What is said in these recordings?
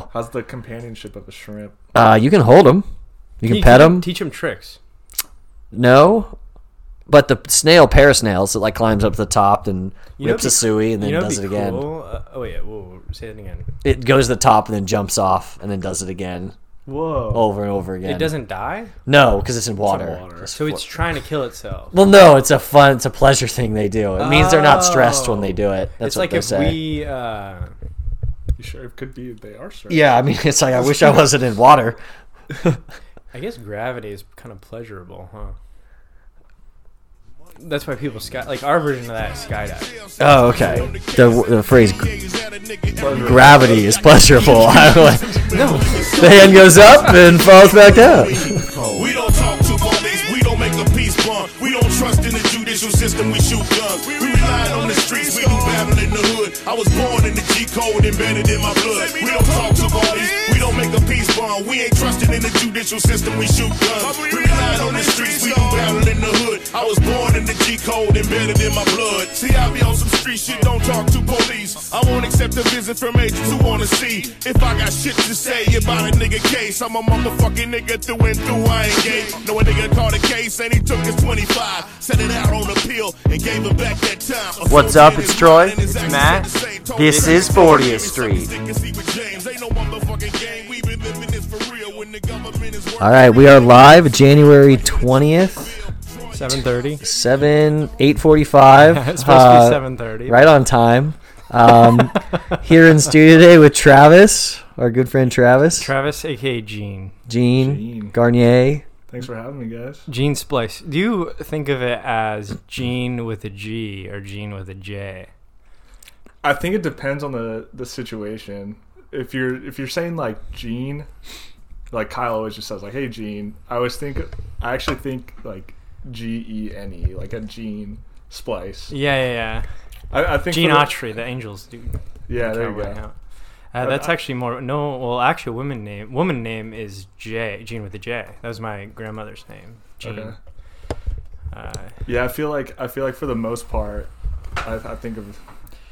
How's the companionship of a shrimp? Uh, you can hold them. You can Teach pet him- them. Teach him tricks. No, but the snail parasnails it like climbs up to the top and You know rips a it'd be- suey and then you know it'd does it be again. cool? Uh, oh wait, whoa, say it again. It goes to the top and then jumps off and then does it again Whoa. over and over again. It doesn't die, No, because it's in water. water. Just so it's trying to kill itself. well, no, it's a fun, it's a pleasure thing they do. It means they're not stressed when they do it. That's it's what like they if say. we. Uh, You sure it could be they are straight. Yeah, I mean, it's like I wish I wasn't in water. I guess gravity is kind of pleasurable, huh? That's why people sky like our version of that is skydive. Oh, okay. The, the phrase gravity is pleasurable. I'm like, the hand goes up and falls back down. We don't talk to police, we don't make a peace bond. We don't trust in the judicial system, we shoot guns. We rely on the streets, we do battle in the hood. I was born in the G code embedded in my blood. We don't make a peace bond. We ain't trusting in the judicial system, we shoot guns. We rely on the streets, we do battle in the hood. I was born in the G code embedded in my blood. See, I be on some street shit, don't talk to police. I won't accept a visit from agents who wanna see if I got shit to say about a nigga case. I'm a motherfucking nigga through and through. I ain't gay. No a nigga caught a case and he took his 25, set it out on appeal and gave him back that time. What's up? It's Troy. It's Matt. This is 40th Street. All right, we are live January 20th, Seven thirty. 7 8:45. It's supposed to uh, be seven thirty. Right on time. Um, here in studio today with Travis, our good friend Travis, Travis, aka Gene. Gene, Gene. Garnier. Thanks for having me, guys. Gene Splice. Do you think of it as Gene with a G or Gene with a J? I think it depends on the the situation. If you're if you're saying like Gene, like Kyle always just says like, "Hey Gene," I always think I actually think like G E N E, like a Gene Splice. Yeah, yeah, yeah. I, I think Gene for the- Autry, the Angels dude. Yeah, there you go. hat. Uh, that's actually more no. Well, actually, woman name woman name is J. Jean with a J. That was my grandmother's name. Jean. Okay. Uh, Yeah, I feel like I feel like for the most part, I, I think of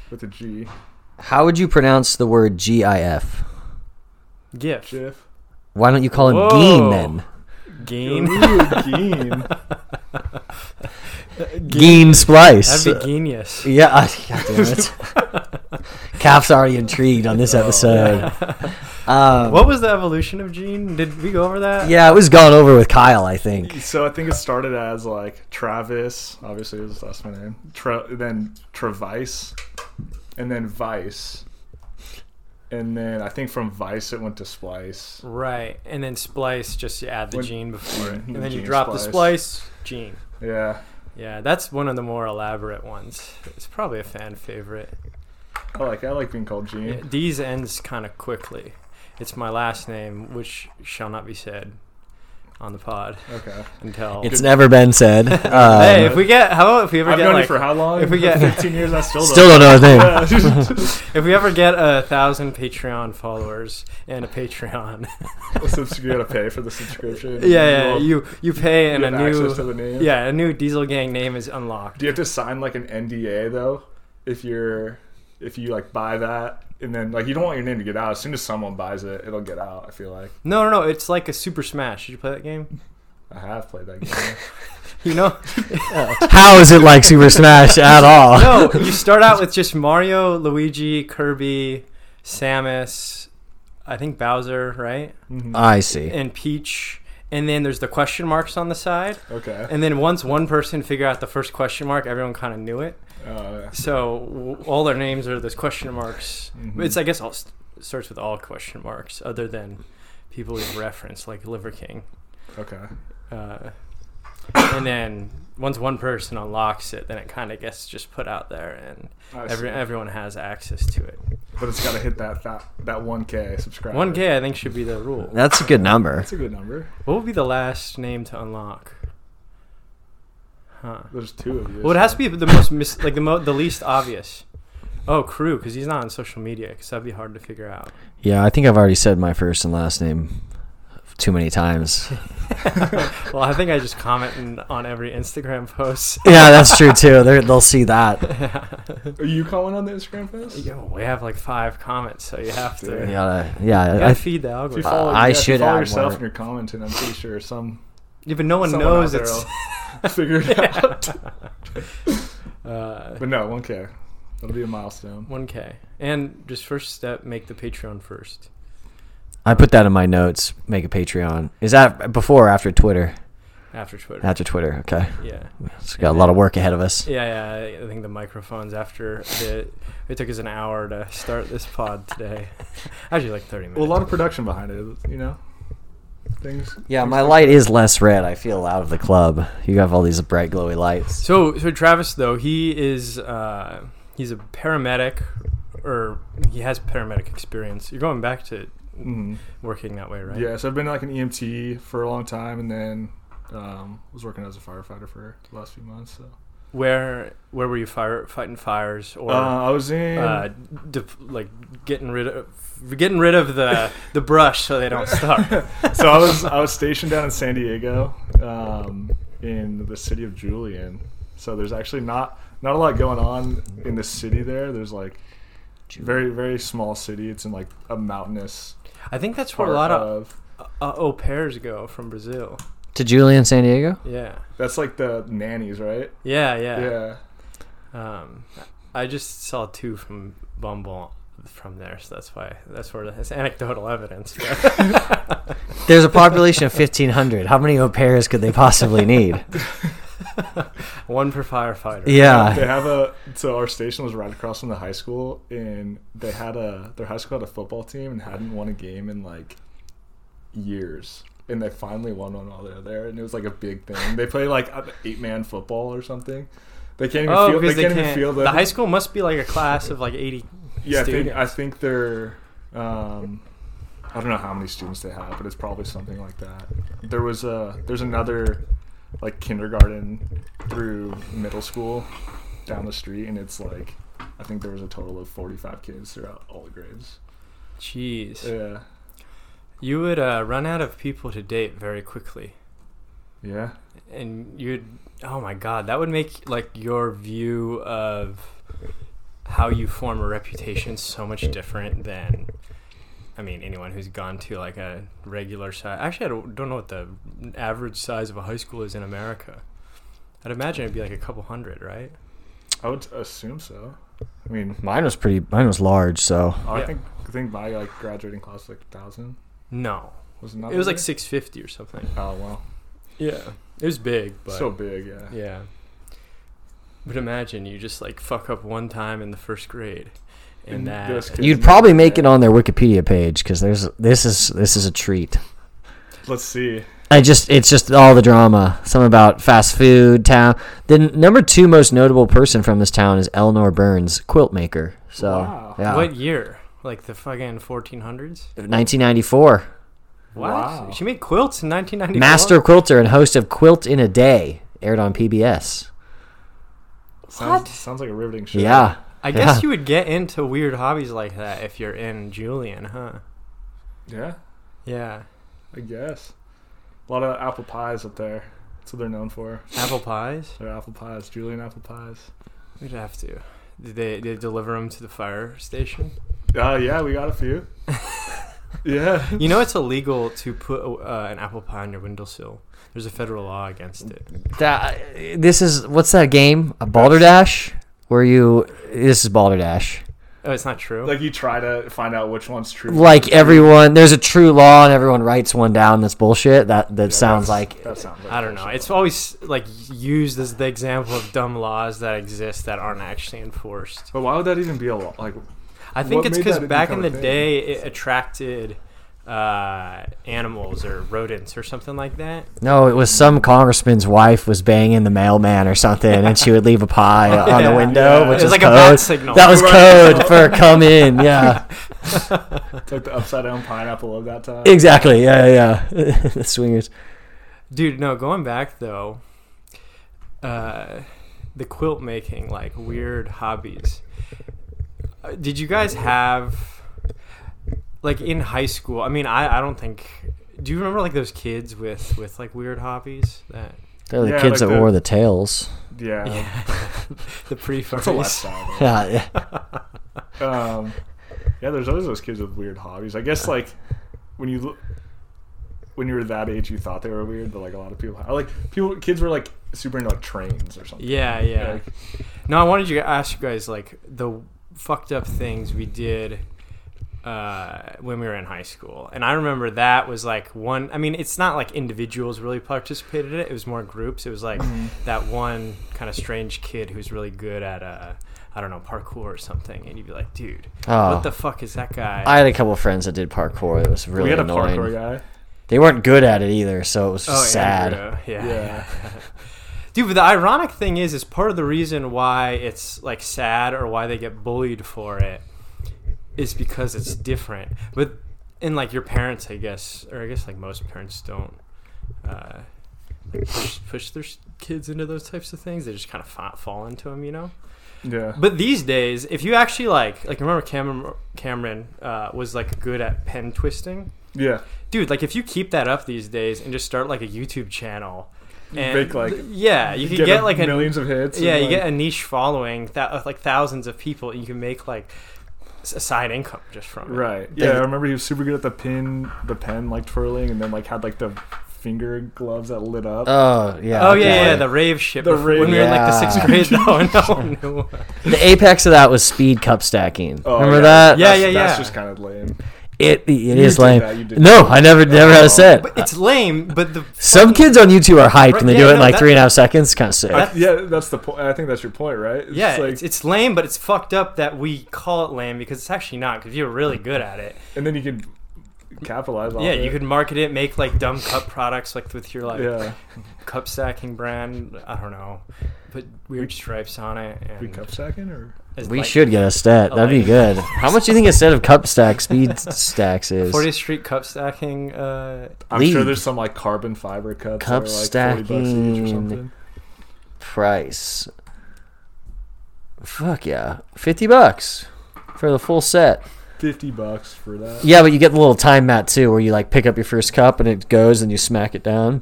with a G. How would you pronounce the word GIF? GIF. GIF. Why don't you call him Whoa. Geen then? Geen. Ooh, Gene. Geen Splice. That'd be genius. Yeah, I, God damn it. Cap's already intrigued on this episode. Um, What was the evolution of Gene? Did we go over that? Yeah, it was gone over with Kyle, I think. So I think it started as like Travis, obviously was that's my name. Tra- then Travice, and then Vice, and then I think from Vice it went to Splice. Right, and then splice just you add the When- gene before it, and then you drop the splice. splice gene. Yeah, Yeah, that's one of the more elaborate ones. It's probably a fan favorite. I like I like being called Gene. Yeah, D's ends kind of quickly. It's my last name, which shall not be said on the pod Okay. until. It's never been said. Um, hey, if we get how about if we ever I've get known like you for how long? if we get- 15 years, I still, still don't know his name. if we ever get a thousand Patreon followers and a Patreon, Since you gotta pay for the subscription. yeah, yeah, Well, you you pay and you a have access to new the name. yeah a new Diesel Gang name is unlocked. Do you have to sign like an NDA though? If you're if you like buy that and then like you don't want your name to get out. As soon as someone buys it, it'll get out. I feel like No, no, no. It's like a Super Smash. Did you play that game? I have played that game. You know, How is it like Super Smash at all? no. You start out with just Mario, Luigi, Kirby, Samus, I think Bowser, right, Mm-hmm. I see. and Peach, and then there's the question marks on the side. Okay. And then once one person figured out the first question mark, everyone kind of knew it. Uh, So w- all their names are those question marks. Mhm. It's I guess all st- starts with all question marks, other than people we've referenced like Liver King. okay. Uh, and then once one person unlocks it, then it kind of gets just put out there, and every, everyone has access to it. but it's got to hit that that that one k subscriber. One K, I think, should be the rule. That's a good number. That's a good number. What would be the last name to unlock? Huh. There's two of you. Well, it has to be the most mis- like the mo- the least obvious. Oh, Crew, because he's not on social media, because that'd be hard to figure out. Yeah, I think I've already said my first and last name too many times. well, I think I just comment in- on every Instagram post. yeah, that's true too. They're, they'll see that. Are you calling on the Instagram post? Yo, we have like five comments, so you have to. Yeah. Yeah, yeah. I, feed the If you algorithm. follow, I yeah, if you should follow add yourself more. and you're commenting. I'm pretty sure some yeah, but no one knows out it's. There figure it out. uh, But no, 1K. That'll be a milestone. 1K. And just first step, make the Patreon first. I put that in my notes. Make a Patreon. Is that before or after Twitter? After Twitter. After Twitter. Okay. yeah. So got a lot of work ahead of us. Yeah, yeah. I think the microphones after the. It took us an hour to start this pod today. Actually, like 30 minutes. Well, a lot of production behind it, you know? Things. Yeah, my like- light is less red. I feel out of the club. You have all these bright, glowy lights. So, so Travis though he is uh, he's a paramedic, or he has paramedic experience. You're going back to Mhm. working that way, right? Yeah, so I've been like an EMT for a long time and then um, was working as a firefighter for the last few months. So. Where where were you fire fighting fires or Uh, I was in. uh, def- like getting rid of getting rid of the the brush so they don't start? so I was I was stationed down in San Diego, um, in the city of Julian. So there's actually not not a lot going on in the city there. There's like very very small city. It's in like a mountainous I think that's where a lot of of. uh, au pairs go from Brazil. To Julian, San Diego. Yeah, That's like the nannies, right? yeah, yeah. Yeah. Um, I just saw two from Bumble from there, so that's why that's where that's anecdotal evidence. There's a population of 1,500. How many au pairs could they possibly need? One per firefighter. Yeah. They Yeah. have a so our station was right across from the high school, and they had a their high school had a football team and hadn't won a game in like years, and they finally won one while they were there, and it was like a big thing. They play like uh, eight man football or something. They can't even Oh, feel. They because can't, can't. feel the, the high school must be like a class of like eighty. Yeah, I think students. I think they're. Um, I don't know how many students they have, but it's probably something like that. There was a there's another like kindergarten through middle school down the street, and it's like I think there was a total of 45 kids throughout all the grades. Jeez, Yeah, you would uh, run out of people to date very quickly, yeah. and you'd. Oh my god, that would make like your view of how you form a reputation so much different than. I mean, anyone who's gone to like a regular size. Actually, I don't, don't know what the average size of a high school is in America. I'd imagine it'd be like a couple hundred, right? I would assume so. I mean, Mine was pretty. Mine was large. So oh, I Yeah. think I think my like graduating class was like thousand. No, Was it not? it was like 650 or something. Oh well, Yeah, it was big, but so big. Yeah. yeah. But imagine you just like fuck up one time in the first grade, and, And that you'd probably make it on their Wikipedia page because there's this is this is a treat. Let's see. I just it's just all the drama. Some about fast food town. The n- number two most notable person from this town is Eleanor Burns, quilt maker. So Wow. yeah, what year? Like the fucking 1400s? 1994. What? Wow. She made quilts in 1994. Master quilter and host of Quilt in a Day, aired on PBS. Sounds, What? Sounds like a riveting show. Yeah, I guess Yeah. you would get into weird hobbies like that if you're in Julian, huh? Yeah. Yeah. I guess. A lot of apple pies up there. That's what they're known for. Apple pies? They're apple pies, Julian apple pies. We'd have to. Did they, did they deliver them to the fire station? Uh, yeah, we got a few. yeah. You know it's illegal to put uh, an apple pie on your windowsill. There's a federal law against it. that uh, this is what's that game? A Balderdash, where you this is Balderdash. Oh, it's not true. Like you try to find out which one's true. Like everyone, there's a true law, and everyone writes one down that's bullshit. That that Yeah, sounds like That sounds like I don't know. It's always like used as the example of dumb laws that exist that aren't actually enforced. But why would that even be a law? Like, I think it's because back in the thing? day it attracted uh, animals or rodents or something like that. no. It was some congressman's wife was banging the mailman or something, and she would leave a pie on the window, Yeah. which It was is like a code. bat signal. That was code for come in. Yeah, it's like the upside down pineapple of that time. exactly. Yeah, yeah. yeah. the swingers. Dude, no, going back though, uh, the quilt making, like weird hobbies. Uh, Did you guys have, like in high school? I mean, I, I don't think do you remember like those kids with with like weird hobbies that They're the Yeah, kids like that the- wore the tails. Yeah, the pre that's a left. Yeah, yeah. um, yeah, there's always those kids with weird hobbies. I guess like when you look, when you were that age, you thought they were weird, but like a lot of people, like people, kids were like super into like trains or something. Yeah, yeah. Like, No, I wanted you to ask you guys like the fucked up things we did uh, when we were in high school, and I remember that was like one. I mean, it's not like individuals really participated in it; it was more groups. It was like that one kind of strange kid who's really good at uh, I don't know parkour or something, and you'd be like, dude, Oh. what the fuck is that guy? I had a couple friends that did parkour. It was really we had a annoying. parkour guy. They weren't good at it either, so it was just Oh, sad. Andrew. Yeah. Yeah. Dude, but the ironic thing is, is part of the reason why it's like sad or why they get bullied for it is because it's different. But in like your parents, I guess, or I guess like most parents don't uh, like push, push their kids into those types of things. They just kind of fa- fall into them, you know. Yeah. But these days, if you actually like, like remember Cameron, Cameron uh, was like good at pen twisting yeah. dude like if you keep that up these days and just start like a youtube channel and Make, like, yeah you can get, a like a millions of hits. yeah you like, get a niche following that like thousands of people and you can make like a side income just from it Right. They- Yeah, I remember he was super good at the pin, the pen like twirling, and then like had like the finger gloves that lit up. Oh yeah. oh okay. yeah, yeah, the rave shit. The rave- when we were in like the sixth grade, though, and no one knew. The apex of that was speed cup stacking. Oh, Remember yeah. that? Yeah, That's- yeah, That's yeah. just kind of lame. It it You is lame. that, No. I never never had a Oh. set. But it's lame. But the Some kids on YouTube are hyped Right, and they yeah, do it in like three and a half seconds. Kind of sick. That- Yeah, that's the point. I think that's your point, right? It's yeah, like, it's, it's lame, but it's fucked up that we call it lame because it's actually not. Because you're really good at it. and then you can capitalize on Yeah, it. you could market it, make like dumb cup products, like with your like Yeah, cup stacking brand. I don't know, put weird stripes on it. And we cup stacking or we like, should get a stat. That'd be good. How much do you think a set of cup stack speed stacks is? 40th Street cup stacking. Uh, I'm sure there's some like carbon fiber cups Cup that are like 40 bucks each or stacking. Price. Fuck yeah, fifty bucks for the full set. 50 bucks for that. Yeah, but you get the little time mat too, where you like pick up your first cup and it goes and you smack it down.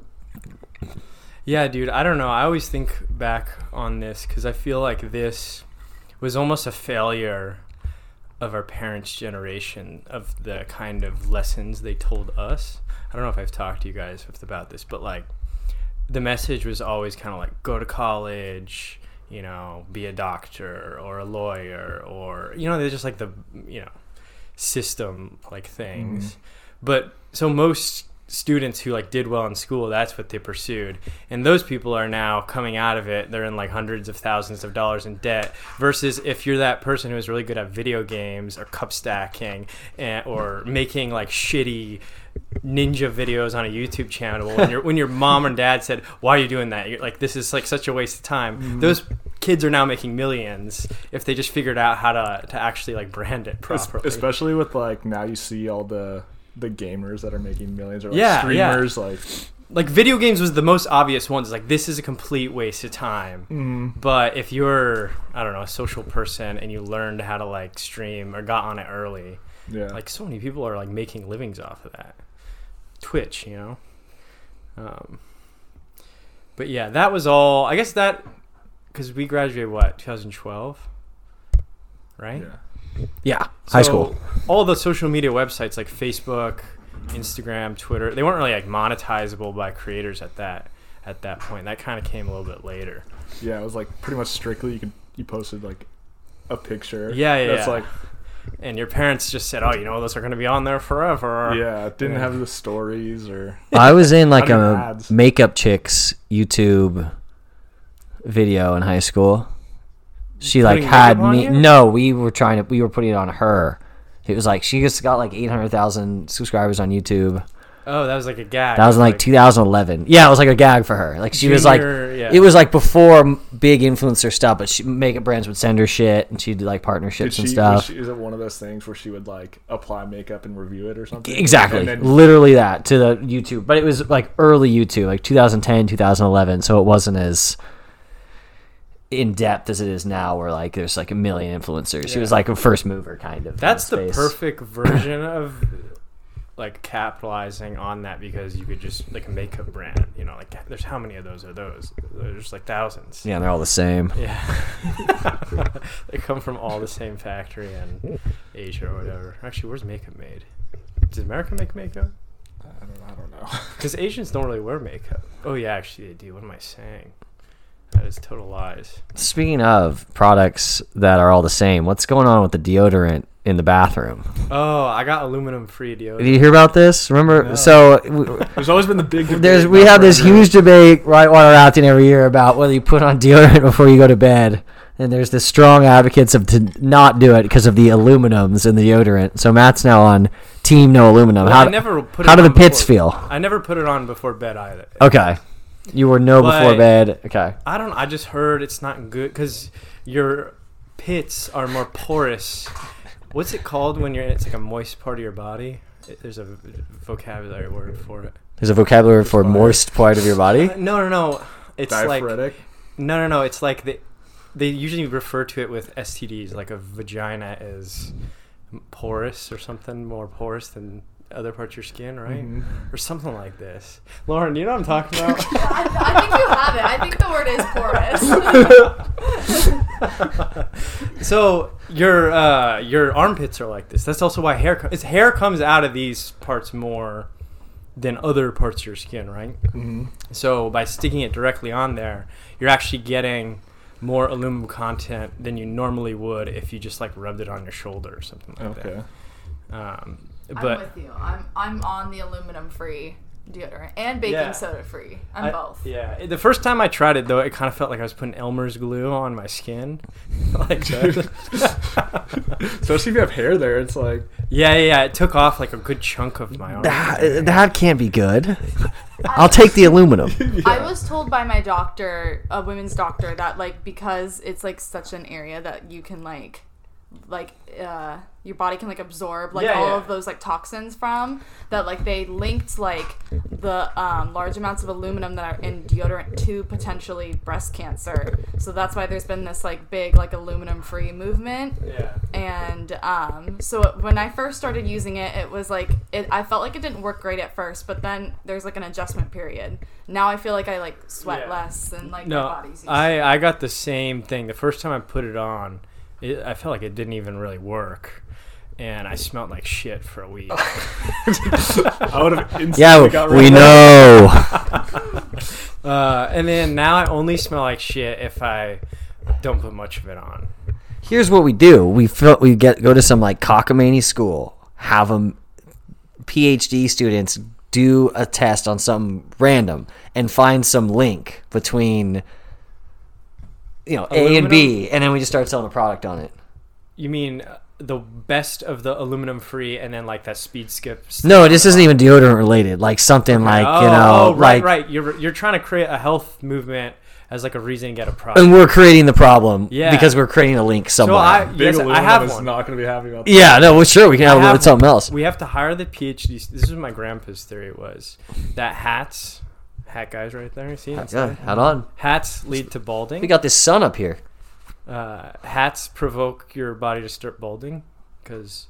yeah, dude. I don't know. I always think back on this because I feel like this was almost a failure of our parents' generation of the kind of lessons they told us. I don't know if I've talked to you guys about this, but like the message was always kind of like go to college, you know, be a doctor or a lawyer or you know, they're just like the you know system like things. Mm-hmm. But so most students who like did well in school, that's what they pursued. And those people are now coming out of it, they're in like hundreds of thousands of dollars in debt versus if you're that person who is really good at video games or cup stacking and, or making like shitty ninja videos on a YouTube channel when your when your mom and dad said why are you doing that? You're like this is like such a waste of time. Mm-hmm. Those kids are now making millions if they just figured out how to to actually like brand it properly Especially with like now you see all the the gamers that are making millions or like Yeah, yeah. streamers like like video games was the most obvious one. It's like this is a complete waste of time. mm, But if you're I don't know a social person and you learned how to like stream or got on it early, yeah. like so many people are like making livings off of that. Twitch, you know. Um, but yeah, that was all. I guess that because we graduated what 2012, right? yeah. Yeah, high school. All the social media websites like Facebook, Instagram, Twitter, they weren't really like monetizable by creators at that at that point. That kind of came a little bit later. Yeah, it was like pretty much strictly you could you posted like a picture. Yeah, yeah, That's yeah. like And your parents just said, "Oh, you know, those are going to be on there forever." yeah, it didn't Yeah. have the stories or I was in like a ads. makeup chicks YouTube video in high school. She like Putting had makeup on me. you? No, we were trying to. We were putting it on her. It was like she just got like eight hundred thousand subscribers on YouTube. Oh, that was like a gag. That was in like 2011. Yeah, it was like a gag for her. Like she was like, junior- yeah. it was like before m- big influencer stuff. But she, makeup brands would send her shit, and she'd do like did partnerships she, and was stuff. she is it one of those things where she would like apply makeup and review it or something? Exactly, And then, literally that to the YouTube, but it was like early YouTube, like 2010, 2011, so it wasn't as in depth as it is now, where like there's like a million influencers. She was like a first mover, kind of. That's the space. perfect version of like capitalizing on that because you could just like make a makeup brand, you know, like there's how many of those are those? There's like thousands. Yeah, they're all the same. Yeah. they come from all the same factory in Asia or whatever. Actually, where's makeup made? Does America make makeup? I don't, I don't know. Because Asians don't really wear makeup. Oh yeah, actually they do. What am I saying? That is total lies. Speaking of products that are all the same, what's going on with the deodorant in the bathroom? Oh, I got aluminum free deodorant. Did you hear about this? Remember? So w- There's always been the big. debate there's we have this huge debate right while we're acting every year about whether you put on deodorant before you go to bed. And there's this strong advocates of to not do it because of the aluminums in the deodorant. So Matt's now on team no aluminum. Well, how I never put how do the on pits before- feel? I never put it on before bed either. Okay, you were no before But- bed. Okay, I don't. I just heard it's not good because your pits are more porous. What's it called when you're? It's like a moist part of your body. It- There's a vocabulary word for it. there's a vocabulary for Fine. moist part of your body. No, no, no. It's like no, no, no. It's like they they usually refer to it with STDs. Like a vagina is porous or something more porous than other parts of your skin, right? Mhm. Or something like this. Lauren, you know what I'm talking about? I, I think you have it. I think the word is porous. so your uh, your armpits are like this. That's also why hair co- its hair comes out of these parts more than other parts of your skin, right? Mhm. So by sticking it directly on there, you're actually getting more aluminum content than you normally would if you just like rubbed it on your shoulder or something like Okay. that. Um, I'm but with you. I'm I'm on the aluminum free deodorant and baking Yeah. soda free. I'm I- both. Yeah, the first time I tried it though, it kind of felt like I was putting Elmer's glue on my skin, like that. Especially if you have hair there, it's like yeah, yeah, yeah. It took off like a good chunk of my arm. That, that can't be good. I'll take the aluminum. I was told by my doctor, a women's doctor, that like because it's like such an area that you can like like uh your body can like absorb like Yeah, all yeah. of those like toxins from that like they linked like the um, large amounts of aluminum that are in deodorant to potentially breast cancer so that's why there's been this like big like aluminum free movement Yeah. and um, so when I first started using it, it was like it. I felt like it didn't work great at first, but then there's like an adjustment period. Now I feel like I like sweat Yeah. less and like No, my body's. Used to I. I got the same thing. The first time I put it on, it, I felt like it didn't even really work, and I smelled like shit for a week. I would have instantly Yeah, got rid we of it. know. uh, and then now I only smell like shit if I don't put much of it on. Here's what we do: we fill, we get go to some like cockamamie school, have them PhD students do a test on something random, and find some link between you know A and B, and then we just start selling a product on it. You mean uh, the best of the aluminum free, and then like that speed skip? No, this isn't even deodorant related. Like something like oh, you know, oh, right, like right. You're you're trying to create a health movement as like a reason to get a product. and we're creating the problem Yeah. because we're creating a link somewhere. so I yes, I have is one. not going to be happy about that. yeah, no, well, sure, we can have, I have with something else. We have to hire the PhD. This is what my grandpa's theory was that hats, hat guys right there. See, Yeah, inside? hat on. hats lead to balding. We got this sun up here. uh, hats provoke your body to start balding because.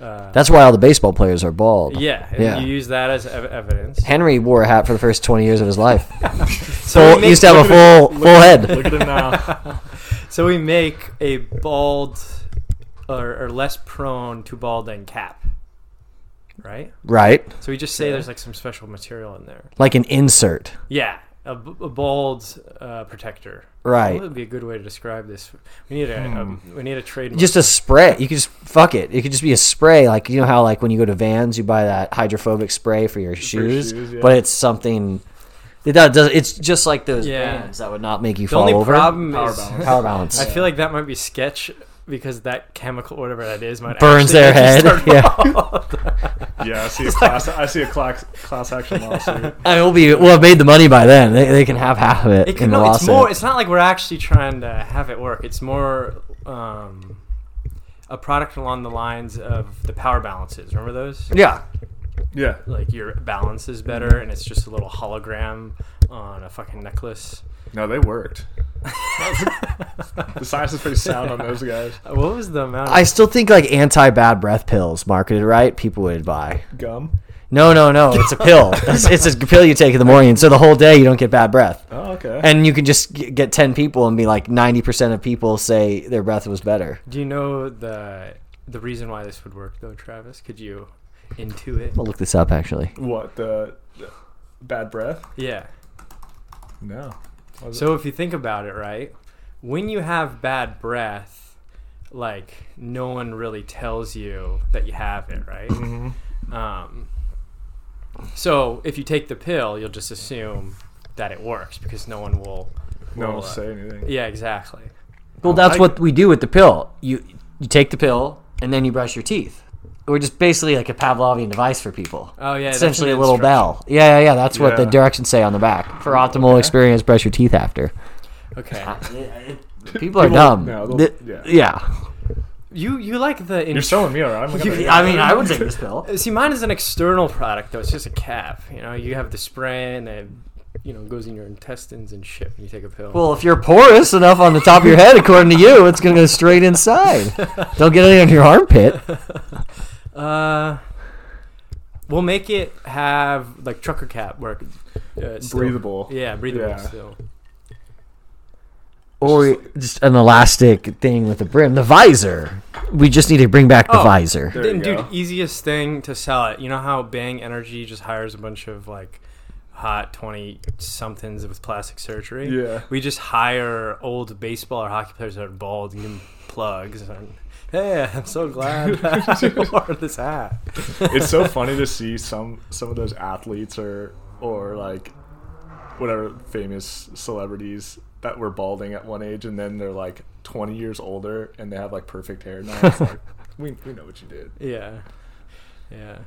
Uh, That's why all the baseball players are bald. yeah, Yeah. You use that as ev- evidence. Henry wore a hat for the first 20 years of his life. So Full, make- used to have a full full head. Look at him now. So we make a bald or, or less prone to balding cap, right? Right. So we just say there's like some special material in there. Like an insert. Yeah, a, b- a bald uh, protector. Right. What would be a good way to describe this? We need a, um, we need a trademark. Just a spray. You could just fuck it. It could just be a spray. Like you know how like when you go to Vans, you buy that hydrophobic spray for your shoes, shoes, yeah. but it's something. It does, does. It's just like those Yeah. bands that would not make you the fall only over. problem Power is balance. Power balance. I feel like that might be sketch because that chemical, whatever that is, might Burns their head. Yeah. Yeah, I see a class. I see a class class action lawsuit. I will be. We'll have made the money by then. They, they can have half of it, It in the no, it's more. It's not like we're actually trying to have it work. It's more um, a product along the lines of the power balances. Remember those? yeah. Yeah, Like your balance is better, and it's just a little hologram on a fucking necklace. No, they worked. the science is pretty sound on those guys. What was the amount? I still think like anti bad breath pills marketed right, people would buy. Gum. No, no, no. It's a pill. it's, it's a pill you take in the morning, so the whole day you don't get bad breath. Oh, okay. And you can just get ten people and be like ninety percent of people say their breath was better. Do you know the the reason why this would work though, Travis? Could you intuit? I'll look this up actually. what the, the bad breath? Yeah. No. Was it- So if you think about it, right, when you have bad breath, like no one really tells you that you have it, right? Mm-hmm. Um, so if you take the pill, you'll just assume that it works because no one will. no one will uh, say anything. Yeah, exactly. Well, that's I- what we do with the pill. You you take the pill and then you brush your teeth. We're just basically like a Pavlovian device for people. Oh yeah, Essentially, a little bell. Yeah, yeah, yeah. That's what the directions say on the back. For optimal experience, brush your teeth after. Okay. People are dumb. no, they'll- yeah. yeah. You you like the You're selling me, alright? I'm gonna- I mean, I would take this pill. See, mine is an external product though. It's just a cap. You know, you have the spray and it, you know, goes in your intestines and shit when you take a pill. Well, if you're porous enough on the top of your head, according to you, it's gonna go straight inside. Don't get it on your armpit. Uh, we'll make it have like trucker cap where it uh, still- Breathable. Yeah, breathable Yeah. still. Or just an elastic thing with a brim. The visor. We just need to bring back the Oh. visor. There you Then, dude, easiest thing to sell it. You know how Bang Energy just hires a bunch of like hot twenty somethings with plastic surgery. Yeah. We just hire old baseball or hockey players that are bald and give them plugs. And hey, I'm so glad you wore this hat. it's so funny to see some some of those athletes or or like whatever famous celebrities that were balding at one age and then they're like 20 years older and they have like perfect hair now. It's like we we know what you did. Yeah, yeah.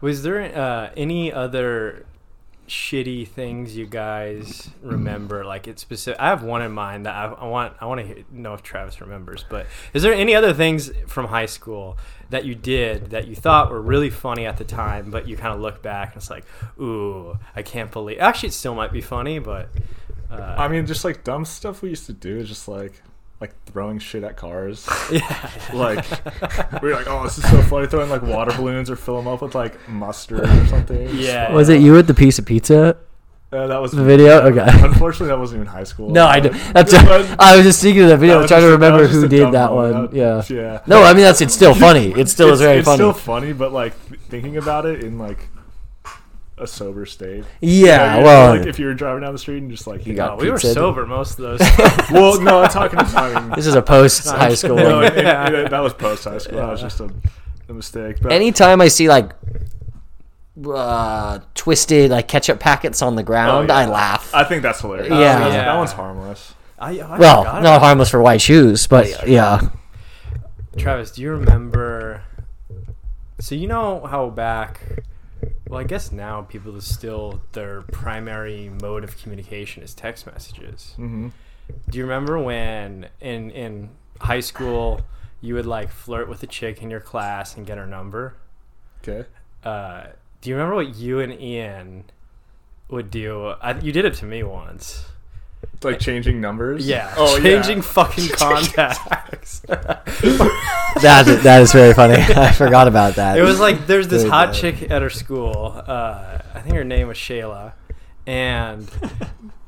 Was there uh, any other shitty things you guys remember? Like it's specific. I have one in mind that I, I want. I want to know if Travis remembers. But is there any other things from high school that you did that you thought were really funny at the time, but you kind of look back and it's like, ooh, I can't believe. Actually, it still might be funny, but. Uh, I mean, just like dumb stuff we used to do, just like like throwing shit at cars. yeah. like we are like, oh, this is so funny, throwing like water balloons or fill them up with like mustard or something. Yeah. like- Was it you with the piece of pizza? Uh, that was The video? Okay. Unfortunately, that wasn't even high school. No, I do. But- That's. but I was just thinking of that video. that trying to just- that remember who did that moment. one. Yeah. That- yeah. No, I mean that's. It's still funny. It still it's, is very it's funny. still funny, but like thinking about it in like a sober state. yeah. Like, Well, like if you were driving down the street and just like You got Oh, we were sober most of those. well, no, I'm talking. I mean, this is a post high school. no, it- it- it- that was post high school. That was just a, a mistake. But Anytime I see like uh, twisted like ketchup packets on the ground, Oh, yeah. I laugh. I think that's hilarious. Yeah. That one's- Yeah. that one's harmless. I, I well, not about harmless for white shoes, but yeah. Travis, do you remember? So you know how back, well, I guess now people is still their primary mode of communication is text messages. hmm Do you remember when in in high school you would like flirt with a chick in your class and get her number? Okay. Uh, do you remember what you and Ian would do? I, you did it to me once. It's like changing numbers. Yeah, Oh, changing yeah. fucking contacts. That is, that is very funny. I forgot about that. It was like there's this Very hot bad. chick at her school. Uh, I think her name was Shayla, and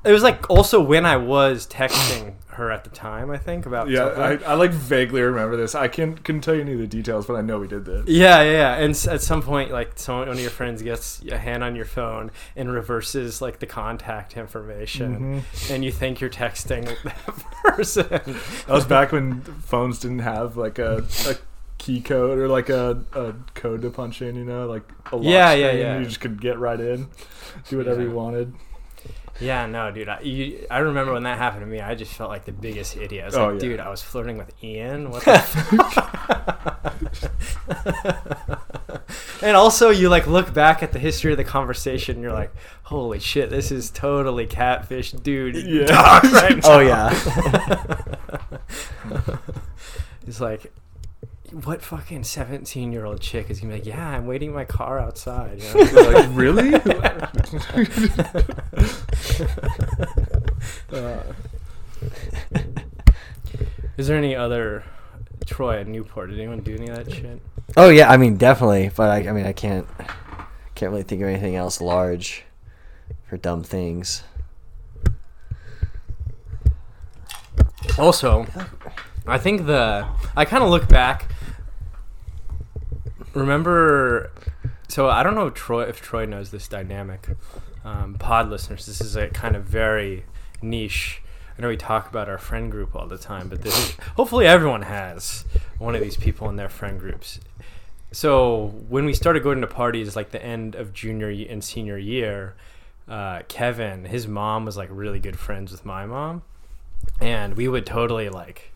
it was like also when I was texting her at the time. I think about Yeah. I, I like vaguely remember this. I can't couldn't tell you any of the details, but I know we did this. yeah, yeah, yeah. And at some point, like someone, one of your friends gets a hand on your phone and reverses like the contact information, mm-hmm. and you think you're texting that person. That was back when phones didn't have like a, a key code or like a, a code to punch in. You know, like a lock Yeah, yeah, yeah. You just could get right in, do whatever Yeah. you wanted. Yeah, no, dude. I, you, I remember when that happened to me. I just felt like the biggest idiot. I was Oh, like, yeah. dude, I was flirting with Ian. What the fuck? and also, you like look back at the history of the conversation. And you're like, holy shit, this is totally catfish, dude. Yeah. Right oh yeah. It's like, what fucking 17 year old chick is gonna be like, yeah, I'm waiting my car outside. You know? Like, really? Uh, Is there any other Troy at Newport? Did anyone do any of that shit? Oh yeah, I mean definitely, but I, I mean I can't can't really think of anything else large for dumb things. Also, I think the I kind of look back. Remember, so I don't know if Troy if Troy knows this dynamic. Um, pod listeners, this is a kind of very niche. I know we talk about our friend group all the time, but this is, hopefully everyone has one of these people in their friend groups. So when we started going to parties, like the end of junior and senior year, uh, Kevin, his mom was like really good friends with my mom and we would totally like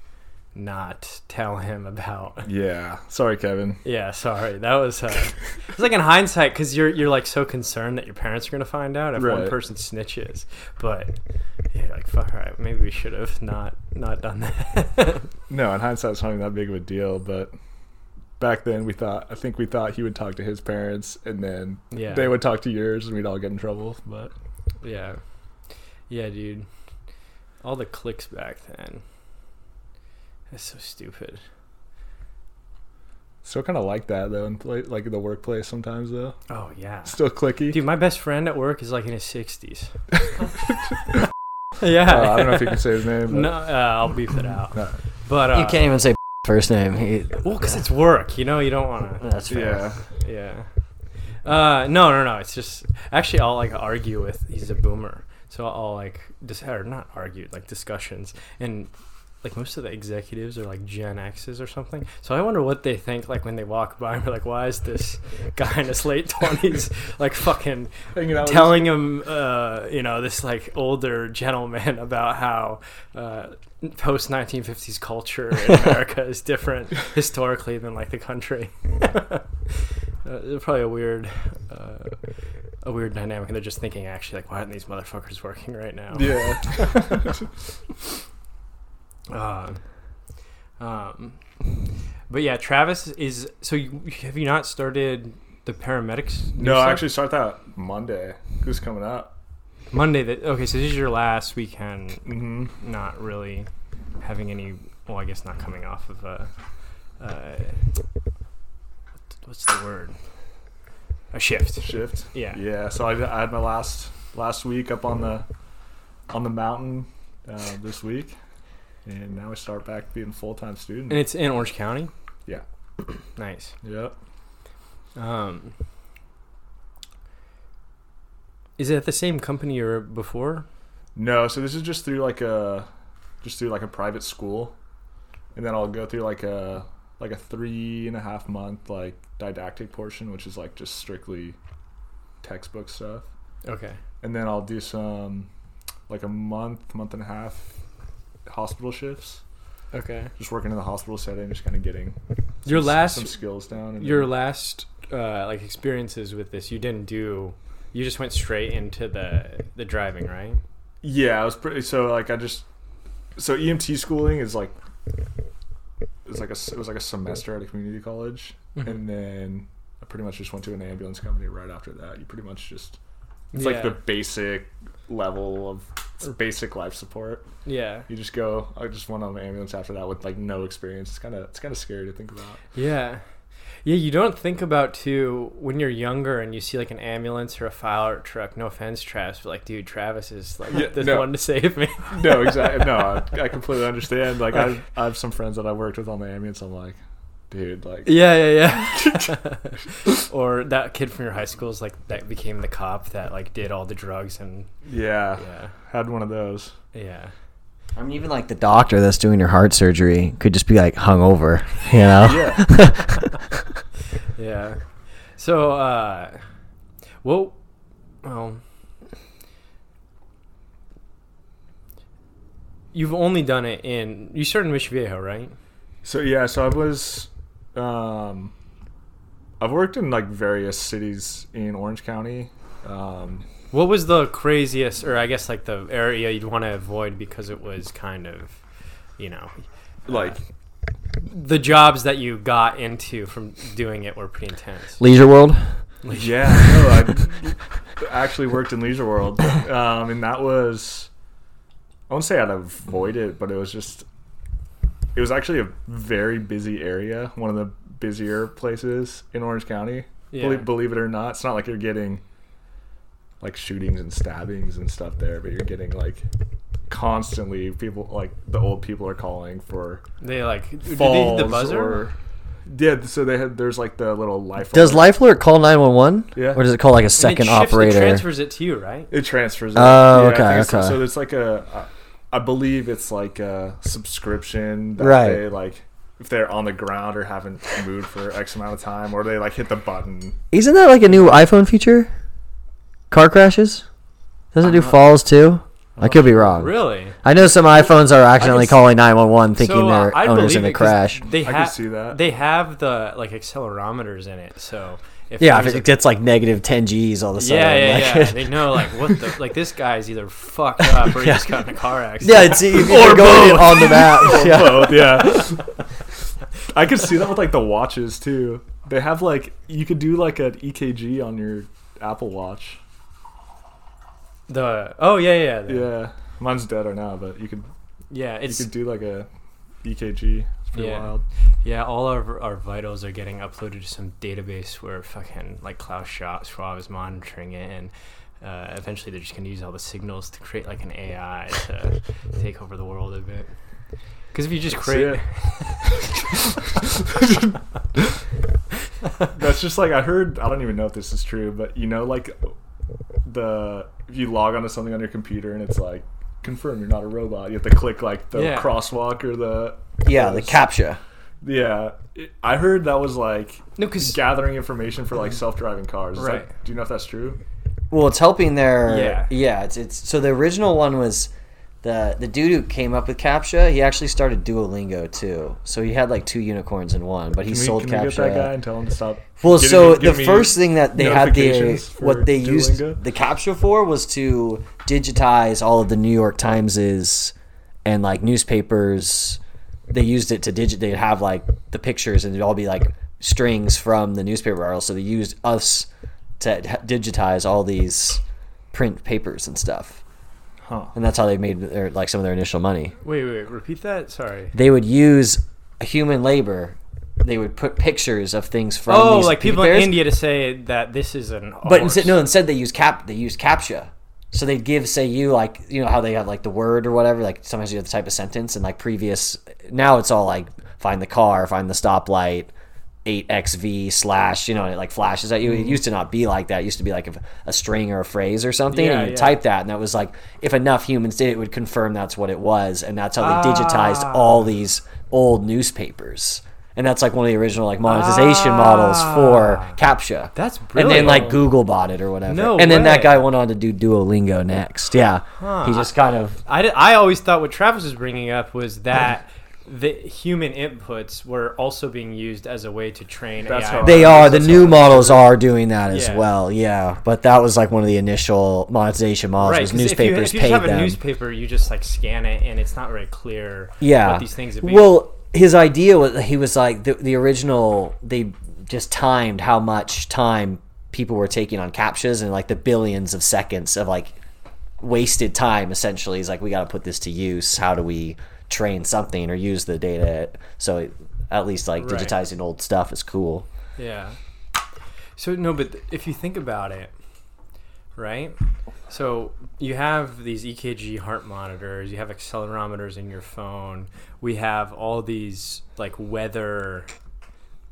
not tell him about Yeah. Sorry, Kevin. yeah sorry that was uh, it's like in hindsight because you're you're like so concerned that your parents are gonna find out if one person snitches but yeah like fuck all right maybe we should have not not done that No, in hindsight, it's not even that big of a deal, but back then we thought, I think we thought he would talk to his parents and then Yeah. they would talk to yours and we'd all get in trouble. But yeah yeah dude all the clicks back then that's so stupid still kind of like that though, in play, like the workplace sometimes though. oh yeah Still clicky. dude my best friend at work is like in his 60s Uh, yeah I don't know if you can say his name. But No, uh, I'll beep it out. No. But uh, you can't even say first name. He, Well, because it's work, you know. You don't want to. that's fair. Yeah. Yeah. Uh, no, no, no. It's just actually I'll like argue with. He's a boomer, so I'll like dis or not argue like discussions and. Like most of the executives are like Gen X's or something, so I wonder what they think like when they walk by and be like, "Why is this guy in his late twenties like fucking Hanging out with telling him, uh, you know, this like older gentleman about how uh, post 1950s culture in America is different historically than like the country. uh, it's probably a weird, uh, a weird dynamic. And they're just thinking, actually, like, why aren't these motherfuckers working right now? Yeah. Uh, um, but yeah, Travis is. So you, have you not started the paramedics? no, I actually start that Monday. Who's coming up? Monday. That okay. So this is your last weekend. Mm-hmm. Not really having any. Well, I guess not coming off of a. Uh, what's the word? A shift. Shift. Yeah. Yeah. So I, I had my last last week up on the on the mountain uh, this week, and now I start back being a full time student. And it's in Orange County. Yeah. Nice. Yep. Um. Is it at the same company you were before? No, so this is just through like a just through like a private school, and then I'll go through like a like a three and a half month like didactic portion, which is like just strictly textbook stuff, Okay. and then I'll do some like a month, month and a half hospital shifts, Okay. just working in the hospital setting, just kind of getting Your some, last some skills down. And your then- last uh, like experiences with this, you didn't do. You just went straight into the the driving, right? Yeah, I was pretty. So like I just so EMT schooling is like it's like a it was like a semester at a community college, Mhm. and then I pretty much just went to an ambulance company right after that. You pretty much just it's Yeah. like the basic level of it's basic life support. Yeah. You just go. I just went on an ambulance after that with like no experience. It's kind of it's kind of scary to think about. Yeah. Yeah, you don't think about too when you're younger and you see like an ambulance or a fire truck. No offense, Travis, but like, dude, Travis is like Yeah, the no. one to save me. No, exactly. No, I, I completely understand. Like I, I have some friends that I worked with on the ambulance. I'm like, dude, like Yeah, yeah, yeah. or that kid from your high school is like that became the cop that like did all the drugs and yeah, yeah, had one of those. yeah. I mean, even like the doctor that's doing your heart surgery could just be like hungover, you know? Yeah. Yeah. So, uh, well, well, you've only done it in. You started in Mission Viejo, right? So yeah, so I was, um, I've worked in like various cities in Orange County. Um, What was the craziest, or I guess like the area you'd want to avoid because it was kind of, you know, like the jobs that you got into from doing it were pretty intense. Leisure World? yeah, no, I actually worked in Leisure World, um, and that was I won't say I'd avoid it, but it was just it was actually a very busy area, one of the busier places in Orange County. Yeah. Believe, believe it or not, it's not like you're getting like shootings and stabbings and stuff there, but you're getting like constantly people like the old people are calling for They like do they falls the buzzer. or yeah. So they had there's like the little life. Does alert. Life Alert call 911? Yeah. Or does it call like a And it second shifts- operator? It transfers it to you, right? It transfers. It. Oh, I okay, think so. okay. So it's like a, I I believe it's like a subscription that Right. they like if they're on the ground or haven't moved for X amount of time, or they like hit the button. Isn't that like a new iPhone feature? Car crashes? Doesn't it do falls too? I could be wrong. Really? I know some iPhones are accidentally calling 911 thinking So, uh, their I'd owner's in a crash. They I have can see that. They have the like accelerometers in it, so if Yeah, if it a- gets like negative 10 G's all of a sudden. yeah, yeah, like, yeah. they know like what the like this guy's either fucked up or he just got in a car accident. yeah, it's or going both. on the map. yeah. Both, yeah. I could see that with like the watches too. They have like you could do like an EKG on your Apple Watch. The oh yeah yeah yeah Yeah, mine's dead right now, but you could yeah it's, you could do like a EKG. Pretty Yeah. wild. yeah all our our vitals are getting uploaded to some database where fucking like Klaus Schwab is monitoring it and. Uh, eventually, they're just gonna use all the signals to create like an AI to take over the world a bit. Because if you just create. That's just like I heard. I don't even know if this is true, but you know, like the if you log onto something on your computer and it's like confirm you're not a robot, you have to click like the Yeah. crosswalk or the Yeah, the CAPTCHA. yeah. I heard that was like no, because gathering information for like self-driving cars. Is that- Right. do you know if that's true? Well, it's helping their Yeah. yeah. It's it's so the original one was the the dude who came up with CAPTCHA. He actually started Duolingo too. So he had like two unicorns in one, but he Can we, sold can we get that guy CAPTCHA. and tell him to stop? Well, giving so me- the first thing that they had the what they used the CAPTCHA for was to digitize all of the New York Timeses and like newspapers. They used it to digit. They'd have like the pictures, and it'd all be like strings from the newspaper article. So they used us to digitize all these print papers and stuff, Huh. and that's how they made their like some of their initial money. wait, wait, repeat that. Sorry. They would use human labor. They would put pictures of things from. Oh, like people in. India to say that this is an. But horse. instead, no. Instead, they use cap. They use captcha. So they'd give, say, you like, you know how they have like the word or whatever. Like sometimes you have the type of sentence, and like previous. Now it's all like find the car, find the stoplight, eight xv slash. You know, it like flashes at you. Mm-hmm. It used to not be like that. It used to be like a, a string or a phrase or something, Yeah, and you yeah. type that, and that was like if enough humans did, it it would confirm that's what it was, and that's how they digitized Ah. all these old newspapers. And that's like one of the original like monetization models for Ah. CAPTCHA. That's And then like Google bought it or whatever. No and then that guy went on to do Duolingo next. Yeah. He just kind of I, I always thought what Travis was bringing up was that the human inputs were also being used as a way to train That's AI. how they are the new models are doing that as Yeah. well. Yeah. But that was like one of the initial monetization models right, was 'cause if you, newspapers if you paid just have them. a newspaper, you just like scan it, and it's not very clear. yeah. what these things would be. Well, his idea was he was like the, the original. They just timed how much time people were taking on CAPTCHAs and like the billions of seconds of like wasted time. Essentially, he's like, we got to put this to use. How do we train something or use the data? So at least like Right. digitizing old stuff is cool. Yeah. So no, but if you think about it, right? So you have these EKG heart monitors, you have accelerometers in your phone. We have all these like weather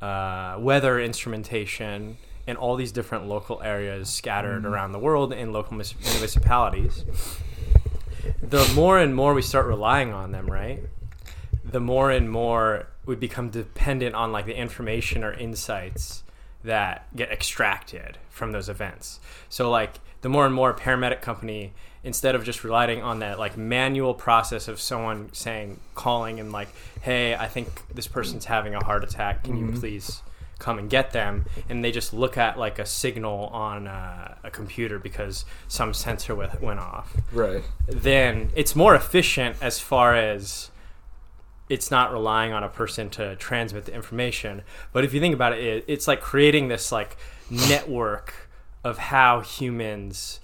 uh, weather instrumentation in all these different local areas scattered around the world in local municipalities. The more and more we start relying on them, right? the more and more we become dependent on like the information or insights that get extracted from those events. So like the more and more a paramedic company instead of just relying on that like manual process of someone saying calling and like hey I think this person's having a heart attack can you mm-hmm. please come and get them and they just look at like a signal on uh, a computer because some sensor went, went off Right. then it's more efficient as far as it's not relying on a person to transmit the information. But if you think about it, it it's like creating this like network of how humans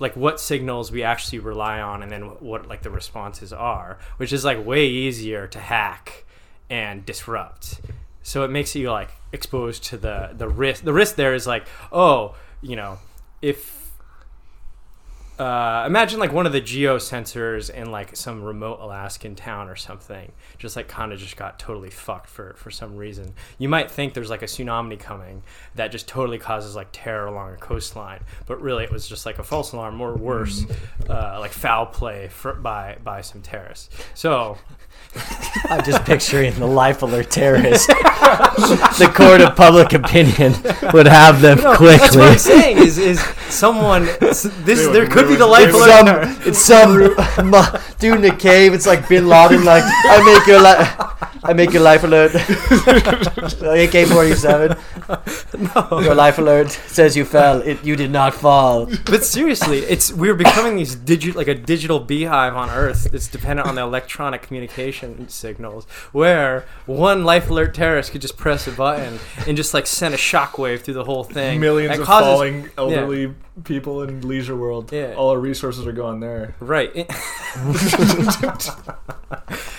like what signals we actually rely on and then what like the responses are which is like way easier to hack and disrupt so it makes you like exposed to the the risk the risk there is like oh you know if uh, imagine like one of the geo sensors in like some remote Alaskan town or something, just like kind of just got totally fucked for for some reason. You might think there's like a tsunami coming that just totally causes like terror along a coastline, but really it was just like a false alarm or worse, uh, like foul play for, by by some terrorists. So I'm just picturing the life alert terrorist. the court of public opinion would have them quickly. that's what I'm saying is is someone this would- there could they be the life they It's alert. some, it's some mu- dude in a cave. It's like Bin Laden. Like I make your life, I make your life alert. AK forty seven. No. Your life alert says you fell. It, you did not fall. But seriously, it's we're becoming these digit like a digital beehive on Earth It's dependent on the electronic communication signals. Where one life alert terrorist could just press a button and just like send a shockwave through the whole thing. Millions That of causes- falling elderly people in leisure world. Yeah. All our resources are going there. Right.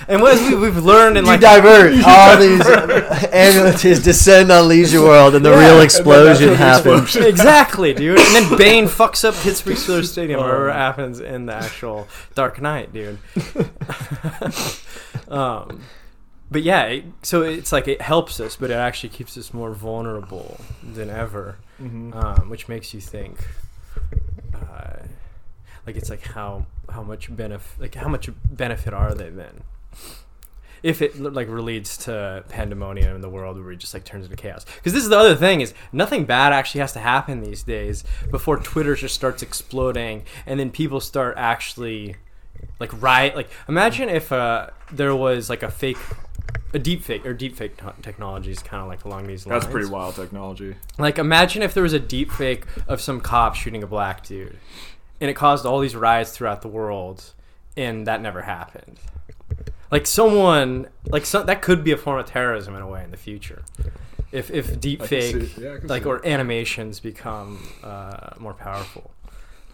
and what we, we've learned in You like divert all these ambulances descend on Leisure World, and the Yeah, real explosion And then that's when the happens. explosion- exactly, dude. And then Bane fucks up Pittsburgh Steelers Stadium, or whatever happens in the actual Dark Knight, dude. um, but yeah, it, so it's like it helps us, but it actually keeps us more vulnerable than ever, Mhm. um, which makes you think, uh, like it's like how how much benefit, like how much benefit are they then? if it like leads to pandemonium in the world where it just like turns into chaos because this is the other thing is nothing bad actually has to happen these days before twitter just starts exploding and then people start actually like riot like imagine if uh there was like a fake a deep fake or deep fake t- technology is kind of like along these lines. That's pretty wild technology. like imagine if there was a deep fake of some cop shooting a black dude and it caused all these riots throughout the world and that never happened. Like someone like so, that could be a form of terrorism in a way in the future. If if deep fake yeah, like or animations become uh, more powerful.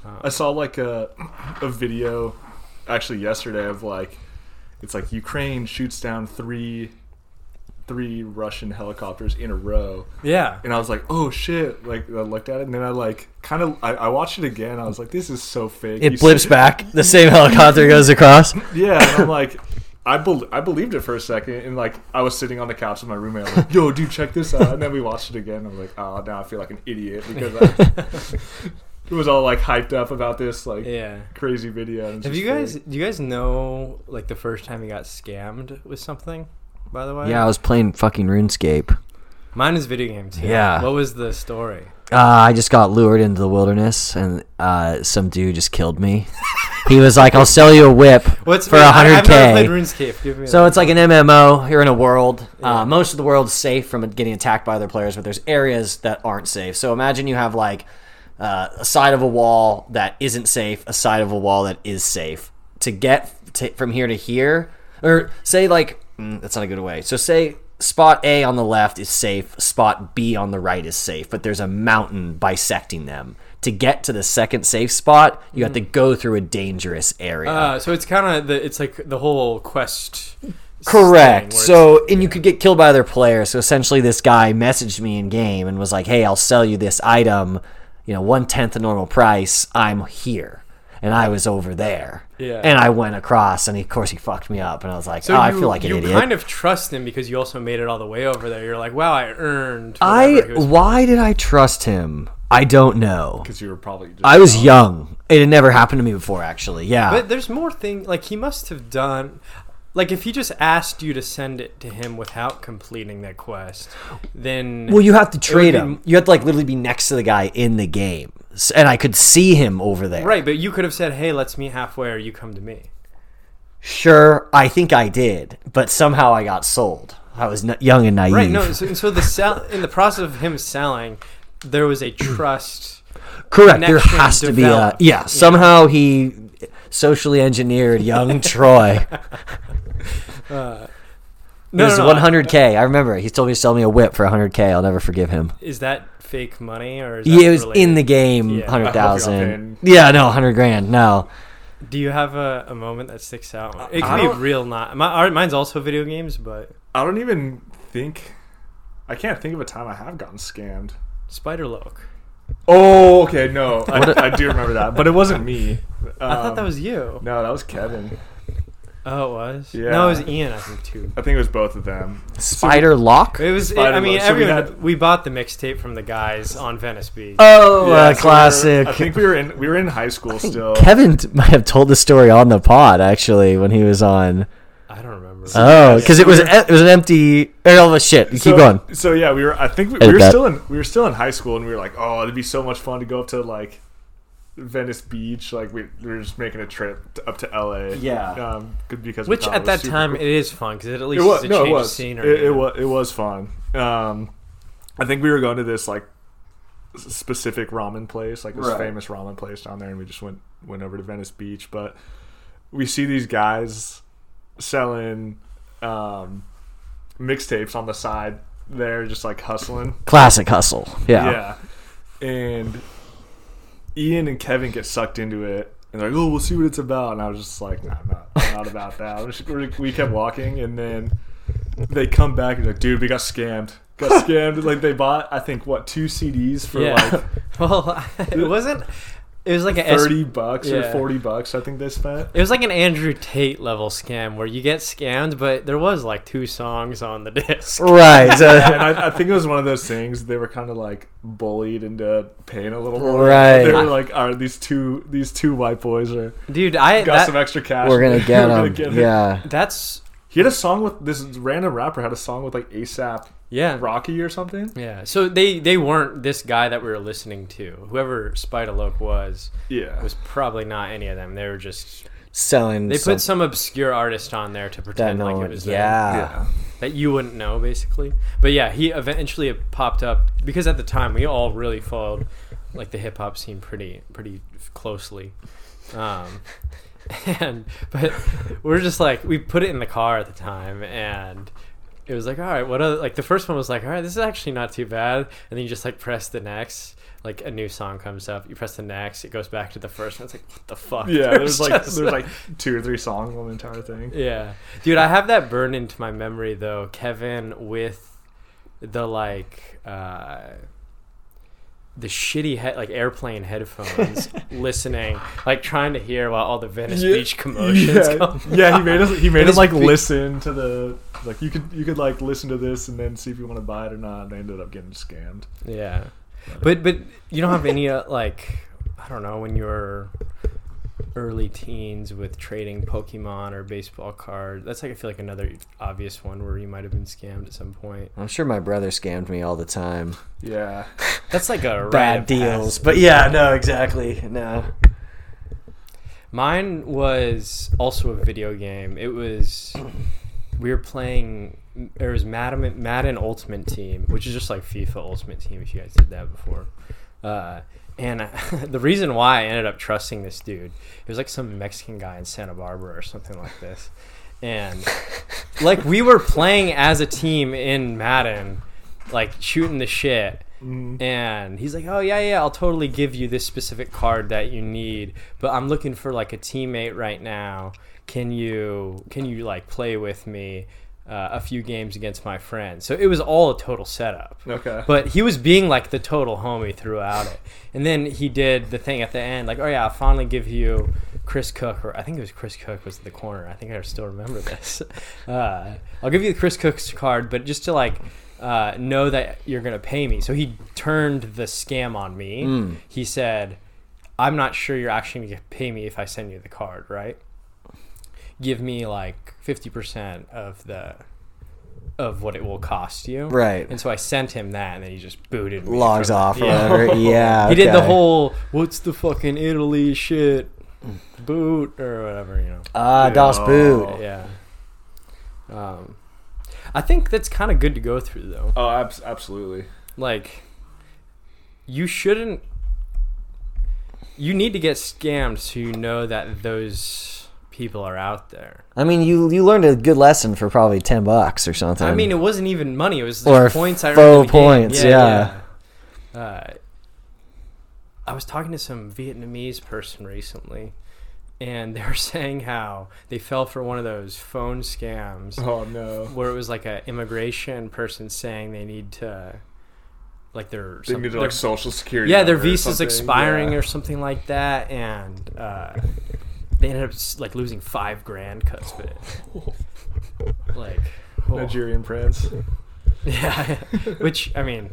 Um, I saw like a a video actually yesterday of like it's like Ukraine shoots down three three Russian helicopters in a row. yeah And I was like, oh shit! Like I looked at it, and then I like kind of I, I watched it again. I was like, this is so fake. It You blips see- back. The same helicopter goes across. Yeah, and I'm like, I bel I believed it for a second, and like I was sitting on the couch with my roommate. I'm like, yo, dude, check this out. And then we watched it again. I'm like, oh, now I feel like an idiot because I, it was all like hyped up about this like yeah crazy video. and it's have you guys fake. do you guys know like the first time you got scammed with something by the way Yeah, I was playing fucking RuneScape. mine is video games. too Yeah. what was the story Uh, I just got lured into the wilderness, and uh, some dude just killed me. he was like, "I'll sell you a whip What's for I- hundred I've never played k." RuneScape. So that. it's like an MMO. You're in a world. Yeah. Uh, most of the world's safe from getting attacked by other players, but there's areas that aren't safe. So imagine you have like uh, a side of a wall that isn't safe, a side of a wall that is safe. To get to, from here to here, or say like mm, that's not a good way. So say spot A on the left is safe, spot B on the right is safe, but there's a mountain bisecting them. To get to the second safe spot, you have to go through a dangerous area. Uh, so it's kind of the it's like the whole quest. Correct. So, and you could get killed by other players. So essentially, this guy messaged me in game and was like, "Hey, I'll sell you this item, you know, one tenth the normal price. I'm here." And I was over there. Yeah. And I went across, and he, of course he fucked me up, and I was like, So "Oh, I feel like an you idiot." kind of trust him because you also made it all the way over there. You're like, wow, I earned. I whatever he was- why did I trust him? I don't know. because you were probably just I was young. It had never happened to me before, actually. Yeah. But there's more thing. Like he must have done. Like if he just asked you to send it to him without completing that quest, then Well, you have to trade be- him. You have to like literally be next to the guy in the game, and I could see him over there. right. But you could have said, "Hey, let's meet halfway, or you come to me." Sure, I think I did, but somehow I got sold. I was n- young and naive. Right. No. So, so the sell in the process of him selling, there was a trust. Correct. There has to be a yeah. Somehow he socially engineered young Troy. Uh, no, it was no, no, 100k. I remember he told me to sell me a whip for 100k. I'll never forgive him. Is that fake money or? Is that Yeah, it was in the game, Yeah. I hope hundred you're thousand. not Yeah, no, hundred grand. No, Do you have a, a moment that sticks out? Uh, it I can be real, not my, mine's also video games, but I don't even think. I can't think of a time I have gotten scammed. Spider Loke. Oh, okay, no, I, I do remember that, but it wasn't me. I thought that Um, was you. no, that was Kevin. Oh, it was. Yeah. No, it was Ian. I think too. I think it was both of them. Spider Lock. It was. Spider I mean, Loke. So we everyone. had- we bought the mixtape from the guys on Venice Beach. Oh, Yeah, uh, so we were- classic. I think we were in we were in high school still. Kevin might have told the story on the pod actually when he was on. I don't remember. Oh, because it was we're- it was an empty. Oh shit! You so, keep going. So yeah, we were. I think we, we were that. still in we were still in high school, and we were like, oh, it'd be so much fun to go up to like Venice Beach. Like we, we were just making a trip to, up to LA. Yeah. Um, because Which at that time cool. it is fun because it at it least was is a no, change it of was scenery. it, it was it was fun. Um, I think we were going to this like specific ramen place, like this Right. famous ramen place down there, and we just went went over to Venice Beach. But we see these guys selling um, mixtapes on the side. They're just like hustling. Classic hustle. Yeah. Yeah. And Ian and Kevin get sucked into it. And they're like, oh, we'll see what it's about. And I was just like, nah, I'm not, I'm not about that. Just- we- we kept walking. And then they come back and like, dude, we got scammed. Got scammed. like, they bought, I think, what, two CDs for yeah. like well, it wasn't. It was like an S- 30 bucks or 40 bucks, I think they spent. It was like an Andrew Tate level scam where you get scammed, but there was like two songs on the disc. Right. and I, I think it was one of those things they were kind of like bullied into paying a little more. Right. They were like, "Are these two these two white boys are Dude, I got that, some extra cash? we're gonna get We're gonna him. Yeah. that's He had a song with this random rapper had a song with like ASAP yeah. Rocky or something. Yeah. So they they weren't this guy that we were listening to. Whoever Spider Loke was Yeah. was probably not any of them. They were just Selling. they some- put some obscure artist on there to pretend like it was them. yeah. yeah. that you wouldn't know basically. But yeah, he eventually popped up because at the time we all really followed like the hip hop scene pretty pretty closely. Um, and but we're just like we put it in the car at the time and it was like all right what other like the first one was like all right this is actually not too bad. And then you just like press the next like a new song comes up. You press the next it goes back to the first one. It's like what the fuck? Yeah, there's like just- there's like two or three songs on the entire thing. yeah, dude, I have that burned into my memory though. Kevin with the like uh, the shitty he- like airplane headphones, listening, like trying to hear while all the Venice Yeah. Beach commotions Yeah, yeah, he made us he made us like listen to the like you could you could like listen to this and then see if you want to buy it or not. And I ended up getting scammed. Yeah, but but you don't have any uh, like I don't know when you were early teens with trading Pokemon or baseball cards. That's like I feel like another obvious one where you might have been scammed at some point. I'm sure my brother scammed me all the time. Yeah. That's like a rite Bad deals, passage. but yeah, no, exactly, no. Mine was also a video game. It was we were playing. It was Madden, Madden Ultimate Team, which is just like FIFA Ultimate Team. If you guys did that before, uh, and the reason why I ended up trusting this dude, it was like some Mexican guy in Santa Barbara or something like this, and like we were playing as a team in Madden, like shooting the shit. Mm-hmm. And he's like, "Oh yeah, yeah, I'll totally give you this specific card that you need, but I'm looking for like a teammate right now. Can you can you like play with me uh, a few games against my friends?" So it was all a total setup. Okay. But he was being like the total homie throughout it. And then he did the thing at the end, like, "Oh yeah, I'll finally give you Chris Cook," or I think it was Chris Cook was in the corner. I think I still remember this. Uh, I'll give you the Chris Cook's card, but just to like uh, know that you're gonna pay me. So he turned the scam on me. He said, "I'm not sure you're actually gonna pay me if I send you the card, right? Give me like fifty percent of the." Of what it will cost you, Right. And so I sent him that, and then he just booted me. Logs from off or Yeah. whatever. Yeah. He did the whole "What's the fucking Italy shit?" boot or whatever, you know. Ah, Das Boot. Yeah. Um, I think that's kind of good to go through though. Oh, abs- absolutely. Like, you shouldn't. You need to get scammed so you know that those people are out there. I mean, you you learned a good lesson for probably ten bucks or something. I mean, it wasn't even money; it was just Or points. I faux earned in the game. points, yeah. uh, I was talking to some Vietnamese person recently, and they were saying how they fell for one of those phone scams Oh no. where it was like an immigration person saying they need to, like their They some- need their- like social security. yeah, their number or visa's expiring Yeah. or something like that, and uh, they ended up like losing five grand cuts of it. like, oh. Nigerian prince. yeah, which I mean,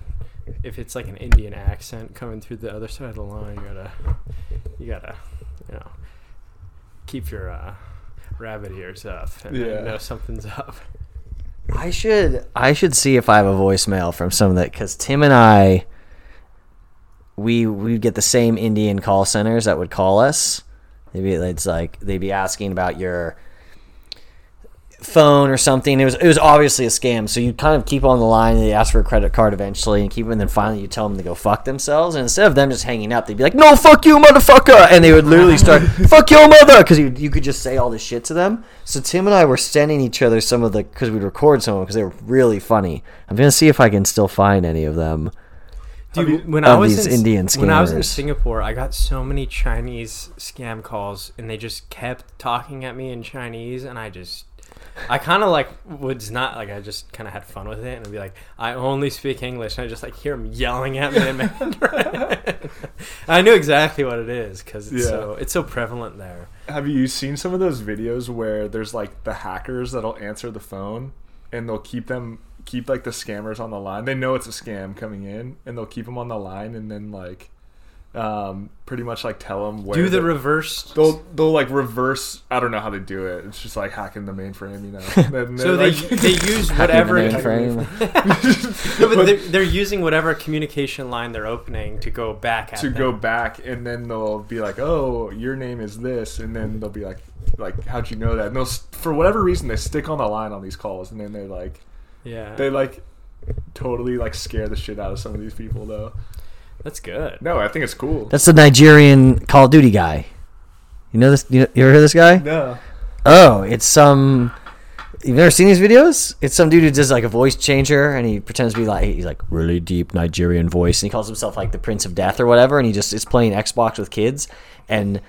if it's like an Indian accent coming through the other side of the line, you gotta, you gotta, you know, keep your uh, rabbit ears up and Yeah. know something's up. I should I should see if I have a voicemail from some of that because Tim and I we we'd get the same Indian call centers that would call us. Maybe it's like they'd be asking about your phone or something. It was it was obviously a scam. So you kind of keep on the line. And they ask for a credit card eventually, and keep. And then finally, you tell them to go fuck themselves. And instead of them just hanging up, they'd be like, "No, fuck you, motherfucker!" And they would literally start, "Fuck your mother," because you you could just say all this shit to them. So Tim and I were sending each other some of the because we'd record some of them because they were really funny. I'm gonna see if I can still find any of them. Dude, when I was in, Indian when I was in. Singapore, I got so many Chinese scam calls, and they just kept talking at me in Chinese, and I just, I kind of like was not like I just kind of had fun with it, and I'd be like, I only speak English, and I just like hear them yelling at me in Mandarin. I knew exactly what it is because it's Yeah. so it's so prevalent there. Have you seen some of those videos where there's like the hackers that'll answer the phone and they'll keep them keep like the scammers on the line. They know it's a scam coming in and they'll keep them on the line and then like um pretty much like tell them where Do the they- reverse. They'll they'll like reverse. I don't know how they do it. It's just like hacking the mainframe, you know. So they like- they use Hacking the whatever mainframe. No, but they're, they're using whatever communication line they're opening to go back at to them. go back and then they'll be like oh your name is this and then they'll be like like how'd you know that and they'll for whatever reason they stick on the line on these calls and then they're like Yeah, they like totally like scare the shit out of some of these people though that's good. no i think it's cool That's the Nigerian Call of Duty guy. You know this? You, know, you ever heard of this guy? no Oh, it's some. You've never seen these videos? It's some dude who does like a voice changer, and he pretends to be like he's like really deep Nigerian voice, and he calls himself like the Prince of Death or whatever, and he just is playing Xbox with kids, and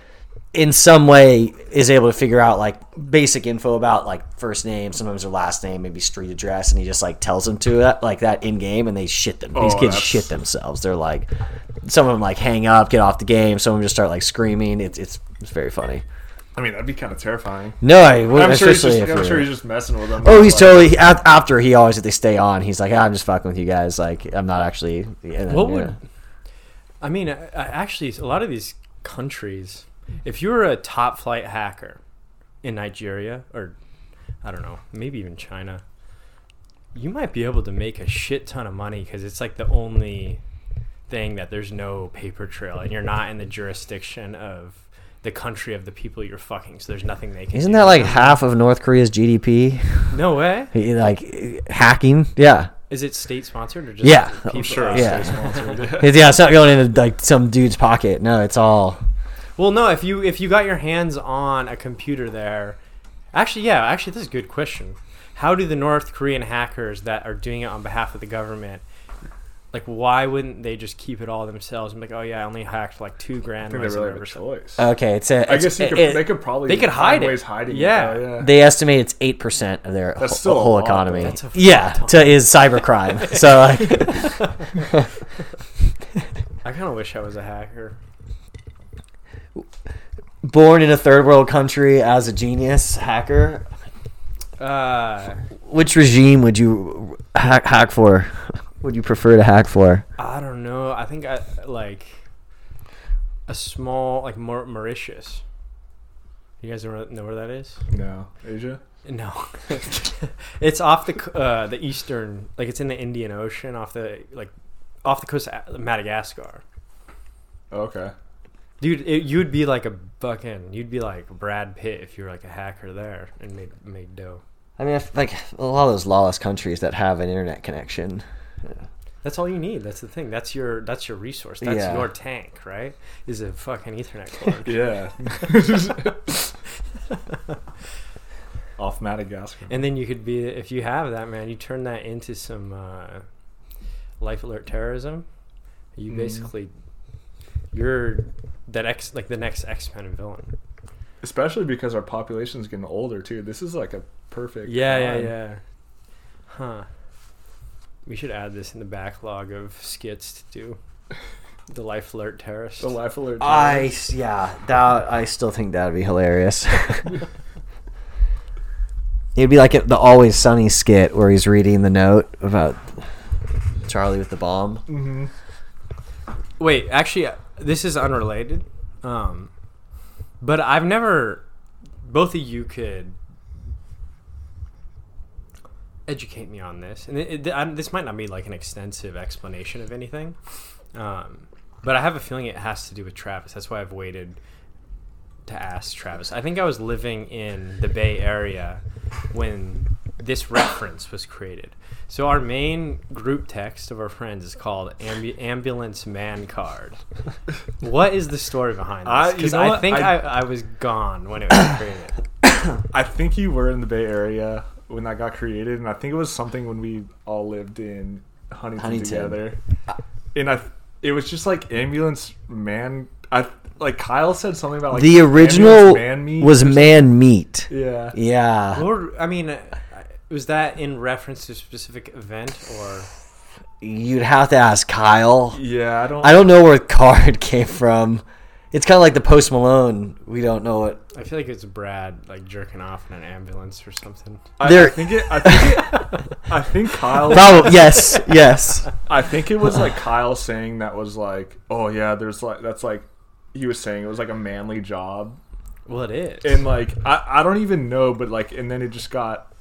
in some way is able to figure out like basic info about like first name, sometimes their last name, maybe street address, and he just like tells them to that like that in game, and they shit them. These Oh, kids that's- shit themselves. They're like, some of them like hang up, get off the game. Some of them just start like screaming. It's it's it's very funny. i mean that'd be kind of terrifying No, I would, i'm sure he's just, i'm sure he's just messing with them Oh, he's Like, totally he- after he always if they stay on. He's like, "Ah, I'm just fucking with you guys. Like, I'm not actually. then, What yeah. would I mean? I, I actually, a lot of these countries, if you were a top flight hacker in Nigeria or I don't know, maybe even China, you might be able to make a shit ton of money because it's like the only thing that there's no paper trail and you're not in the jurisdiction of the country of the people you're fucking. So there's nothing they can. Isn't do. that like half of North Korea's GDP? no way? Like hacking? Yeah, Is it state sponsored or just Yeah. people? i'm sure Oh. Yeah. state-sponsored. Yeah. It's not going into like some dude's pocket. No, it's all. Well, no. If you if you got your hands on a computer there, actually, yeah. Actually, this is a good question. How do the North Korean hackers that are doing it on behalf of the government, like, why wouldn't they just keep it all themselves and be like, oh yeah, I only hacked like two i grand. think they worth really of have a choice Okay, it's a. i it's- guess you could, it- they could probably they could find hide it. ways hiding Yeah. it, though, yeah They estimate it's eight percent of their That's whole, still a whole lot, economy. That's a yeah, fuck to, is cybercrime. so like, I kind of wish I was a hacker. Born in a third world country as a genius hacker, Uh, which regime would you hack, hack for? Would you prefer to hack for? I don't know. I think I like a small like Maur- Mauritius. You guys know know where that is? no asia No, it's off the uh, the eastern, like it's in the Indian Ocean, off the like off the coast of Madagascar. Okay Dude, it, you'd be like a fucking, you'd be like Brad Pitt if you were like a hacker there and made made dough. I mean, I f- like a lot of those lawless countries that have an internet connection. That's all you need. That's the thing. That's your that's your resource. That's Yeah. your tank, right? Is a fucking Ethernet cord. yeah off madagascar And then you could be, if you have that, man, you turn that into some uh, life alert terrorism, You Mhm. basically you're that X like the next X Men villain. Especially because our population is getting older too. This is like a perfect. Yeah, yeah, time. yeah. Huh. We should add this in the backlog of skits to do. The Life Alert Terrace. The life alert. I yeah, that I still think that'd be hilarious. It'd be like the Always Sunny skit where he's reading the note about Charlie with the bomb. hmm Wait, actually, this is unrelated. Um, but I've never. Both of you could educate me on this, and it, it, this might not be like an extensive explanation of anything. Um, but I have a feeling it has to do with Travis. That's why I've waited to ask Travis. I think I was living in the Bay Area when this reference was created. So our main group text of our friends is called Ambu- Ambulance Man Card. what is the story behind I- this? you Because know I think I, I- I, was gone when it was created. I think you were in the Bay Area when that got created, and I think it was something when we all lived in Huntington, Huntington. together. And I, it was just like ambulance man. I like Kyle said something about like the original man meat was man meat. Yeah. Yeah. Lord, I mean, uh, was that in reference to a specific event or? You'd have to ask Kyle. Yeah, I don't. I don't know where card came from. It's kind of like the Post Malone. We don't know what. I feel like it's Brad like jerking off in an ambulance or something. I, There- I think it. I think it. I think Kyle. Probably yes, yes. I think it was like Kyle saying that was like, oh yeah, there's like that's like he was saying it was like a manly job, Well, it is. and like I I don't even know, but like and then it just got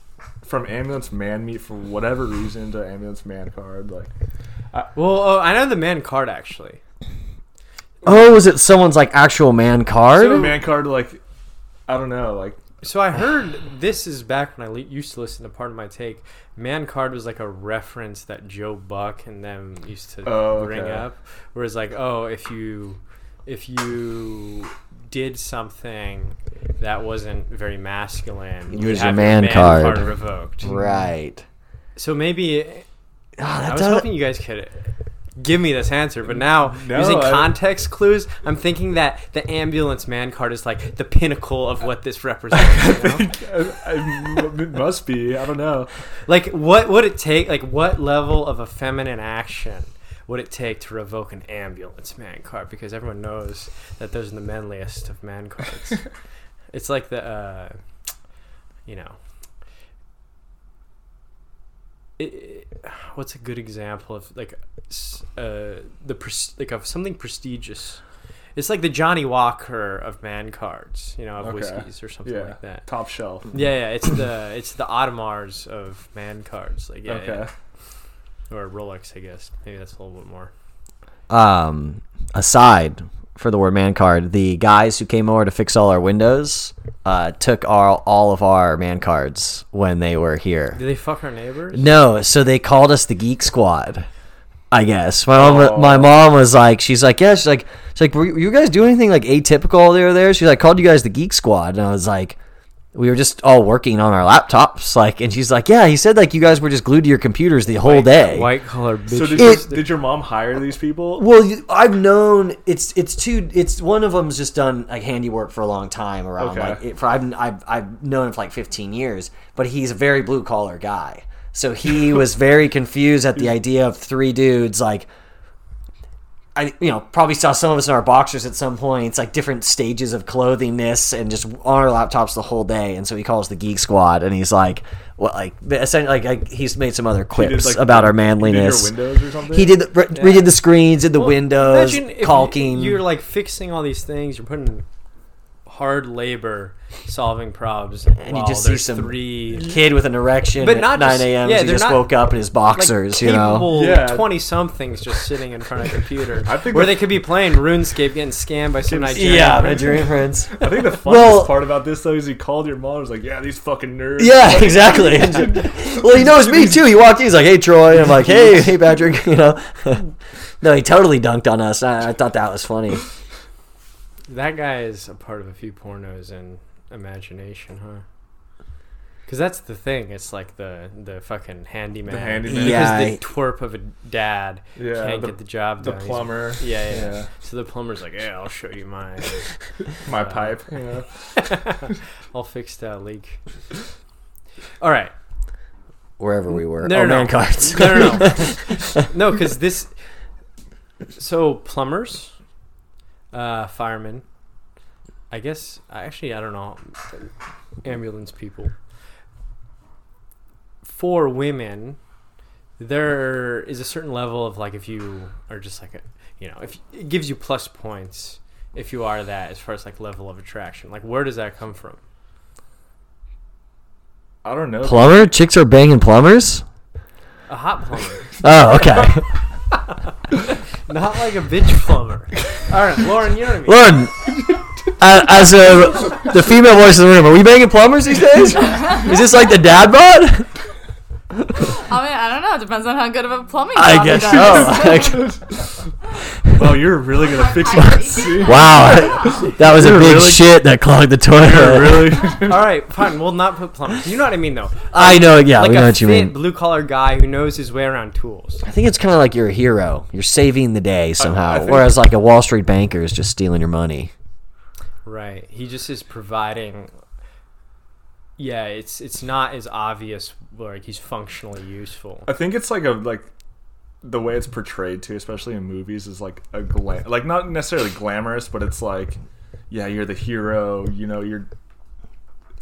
from ambulance man meat for whatever reason to ambulance man card like uh, well, oh, I know the man card actually. Oh, was it someone's like actual man card? man card like I don't know like So I heard this is back when I le- used to listen to Pardon My Take. Man card was like a reference that Joe Buck and them used to Oh, bring okay. up, whereas like, oh, if you if you did something that wasn't very masculine, You you'd lose your have man card. revoked. right. So maybe Ah, I was hoping you guys could give me this answer, but now No, using I- context clues, I'm thinking that the ambulance man card is like the pinnacle of what this represents. you know? I- I- it must be I don't know like, what would it take? Like, what level of a feminine action would it take to revoke an ambulance man card? Because everyone knows that those are the manliest of man cards. it's like the, uh, you know. It, it- what's a good example of like uh, the pres- like of something prestigious? It's like the Johnnie Walker of man cards, you know, of Okay. whiskeys or something yeah like that. top shelf Yeah, yeah, it's the it's the Audemars of man cards, like yeah, okay yeah. Or Rolex, I guess. Maybe that's a little bit more. Um, aside for the word man card, the guys who came over to fix all our windows uh, took our all of our man cards when they were here. Did they fuck our neighbors? No, so they called us the Geek Squad. I guess my mom. Oh. My mom was like, she's like, yeah, she's like, she's like, were you were you guys doing anything like atypical there? There, she's like, called you guys the Geek Squad, and I was like, we were just all working on our laptops, like, and she's like, yeah, he said like you guys were just glued to your computers the whole day. White collar bitch. so did, It- your, did your mom hire these people Well, I've known it's it's two. It's one of them's just done like handiwork for a long time around Okay. like it, for I've, I've I've known him for like 15 years, but he's a very blue collar guy. So he was very confused at the idea of three dudes like. I you know probably saw some of us in our boxers at some point. It's like different stages of clothingness and just on our laptops the whole day. And so he calls the Geek Squad, and he's like, "What like essentially like, like he's made some other He quips did, like, about our he did your manliness." windows or something He did the, re- redid the screens, did the Well, windows, imagine if you- caulking. You're like fixing all these things. You're putting hard labor solving problems, and you just see some three kid with an erection But at not 9 a.m. yeah, he they're just not- woke up in his boxers, like you know. capable Yeah. twenty somethings just sitting in front of a computer, I think where they could be playing RuneScape, getting scammed by some Nigerian. Yeah, printer. Nigerian friends. I think the funniest Well- part about this though is he called your mom. and Was like, "Yeah, these fucking nerds." Yeah, exactly. well, he knows me too. He walked in. He's like, "Hey, Troy." And I'm like, "Hey, hey, Patrick." You know. no, he totally dunked on us. I, I thought that was funny. That guy is a part of a few pornos and imagination, huh? Because that's the thing. It's like the the fucking handyman. The handyman. Because Yeah, the twerp of a dad Yeah, can't the- get the job done. The plumber. Yeah, yeah, Yeah. So the plumber's like, yeah, I'll show you my My Uh, pipe. Yeah. I'll fix that leak. All right. Wherever we were. No, oh, no, man no. cards. No, no, no. no, because this. So plumbers, uh, firemen. I guess actually I don't know. Ambulance people. For women, there is a certain level of like if you are just like a, you know, if it gives you plus points if you are that as far as like level of attraction. Like where does that come from? I don't know. Plumber? Chicks are banging plumbers? A hot plumber. Oh, okay. Not like a bitch plumber. All right, Lauren, you know what I mean. Lauren, uh, as a, the female voice in the room, are we banging plumbers these days? Is this like the dad bod? I mean, I don't know. It depends on how good of a plumbing I job he guess does. so. Well, you're really gonna fix my seat. wow, that was a You're big really- shit that clogged the toilet. Really. All right, fine. We'll not put plumbers. You know what I mean, though. I know, yeah, like we a know what you fit mean. blue collar guy who knows his way around tools. I think it's kind of like you're a hero. You're saving the day somehow, I think- whereas like a Wall Street banker is just stealing your money. Right. He just is providing. Yeah, it's it's not as obvious. Like he's functionally useful. I think it's like a like the way it's portrayed too, especially in movies, is like a glam like not necessarily glamorous, but it's like yeah, you're the hero. You know, you're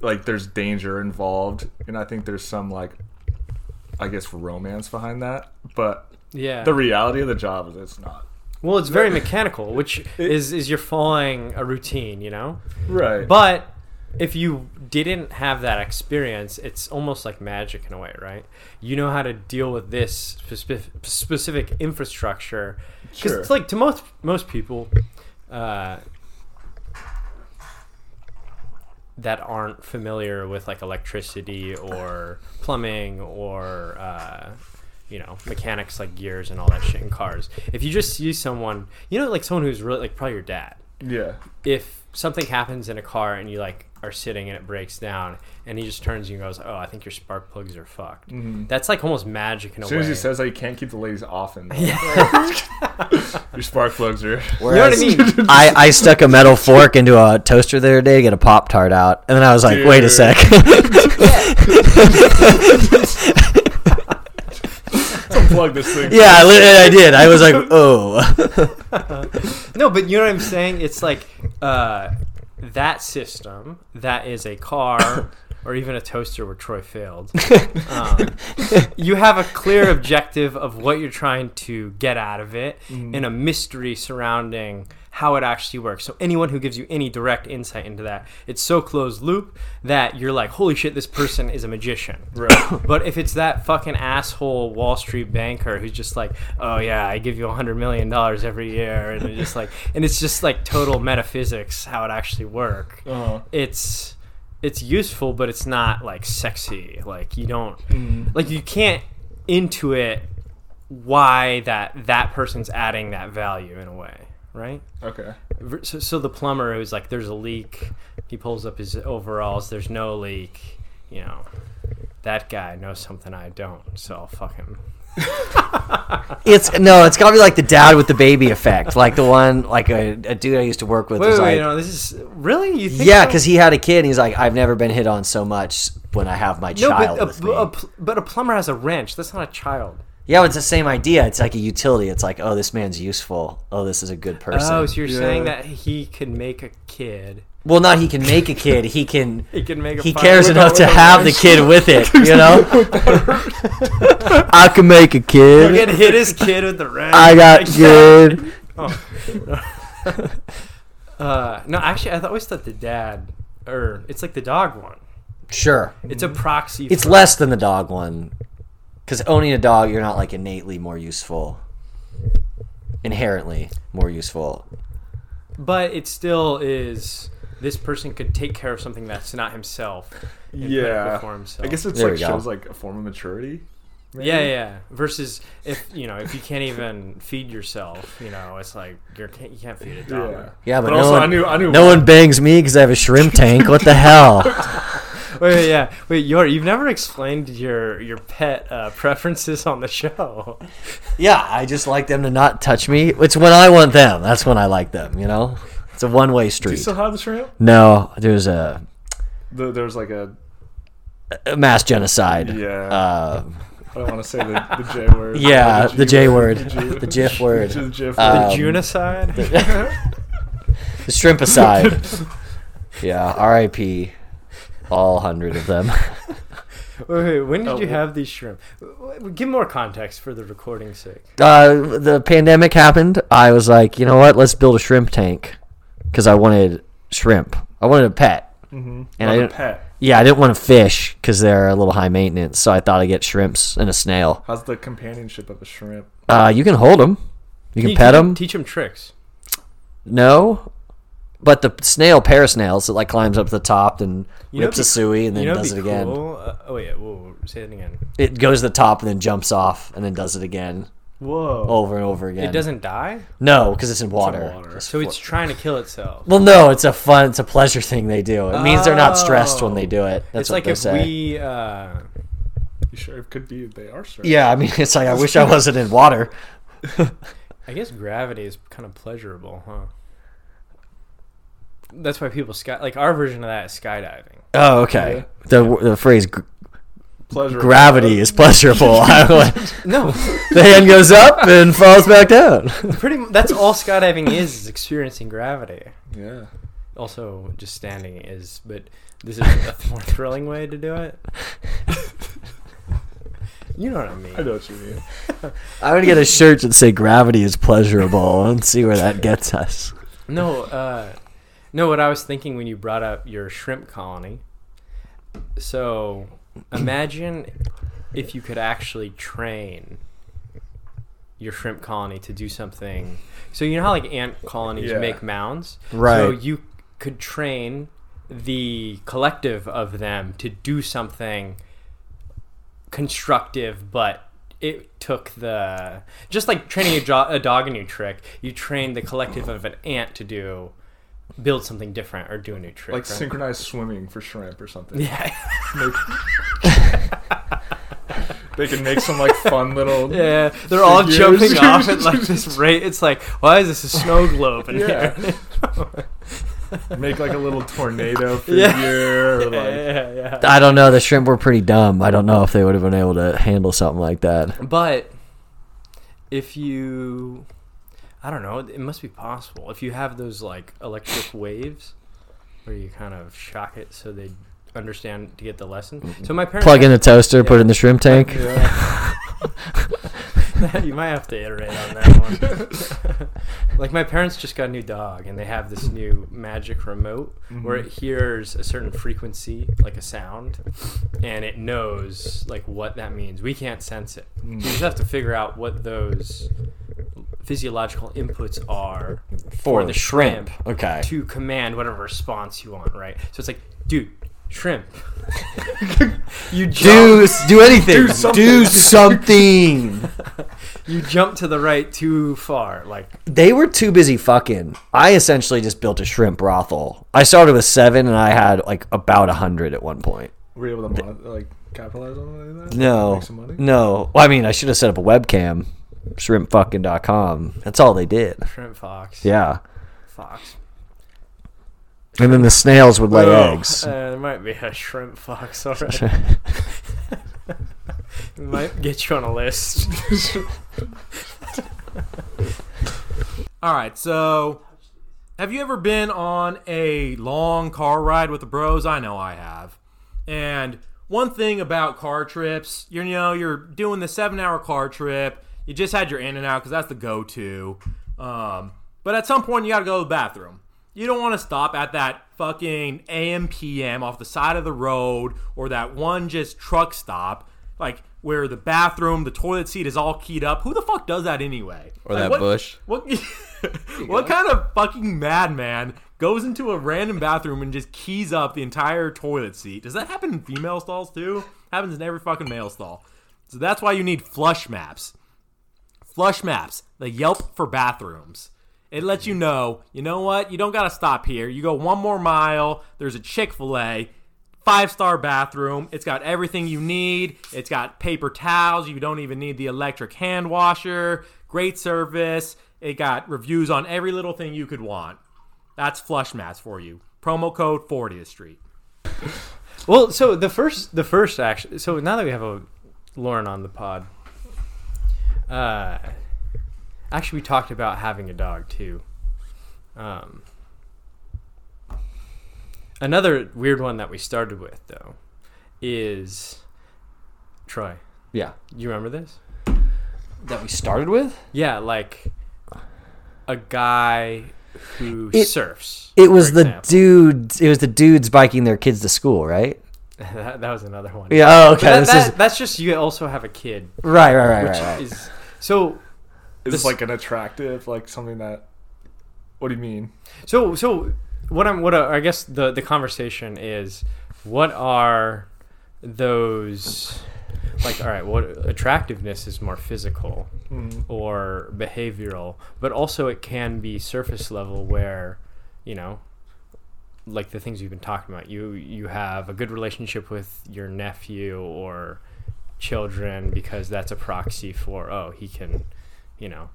like there's danger involved, and I think there's some like I guess romance behind that, but Yeah. the reality of the job is it's not well, it's very mechanical, which is is you're following a routine, you know. right. But if you didn't have that experience, it's almost like magic in a way, right? You know how to deal with this speci- specific infrastructure. Because Sure. it's like to most most people uh, that aren't familiar with like electricity or plumbing or uh, you know mechanics like gears and all that shit in cars. If you just see someone, you know, like someone who's really like probably your dad yeah, if something happens in a car and you like are sitting and it breaks down and he just turns and goes, "Oh, I think your spark plugs are fucked." That's like almost magic in a as soon way. as he says that, you can't keep the ladies off him. Your spark plugs are. you know what I mean? I, I stuck a metal fork into a toaster the other day to get a Pop Tart out, and then I was like, wait a sec. Plug this thing. yeah, I, li- I did. I was like, oh. no, but you know what I'm saying? It's like uh, that system that is a car or even a toaster where Troy failed. Um, you have a clear objective of what you're trying to get out of it and a mystery surrounding how it actually works. So anyone who gives you any direct insight into that, it's so closed loop that you're like, holy shit, this person is a magician. Right. But if it's that fucking asshole Wall Street banker who's just like, oh yeah, I give you a hundred million dollars every year, and it's just like, and it's just like total metaphysics how it actually work. Uh-huh. It's it's useful, but it's not like sexy. Like you don't like you can't intuit why that that person's adding that value in a way, right? Okay. So, so the plumber who's like, there's a leak. He pulls up his overalls. There's no leak. You know, that guy knows something I don't. So I'll fuck him. It's no, it's gotta be like the dad with the baby effect, like the one, like a, a dude I used to work with Wait, was wait, like, no, this is really you think? yeah, because he had a kid, and he's like, I've never been hit on so much when I have my no, child but with a, me. a but a plumber has a wrench. That's not a child. Yeah, but it's the same idea. It's like a utility. It's like, oh, this man's useful. Oh, this is a good person. Oh, so you're saying that he can make a kid? well, not he can make a kid. He can. He can make a. He cares enough to have the kid with it. You know. I can make a He kid. can hit his kid with the wrench. I got Like, kid. Uh, no, actually, I th- always thought the dad, or it's like the dog one. Sure. It's a proxy. It's for- less than the dog one. Because owning a dog, you're not like innately more useful. Inherently more useful. but it still is. This person could take care of something that's not himself. and put it Yeah. before himself. I guess it's There like we go. shows like a form of maturity. maybe? Yeah, yeah. Versus if you know if you can't even feed yourself, you know, it's like you're can't, you can't feed a dog. Yeah. Yeah, but, But no also, one, I knew I knew no one bangs me because I have a shrimp tank. What the hell? wait, yeah, wait. Yor, you've never explained your your pet uh, preferences on the show. Yeah, I just like them to not touch me. It's when I want them. That's when I like them. You know, it's a one way street. Do you still have the shrimp? No, there's a, The, there's like a a mass genocide. yeah. Uh, I don't want to say the, the J word. yeah, Or the J word, G- the GIF word, The GIF word. Um, Junocide. the shrimp aside. Yeah, R.I.P. All hundred of them. wait, wait, when did Oh, you wh- have these shrimp? W- w- Give more context for the recording's sake. uh, the pandemic happened. I was like, you know what? Let's build a shrimp tank because I wanted shrimp. I wanted a pet. Mm-hmm. And I a didn't- pet. Yeah, I didn't want to fish because they're a little high maintenance. So I thought I'd get shrimps and a snail. How's the companionship of a shrimp? Uh, you can hold them. You can You pet them. Teach them tricks. No, but the snail, parasnails, it like climbs up to the top and You know rips a it'd be- suey and then you know does it again. cool? Uh, oh wait, whoa, whoa, say it again. It goes to the top and then jumps off and then does it again Whoa. over and over again. It doesn't die, No, because it's in water. water. so it's trying to kill itself. Well, no, it's a fun, it's a pleasure thing they do. It means they're not stressed when they do it. That's it's what like they if say. we. Uh, You sure it could be they are straight. Yeah, I mean, it's like I wish I wasn't in water. I guess gravity is kind of pleasurable, huh? That's why people sky like our version of that is skydiving. Oh, okay. The the phrase gr- Pleasure. gravity is pleasurable. No, the hand goes up and falls back down. pretty. mu- That's all skydiving is: is experiencing gravity. Yeah. Also, just standing is, but this is a more thrilling way to do it. You know what I mean? I know what you mean. I'm gonna get a shirt that say "Gravity is pleasurable" and see where that gets us. No, uh, no. What I was thinking when you brought up your shrimp colony. So, imagine if you could actually train your shrimp colony to do something. So you know how like ant colonies Yeah. make mounds, Right. So you could train the collective of them to do something constructive, but it took the just like training a, jo- a dog a new trick. You train the collective of an ant to do build something different or do a new trick. Like right? synchronized swimming for shrimp or something. Yeah, They can make some like fun little. yeah. They're all Figures. jumping off at like this rate. It's like, why is this a snow globe in Yeah. here? Make like a little tornado Yeah. figure. Or yeah, like, yeah, yeah. I don't know. The shrimp were pretty dumb. I don't know if they would have been able to handle something like that. But if you, I don't know, it must be possible. If you have those like electric waves, where you kind of shock it so they understand to get the lesson. Mm-hmm. So my parents Plug in the toaster, put it in the shrimp tank. you might have to iterate on that one. like my parents just got a new dog, and they have this new magic remote mm-hmm. where it hears a certain frequency, like a sound, and it knows like what that means. We can't sense it. You mm. just have to figure out what those physiological inputs are For the shrimp. Okay. to command whatever response you want, right? So it's like, dude, shrimp. you jump, Do do anything. Do something. Do something. you jump to the right too far, like they were too busy fucking. I essentially just built a shrimp brothel. I started with seven, and I had like about a hundred at one point. were you able to like capitalize on any that? No, Make some money? no. Well, I mean, I should have set up a webcam. Shrimpfucking.com. That's all they did. shrimp fox. Yeah, Fox. and then the snails would lay eggs. Uh, there might be a shrimp fox already. might get you on a list. All right, so have you ever been on a long car ride with the bros? I know I have. And one thing about car trips, you know, you're doing the seven hour car trip. You just had your in and out because that's the go to. Um, but at some point, you got to go to the bathroom. You don't want to stop at that fucking AM PM off the side of the road or that one just truck stop, like where the bathroom, the toilet seat is all keyed up. Who the fuck does that anyway? Or Like, that what- bush. what what kind of fucking madman goes into a random bathroom and just keys up the entire toilet seat? Does that happen in female stalls too? Happens in every fucking male stall. So that's why you need flush maps. Flush maps, the Yelp for bathrooms. It lets you know, you know what? You don't got to stop here. You go one more mile, there's a Chick fil A. five star bathroom. It's got everything you need. It's got paper towels. You don't even need the electric hand washer. Great service. It got reviews on every little thing you could want. That's Flush Maps for you. Promo code 40th Street. Well, so the first, the first actually. So now that we have a Lauren on the pod, uh, actually we talked about having a dog too. Um, another weird one that we started with though is Troy. Yeah. You remember this? That we started with? Yeah, like a guy who It- surfs. It was the dudes. It was the dudes biking their kids to school, right? that, that was another one. Yeah. Oh, okay. that- this that- is that's just you also have a kid, right, right, right, which right, right. is so Is This- like an attractive, like something that? What do you mean? So so what I'm what I I guess the the conversation is what are those like all right what attractiveness is more physical hmm. or behavioral but also it can be surface level where you know like the things you've been talking about you you have a good relationship with your nephew or children because that's a proxy for oh he can you know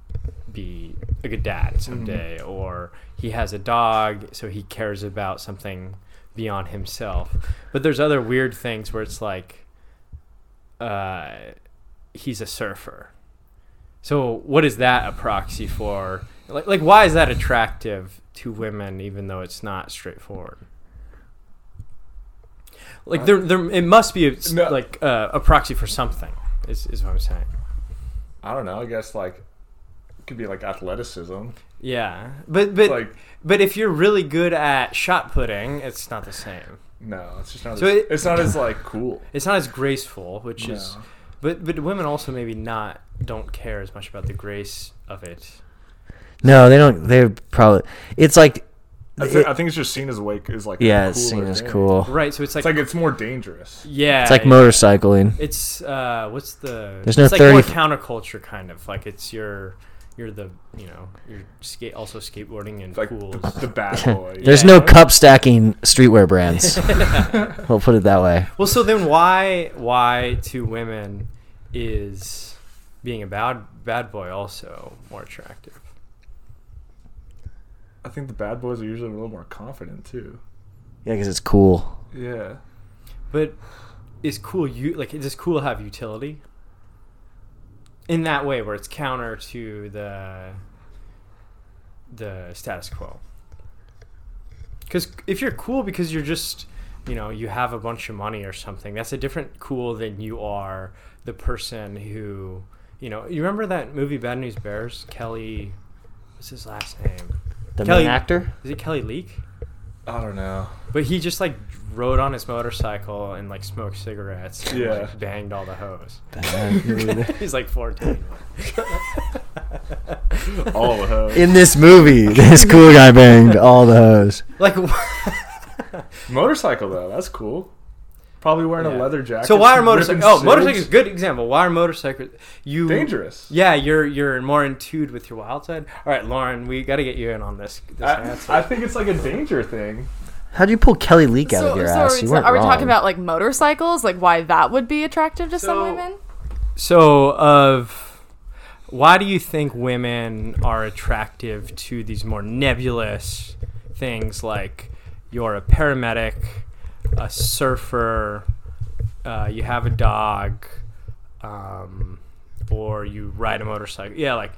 be a good dad someday or he has a dog so he cares about something beyond himself. But there's other weird things where it's like uh he's a surfer. So what is that a proxy for? Like like why is that attractive to women even though it's not straightforward like there, there it must be a, No. like uh, a proxy for something is, is what i'm saying I don't know. I guess like it could be like athleticism. Yeah, but but Like but if you're really good at shot putting, it's not the same. no, it's just not. So as, it- it's not as like cool. It's not as graceful, which is. No. But but women also maybe not don't care as much about the grace of it. No, they don't. They're probably. It's like. I, thi- it- I think it's just seen as like is like yeah, it's seen as thing. cool. Right. So it's like, It's like it's more dangerous. yeah. It's like yeah. motorcycling. It's uh, what's the? There's no it's like more 30 counterculture kind of like it's your. You're the you know you're skate also skateboarding in It's like pools. the, the bad boy. There's Yeah. no cup stacking streetwear brands. we'll put it that way. Well, so then why why two women is being a bad bad boy also more attractive? I think the bad boys are usually a little more confident too. Yeah, because it's cool. Yeah. But is cool you like does cool to have utility? In that way where it's counter to the the status quo. Cuz if you're cool because you're just, you know, you have a bunch of money or something, that's a different cool than you are the person who, you know, you remember that movie Bad News Bears? Kelly what's his last name? The Kelly- main actor. Is it Kelly Leak? I don't know. But he just like rode on his motorcycle and like smoked cigarettes and Yeah. like banged all the hoes. He's like 14. All the hoes. In this movie, this cool guy banged all the hoes. like Motorcycle though, that's cool. Probably wearing Yeah. a leather jacket. So why are motorcycles Oh, motorcycles silks. good example. Why are motorcycles you dangerous? Yeah, you're you're more in tune with your wild side. All right, Lauren, we got to get you in on this. this I. I think it's like a danger thing. How do you pull Kelly Leak out So, of your so ass? are, we, you weren't are we wrong. talking about like motorcycles? Like why that would be attractive to some women? So, of why do you think women are attractive to these more nebulous things like you're a paramedic, a surfer, uh, you have a dog, um, or you ride a motorcycle? Yeah, like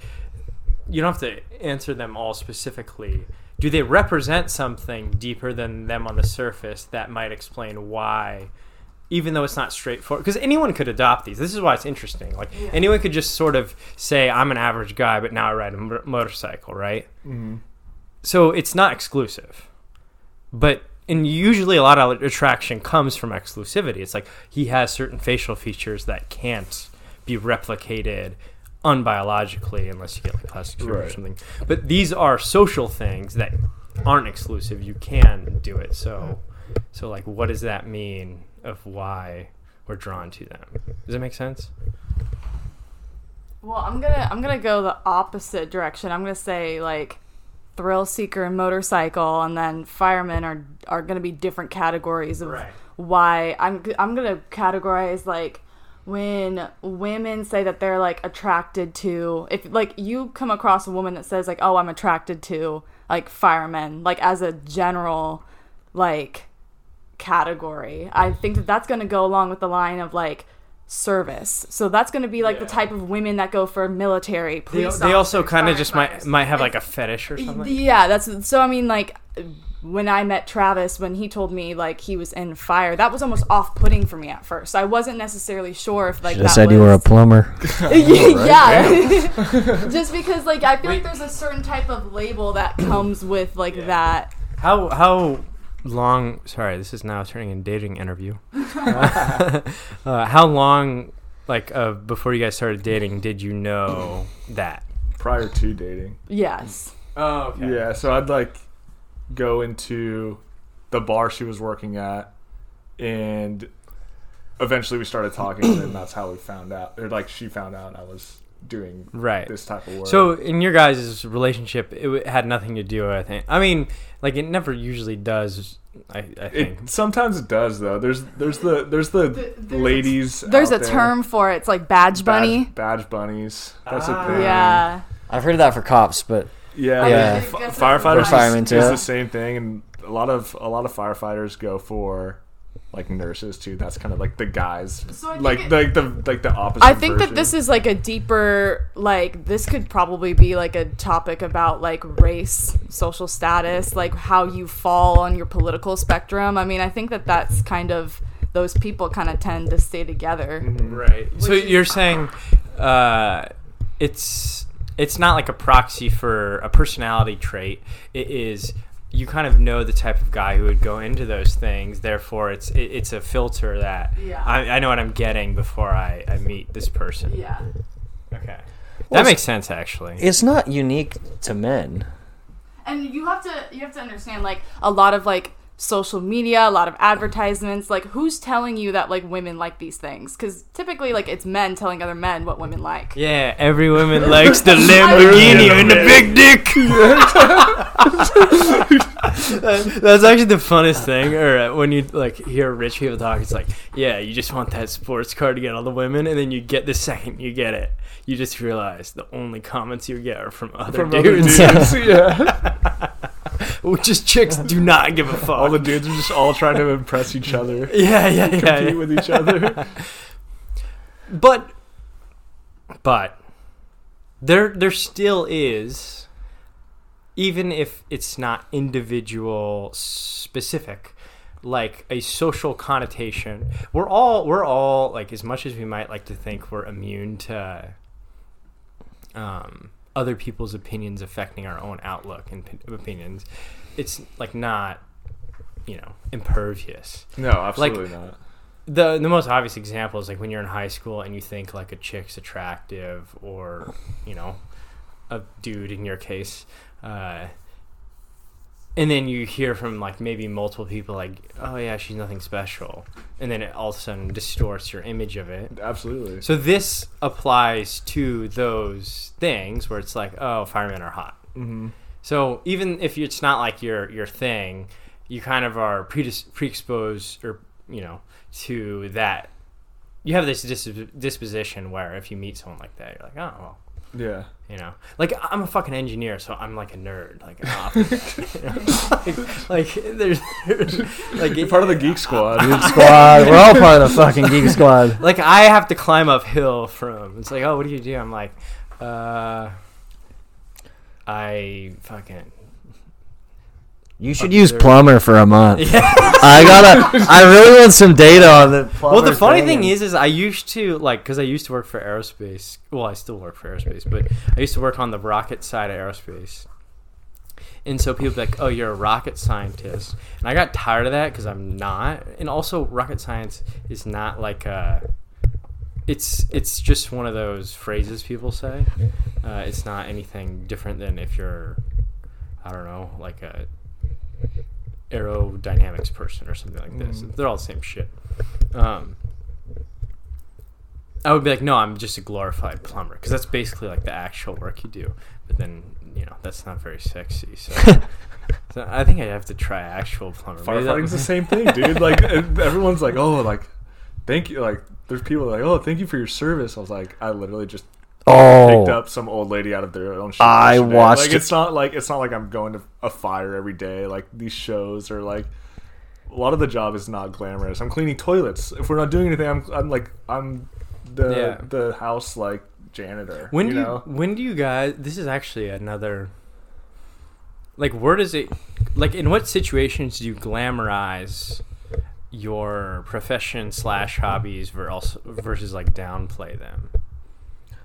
you don't have to answer them all specifically. Do they represent something deeper than them on the surface that might explain why? even though it's not straightforward because anyone could adopt these this is why it's interesting like anyone could just sort of say i'm an average guy but now i ride a motorcycle right so it's not exclusive but and usually a lot of attraction comes from exclusivity. It's like he has certain facial features that can't be replicated unbiologically unless you get like plastic surgery or something. But these are social things that aren't exclusive. You can do it. So so like what does that mean of why we're drawn to them? Does that make sense? Well, I'm gonna I'm gonna go the opposite direction. I'm gonna say like thrill seeker and motorcycle, and then firemen are are going to be different categories of Right. why I'm I'm going to categorize like when women say that they're like attracted to if like you come across a woman that says like oh I'm attracted to like firemen like as a general like category. I think that that's going to go along with the line of like service. So that's going to be like the type of women that go for military, They, police. they also kind of just might might have like a fetish or something. Yeah, that's so. I mean, like when I met Travis, when he told me like he was in fire, that was almost off-putting for me at first. I wasn't necessarily sure if like Should have that said you were a plumber. yeah, just because like I feel like there's a certain type of label that comes with like that. How how long? Sorry, this is now turning into dating interview. uh, how long, like, uh, before you guys started dating, did you know that? prior to dating. Yes. Oh, okay. Yeah, so I'd like go into the bar she was working at, and eventually we started talking, and that's how we found out. Or like she found out I was doing Right. this type of work. So in your guys' relationship, it had nothing to do. I think. I mean, like it never usually does. I, I think. it sometimes it does though. There's there's the there's the there's ladies. There's out a there. term for it. It's like badge bunny. Badge, badge bunnies. That's Ah. a thing. Yeah. I've heard of that for cops, but Yeah, Yeah. f- I guess firefighters that's is, firemen, is the same thing, and a lot of a lot of firefighters go for like nurses too. That's kind of like the guys, So like it- like the like the opposite. I think that this is like a deeper like this could probably be like a topic about like race, social status, like how you fall on your political spectrum. I mean, I think that that's kind of those people kind of tend to stay together. Right. So you're saying uh, it's it's not like a proxy for a personality trait. It is you kind of know the type of guy who would go into those things. Therefore, it's it, it's a filter that Yeah. I, I know what I'm getting before I, I meet this person. Yeah. Okay. Well, That makes sense, actually. it's not unique to men. And you have to you have to understand like a lot of like social media, a lot of advertisements, like who's telling you that like women like these things? Cuz typically like it's men telling other men what women like. Yeah, every woman likes the Lamborghini and the big dick. That's actually the funnest thing. Or uh, when you like hear rich people talk, it's like, yeah, you just want that sports car to get all the women, and then you get the second you get it, you just realize the only comments you get are from other from other dudes, dudes. yeah, which is chicks do not give a fuck. all the dudes are just all trying to impress each other, yeah, yeah, yeah. compete yeah. with each other. but but there there still is even if it's not individual specific like a social connotation we're all we're all like as much as we might like to think we're immune to um, other people's opinions affecting our own outlook and p- opinions it's like not you know impervious No, absolutely not. the the most obvious example is like when you're in high school and you think like a chick's attractive or you know a dude in your case uh, and then you hear from like maybe multiple people like oh yeah she's nothing special and then it all of a sudden distorts your image of it Absolutely. so this applies to those things where it's like oh firemen are hot hmm so even if it's not like your your thing, you kind of are predis- predisposed or you know to that. You have this dis- disposition where if you meet someone like that, you're like, oh well, Yeah. you know, like I'm a fucking engineer, so I'm like a nerd. Like, off the you know? like, like there's like You're part of the geek squad. Geek squad. We're all part of the fucking geek squad. like I have to climb uphill from. It's like, oh, what do you do? I'm like, uh, I fucking You should use plumber for a month. yeah. I gotta. I really want some data on the. Well, the funny thing. thing is, is I used to like because I used to work for aerospace. Well, I still work for aerospace, but I used to work on the rocket side of aerospace. And so people be like, "Oh, you're a rocket scientist," and I got tired of that because I'm not. And also, rocket science is not like a. It's it's just one of those phrases people say. Uh, it's not anything different than if you're, I don't know, like a aerodynamics person or something like this. They're all the same shit. Um, I would be like, no, I'm just a glorified plumber because that's basically like the actual work you do. But then you know that's not very sexy. So, so I think I have to try actual plumber. Firefighting's the same thing, dude. Like everyone's like, oh, like thank you. Like there's people like, oh, thank you for your service. I was like, I literally just Oh, picked up some old lady out of their own. shit I yesterday. watched Like it- it's not like it's not like I'm going to a fire every day. Like these shows are like. A lot of the job is not glamorous. I'm cleaning toilets. If we're not doing anything, I'm, I'm like I'm the Yeah. the house like janitor. When you do you, when do you guys? This is actually another. Like, where does it? Like, in what situations do you glamorize your profession slash hobbies versus versus like downplay them?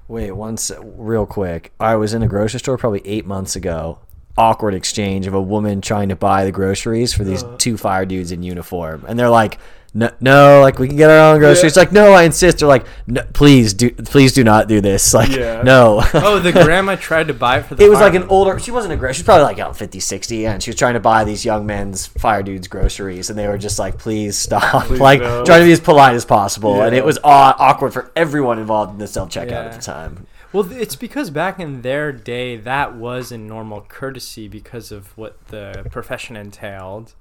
Wait, once real quick. I was in a grocery store probably eight months ago. Awkward exchange of a woman trying to buy the groceries for these Uh. two fire dudes in uniform, and they're like, "No, no like we can get our own groceries." Like, no, I insist. They're like, no, "Please do, please do not do this." Like, Yeah. no. Oh, the grandma tried to buy it for the. it was like an older she wasn't a girl she's probably like oh, 50 60 and she was trying to buy these young men's fire dudes groceries and they were just like please stop Please like no. trying to be as polite as possible and it was aw- awkward for everyone involved in the self-checkout Yeah. at the time Well, it's because back in their day, that was a normal courtesy because of what the profession entailed.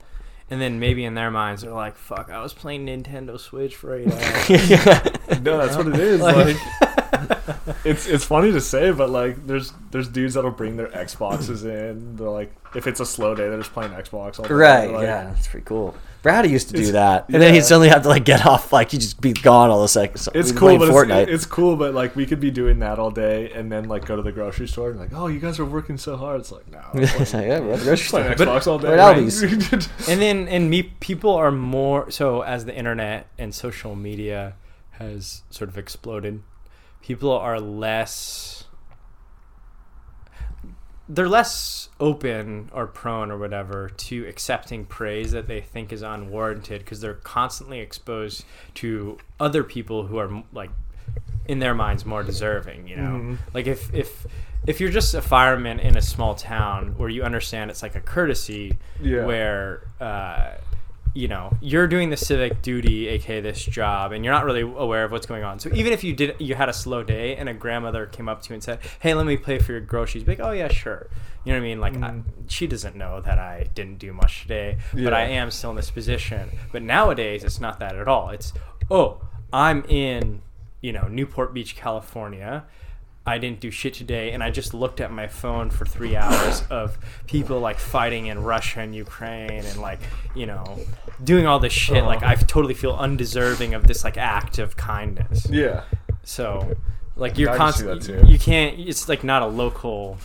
And then maybe in their minds, they're like, fuck, I was playing Nintendo Switch for eight hours. No, that's what it is. Like- Like, it's it's funny to say, but like, there's there's dudes that'll bring their Xboxes in. They're like, if it's a slow day, they're just playing Xbox all day. right Like, yeah that's pretty cool Brady used to do It's- that and then he'd suddenly have to like get off like he'd just be gone all the seconds It's We'd cool, but Fortnite. it's, it's cool, but like we could be doing that all day and then like go to the grocery store and like, oh, you guys are working so hard. It's like, no, I'm It's like, yeah, we're the grocery playing store. Xbox all day. we're at Aldi's. and then, and me, people are more, so as the internet and social media has sort of exploded, people are less, they're less open or prone or whatever to accepting praise that they think is unwarranted because they're constantly exposed to other people who are like in their minds more deserving you know Mhm. like if if if you're just a fireman in a small town where you understand it's like a courtesy Yeah. where uh, you know you're doing the civic duty aka this job and you're not really aware of what's going on. So even if you did you had a slow day and a grandmother came up to you and said hey let me pay for your groceries be like oh yeah sure. You know what i mean? Like I, Mhm. she doesn't know that i didn't do much today but i am still in this position. But nowadays it's not that at all. It's oh i'm in you know newport beach california. I didn't do shit today, and I just looked at my phone for three hours of people like fighting in Russia and Ukraine, and like you know, doing all this shit. Like I totally feel undeserving of this like act of kindness. yeah. So, like you're I can see constantly, you can't. It's like not a local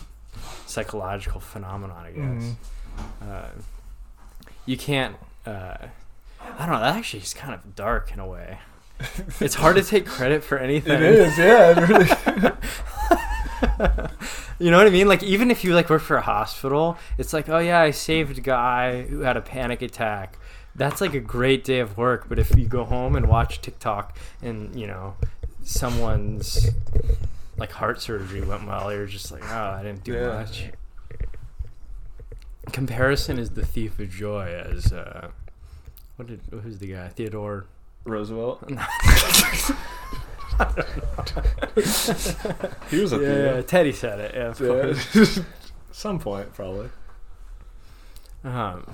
psychological phenomenon, I guess. Mm-hmm. Uh, you can't. Uh, I don't know. That actually is kind of dark in a way. It's hard to take credit for anything. It is, yeah. It really. You know what I mean? Like even if you like work for a hospital, it's like, oh yeah, I saved a guy who had a panic attack. That's like a great day of work. But if you go home and watch TikTok and you know someone's like heart surgery went well, you're just like, oh, I didn't do Yeah. much. Comparison is the thief of joy. As uh, what did who's the guy? Theodore. Roosevelt. he was a Yeah, thief. Teddy said it. Yeah. Yeah. Some point, probably. Um,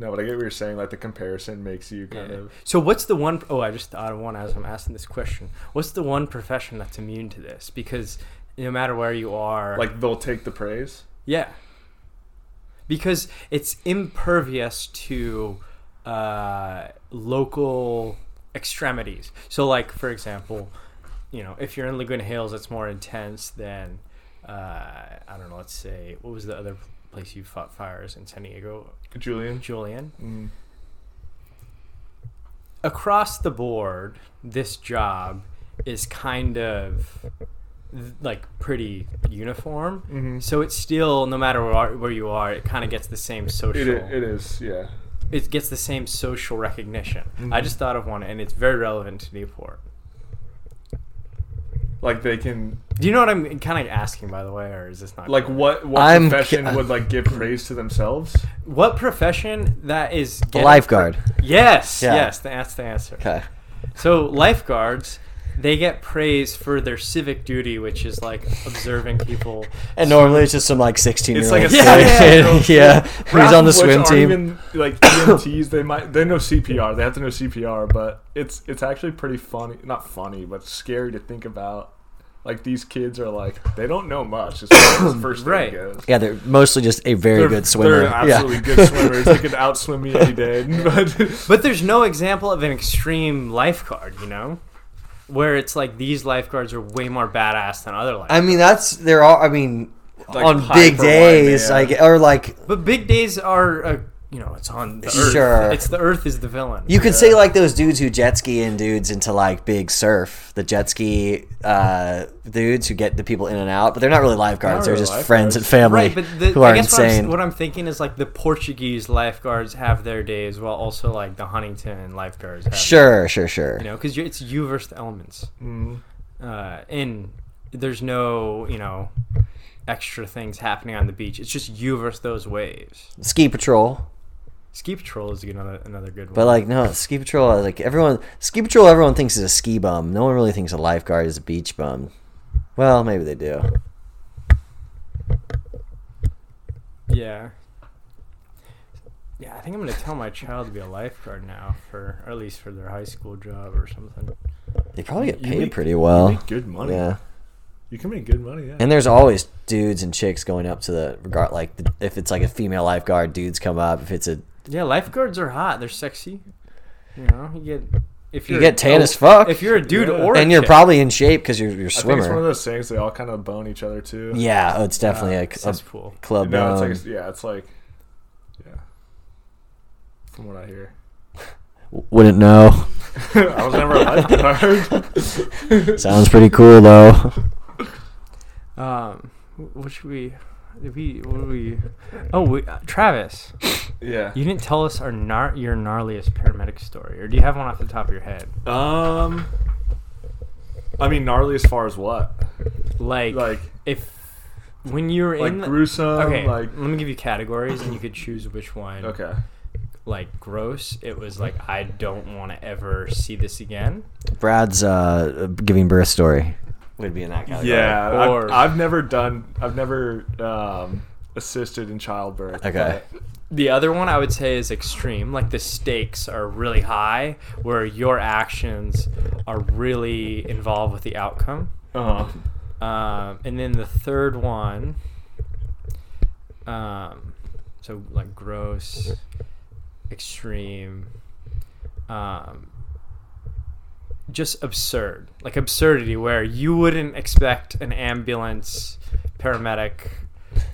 No, but I get what you're saying. Like the comparison makes you kind Yeah. of. So what's the one oh I just thought of one as I'm asking this question. What's the one profession that's immune to this? Because no matter where you are Like they'll take the praise. Yeah. Because it's impervious to uh, local extremities. So like for example, you know, if you're in Laguna Hills it's more intense than uh, I don't know, let's say what was the other place you fought fires in San Diego? Julian. Julian? Mm. across the board, this job is kind of like pretty uniform. Mhm. So it's still, no matter where, where you are, it kind of gets the same social. It, it is, yeah. it gets the same social recognition. Mm-hmm. I just thought of one, and it's very relevant to Newport. Like they can, Do you know what I'm kind of asking, by the way, or is this not like what what I'm- profession would like give praise to themselves? what profession that is A getting- lifeguard. Yes, Yeah. yes, that's the answer. Okay. So lifeguards, they get praise for their civic duty, which is like observing people. And normally it's just some like 16 year It's old like a kid. seven-year-old yeah, kid. who's on the of swim team. Even, like EMTs, they might they know CPR. They have to know CPR, but it's it's actually pretty funny. Not funny, but scary to think about. Like these kids are like they don't know much as far as first aid Right. goes. Yeah, they're mostly just a very They're, good swimmer. They're absolutely yeah. good swimmers. They could outswim me any day. But But there's no example of an extreme lifeguard, you know, where it's like these lifeguards are way more badass than other lifeguards. I mean, that's there are. all. I mean, Like on big days, White, like or like but big days are, uh, you know, it's on the earth. Sure. It's the earth is the villain. you could say like those dudes who jet ski in dudes into like big surf, the jet ski uh, dudes who get the people in and out, but they're not really lifeguards. Not they're really just friends and family Right, but the, who I are guess what I'm, insane. what I'm thinking is like the Portuguese lifeguards have their days, while also like the Huntington lifeguards have. Sure, sure, sure. You know, because it's you versus the elements, mm, uh, and there's no you know extra things happening on the beach. It's just you versus those waves. Ski patrol, Ski patrol is another another good one. but like no ski patrol. Like everyone, ski patrol. Everyone thinks is a ski bum. No one really thinks a lifeguard is a beach bum. Well, maybe they do. yeah. Yeah, I think I'm gonna tell my child to be a lifeguard now, for or at least for their high school job or something. They probably get paid make- pretty you well. make good money. Yeah. You can make good money. Yeah. And there's always dudes and chicks going up to the regard like the, if it's like a female lifeguard, dudes come up. If it's a Yeah, lifeguards are hot. They're sexy. You know, you get if you get tan oh, as fuck, If you're a dude Yeah. or a and you're chick. probably in shape because you're you're a I think it's one of those things they all kind of bone each other too. Yeah, oh, it's definitely uh, a, a cesspool. club No, it's bone. like yeah, it's like yeah. From what I hear, Wouldn't know. I was never a lifeguard. Sounds pretty cool though. Um, what should we? Did we? What do we? Oh, we, uh, Travis, yeah. you didn't tell us our gnar- your gnarliest paramedic story, or do you have one off the top of your head? Um. I mean, gnarly as far as what? Like, Like, if when you were like in the, gruesome. okay, Like, let me give you categories, and you could choose which one. okay. Like gross, it was like I don't want to ever see this again. Brad's uh, giving birth story would be in that category. Yeah, Or- I've, I've never done. I've never um, assisted in childbirth. Okay. The other one I would say is extreme. Like the stakes are really high, where your actions are really involved with the outcome. Uh, huh. Um, and then the third one, um, so like gross, extreme, um, just absurd, like absurdity, where you wouldn't expect an ambulance paramedic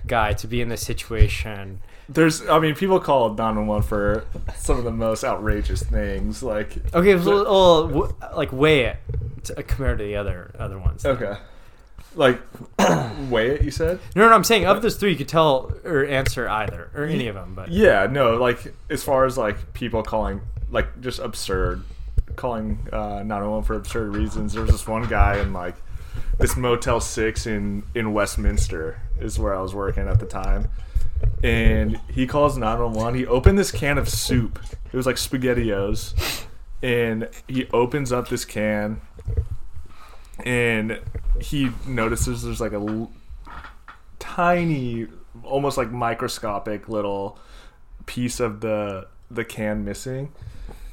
guy to be in this situation. there's. I mean, people call 911 for some of the most outrageous things. Like, Okay, it was a w- like weigh it to, uh, compared to the other other ones. okay, like weigh it. You said. No, no, I'm saying of those three, you could tell or answer either or any of them. But Yeah, no, like as far as like people calling like just absurd, calling uh, 911 for absurd reasons. There was this one guy in like this Motel Six in in Westminster is where I was working at the time, and he calls 911. He opened this can of soup. It was like SpaghettiOs, and he opens up this can, and he notices there's like a l- tiny, almost like microscopic little piece of the the can missing,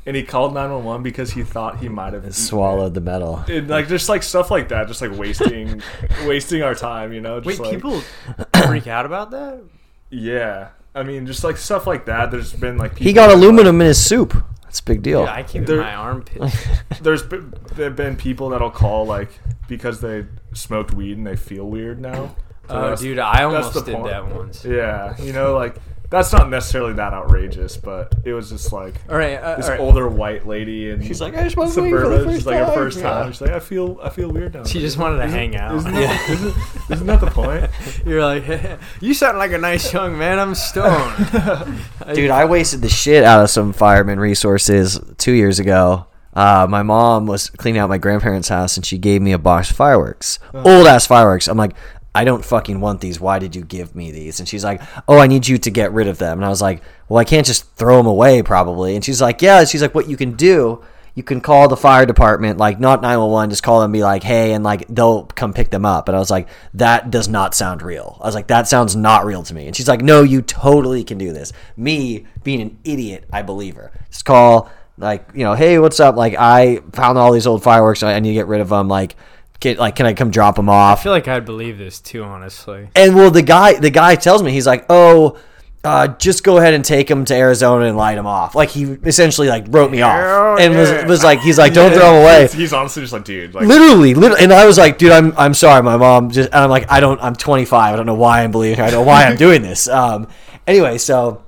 and he called nine one one because he thought he might have eaten Swallowed the metal. It. And, like just like stuff like that, just like wasting wasting our time, you know. Just wait, like, people freak out about that? yeah. I mean, just like stuff like that. There's been like people He got that, like- aluminum in his soup. That's a big deal. Yeah, I keep in There- my armpit. There's been, there've been people that'll call like because they smoked weed and they feel weird now. So Oh, dude, I almost the did point. that once. Yeah, you know, like that's not necessarily that outrageous, but it was just like All right, uh, this all right. older white lady and She's like, I smoked weed for the suburban. first She's like her first time. Yeah. She's like, I feel, I feel weird now. She just wanted to hang out. Isn't that, isn't, isn't that the point? You're like, you sound like a nice young man. I'm stoned. Dude, I wasted the shit out of some fireman resources two years ago. Uh, my mom was cleaning out my grandparents' house and she gave me a box of fireworks. Old ass fireworks. I'm like, I don't fucking want these. Why did you give me these? And she's like, Oh, I need you to get rid of them. And I was like, Well, I can't just throw them away, probably. And she's like, Yeah. She's like, What you can do, you can call the fire department, like not 911, just call them and be like, hey, and like they'll come pick them up. And I was like, that does not sound real. I was like, that sounds not real to me. And she's like, no, you totally can do this. Me being an idiot, I believe her. Just call, like, you know, hey, what's up? Like, I found all these old fireworks. I need to get rid of them. Like, get, like, can I come drop him off? I feel like I'd believe this too, honestly. And well, the guy, the guy tells me he's like, "Oh, uh, just go ahead and take him to Arizona and light him off." Like he essentially like wrote me off and was was like, he's like, "Don't throw him away." He's honestly just like, dude, like, Literally, literally, and I was like, "Dude, I'm I'm sorry, my mom just." And I'm like, "I don't. I'm 25. I don't know why I'm believing her. I don't know why I'm doing this." Um. Anyway, so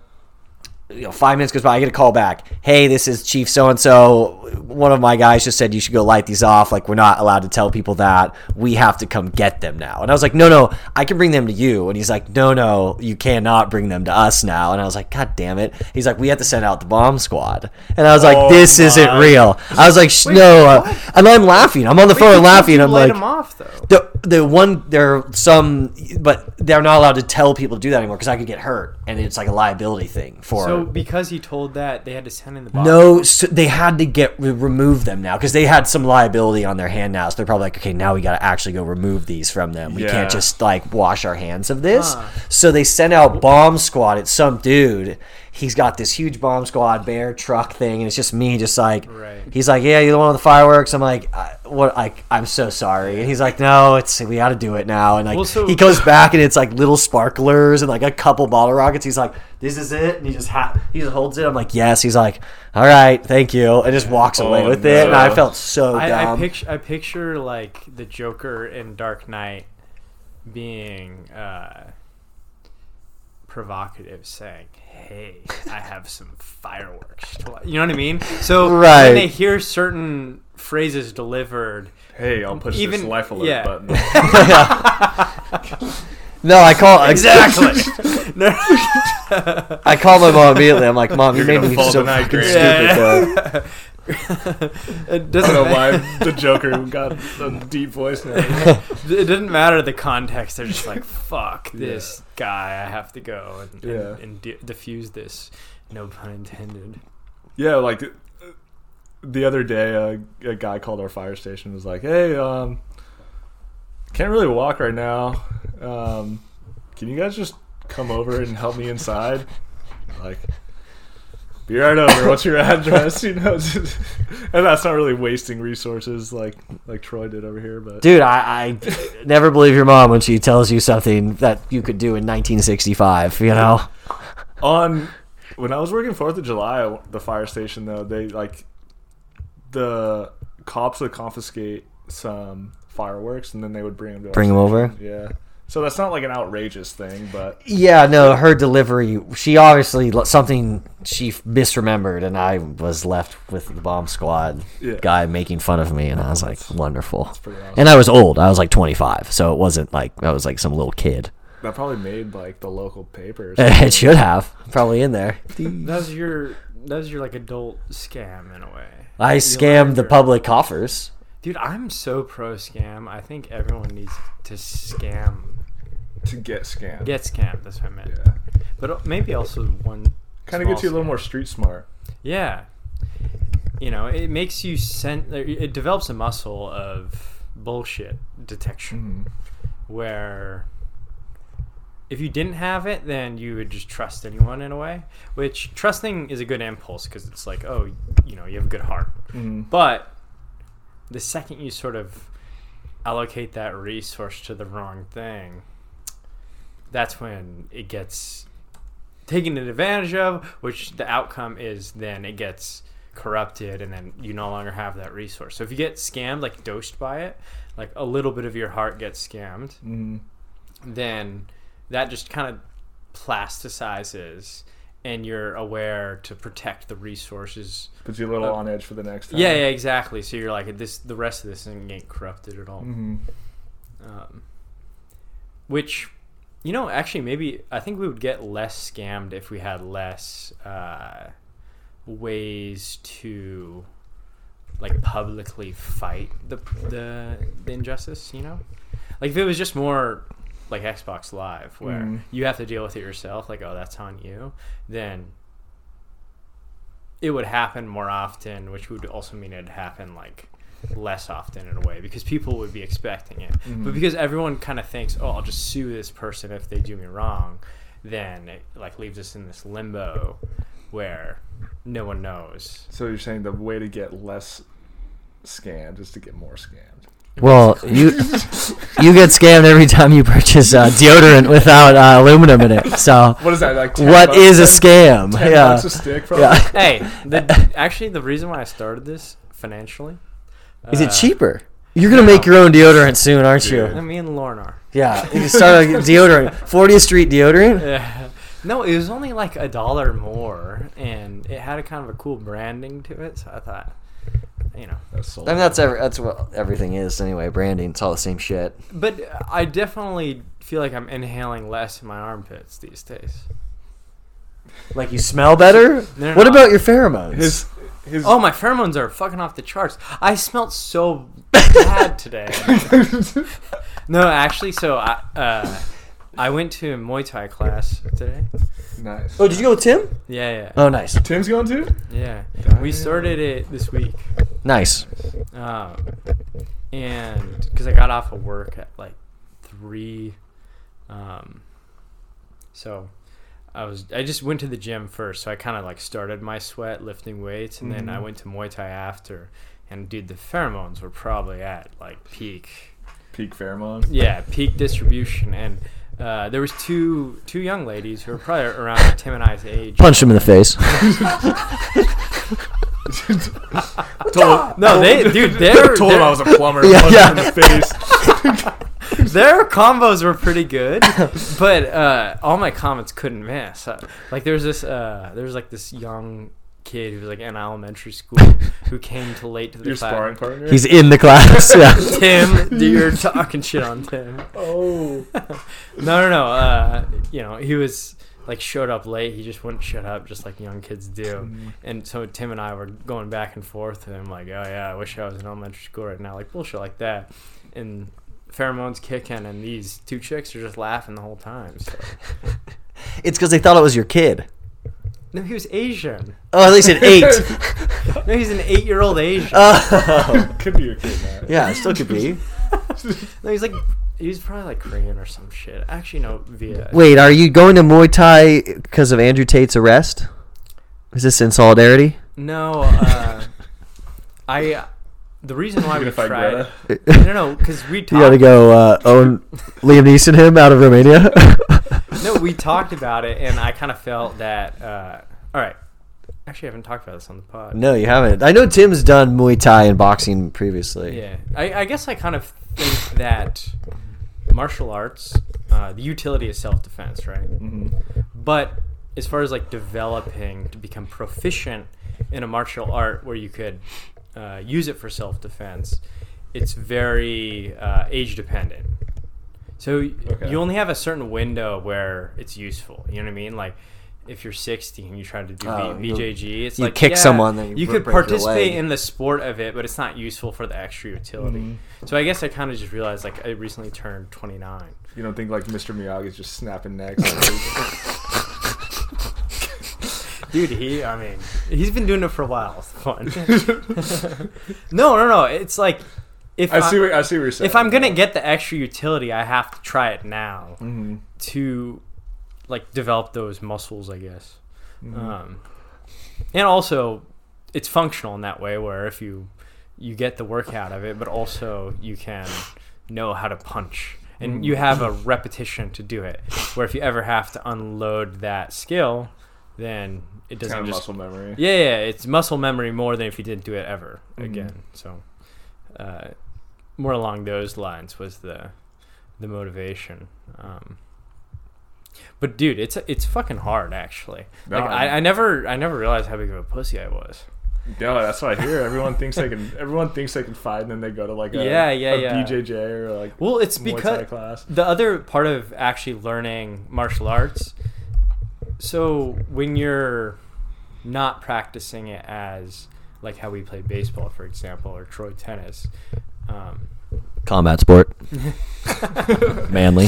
you know, five minutes goes by. I get a call back. Hey, this is Chief So and So. One of my guys just said you should go light these off. Like, we're not allowed to tell people that. We have to come get them now. And I was like, no, no, I can bring them to you. And he's like, no, no, you cannot bring them to us now. And I was like, God damn it. He's like, we have to send out the bomb squad. And I was like, Oh this isn't real. I was like, "Sh- no. uh," and I'm laughing. I'm on the phone laughing. I'm like, them off though. the the one there are some, but they're not allowed to tell people to do that anymore because I could get hurt, and it's like a liability thing for. So because he told that, they had to send in the box. no, so they had to get remove them now because they had some liability on their hand now. So they're probably like, okay, now we got to actually go remove these from them. We Yeah. can't just like wash our hands of this. So they sent out bomb squad. It's some dude. He's got this huge bomb squad bear truck thing, and it's just me, just like Right. he's like, yeah, you're the one with the fireworks. I'm like, I, what? Like, I'm so sorry. And he's like, no, it's we got to do it now. And like, Well, so- he goes back, and it's like little sparklers and like a couple bottle rockets. He's like, this is it, and he just ha- he just holds it. I'm like, yes. He's like, all right, thank you, and just walks away Oh, with it. And I felt so I, I dumb. picture I picture like the Joker in Dark Knight being uh, provocative, saying, "Hey, I have some fireworks." To light." You know what I mean? So Right. when they hear certain phrases delivered, hey, I'll push Even- this life alert yeah. button. no, I call exactly. I call my mom immediately. I'm like, mom, you You're made me so tonight, fucking stupid. Yeah, though. it I doesn't don't know why the Joker got a deep voice now. It doesn't matter the context. They're just like, "Fuck this guy! I have to go and, and, Yeah. and di- diffuse this." No pun intended. Yeah, like the, the other day, uh, a guy called our fire station and was like, "Hey, um, can't really walk right now. Um, can you guys just come over and help me inside?" Like, be right over. What's your address? You know, and that's not really wasting resources like like Troy did over here, but Dude, I, I never believe your mom when she tells you something that you could do in 1965. You know, on when I was working Fourth of July, the fire station though they like the cops would confiscate some fireworks and then they would bring them to Bring 'em over? Yeah, so that's not like an outrageous thing, but Yeah, no, her delivery. She obviously something she misremembered, and I was left with the bomb squad Yeah. guy making fun of me, and I was like, wonderful. pretty awesome. And I was old. I was like 25, so it wasn't like I was like some little kid. that probably made like the local papers. it should have probably in there. That's your that's your like adult scam in a way. I You scammed the public coffers. Dude, I'm so pro scam. I think everyone needs to scam, to get scammed. get scammed. That's what I meant. yeah, But uh, maybe also one kind of gets you a little scam. more street smart. Yeah. You know, it makes you send. It develops a muscle of bullshit detection, where if you didn't have it, then you would just trust anyone in a way. Which trusting is a good impulse because it's like, oh, you know, you have a good heart. But the second you sort of allocate that resource to the wrong thing, that's when it gets taken advantage of, which the outcome is then it gets corrupted and then you no longer have that resource. So if you get scammed, like dosed by it, like a little bit of your heart gets scammed, then that just kind of plasticizes and you're aware to protect the resources. Puts you a little on edge for the next time. Yeah, yeah, exactly. So you're like this. The rest of this thing ain't corrupted at all. Mhm. Um, which, you know, actually, maybe I think we would get less scammed if we had less uh, ways to like publicly fight the, the the injustice. You know, like if it was just more like Xbox Live, where Mhm. you have to deal with it yourself. Like, oh, that's on you. Then it would happen more often, which would also mean it'd happen like less often in a way because people would be expecting it. But because everyone kind of thinks, oh, I'll just sue this person if they do me wrong, then it like leaves us in this limbo where no one knows. So you're saying the way to get less scammed is to get more scammed. Well, you you get scammed every time you purchase uh, deodorant without uh, aluminum in it. So What is that like? 10 what bucks- is a scam? 10 Yeah, bucks a stick, bro. yeah. Hey, the, actually, the reason why I started this financially. Is it uh, cheaper? You're gonna make your own deodorant soon, aren't you? Me and Lauren are. Yeah, you can start a deodorant. 40th Street deodorant. Yeah. No, it was only like a dollar more, and it had a kind of a cool branding to it. So I thought, you know, That's. I mean, that's every, that's what everything is anyway. Branding, it's all the same shit. but I definitely feel like I'm inhaling less in my armpits these days. Like you smell better. No, no, what no. about your pheromones? his his Oh, my pheromones are fucking off the charts. I smelled so bad today. no, actually, so I uh, I went to a Muay Thai class today. nice. oh, did you go with Tim? Yeah, yeah, Oh, nice, Tim's going too. yeah. We started it this week. nice. Um, and because I got off of work at like three, um, so I was I just went to the gym first. So I kind of like started my sweat lifting weights, and then I went to Muay Thai after. And dude, the pheromones were probably at like peak, Peak pheromones. yeah, peak distribution. And uh, there was two two young ladies who were probably around Tim and I's age. Punch him in the face. told, No, they dude, they're, Told him I was a plumber. Yeah, punched yeah. him in the face. their combos were pretty good, but uh, all my comments couldn't miss. Uh, like there was this, uh, there was like this young kid who was like in elementary school who came to late to the Your class. sparring partner. He's in the class. Yeah. Tim, you're talking shit on Tim. oh. No, no, no. Uh, you know, he was like showed up late. He just wouldn't shut up, just like young kids do. Mm-hmm. And so Tim and I were going back and forth, and I'm like, oh yeah, I wish I was in elementary school right now, like bullshit like that. And pheromones kicking, and these two chicks are just laughing the whole time. So. It's because they thought it was your kid. No, he was Asian. Oh, at least an eight. No, he's an eight-year-old Asian. oh. Could be your kid, man. Yeah, it still could be. no, he's like, he's probably like Korean or some shit. Actually, no, via. Wait, are you going to Muay Thai because of Andrew Tate's arrest? Is this in solidarity? No, uh, I. The reason why You we gonna fight tried. Greta? No, no, because we talked. You gotta go uh, own Liam Neeson him out of Romania. No, we talked about it, and I kind of felt that. Uh, all right, actually, I haven't talked about this on the pod. no, you haven't. I know Tim's done Muay Thai and boxing previously. Yeah, I, I guess I kind of think that martial arts, uh, the utility is self defense, right? Mm-hmm. But as far as like developing to become proficient in a martial art where you could uh, use it for self defense, it's very uh, age dependent. So Okay. you only have a certain window where it's useful. You know what I mean? Like if you're 60 and you try to do Oh, you- it's you like kick yeah, someone, then you you could participate in the sport of it, but it's not useful for the extra utility. Mm-hmm. So I guess I kind of just realized like I recently turned 29. You don't think like Mr. Miyagi's just snapping necks? Dude, he, I mean, he's been doing it for a while. It's fun. no, no, no. It's like if I see what I see what you're saying. if I'm gonna get the extra utility, I have to try it now Mm-hmm. to like develop those muscles, I guess. Mm-hmm. Um, and also, it's functional in that way where if you you get the work out of it, but also you can know how to punch. And you have a repetition to do it. Where if you ever have to unload that skill, then it doesn't kind of just muscle memory. yeah, yeah, it's muscle memory more than if you didn't do it ever Mhm. again. So, uh, more along those lines was the the motivation. Um, but dude, it's it's fucking hard actually. Like I, I never I never realized how big of a pussy I was. No, that's what I hear. Everyone thinks they can. Everyone thinks they can fight, and then they go to like a Yeah, yeah, a yeah. BJJ or like Well, it's because class. the other part of actually learning martial arts. So when you're not practicing it as like how we play baseball, for example, or Troy tennis. Um, Combat sport. Manly.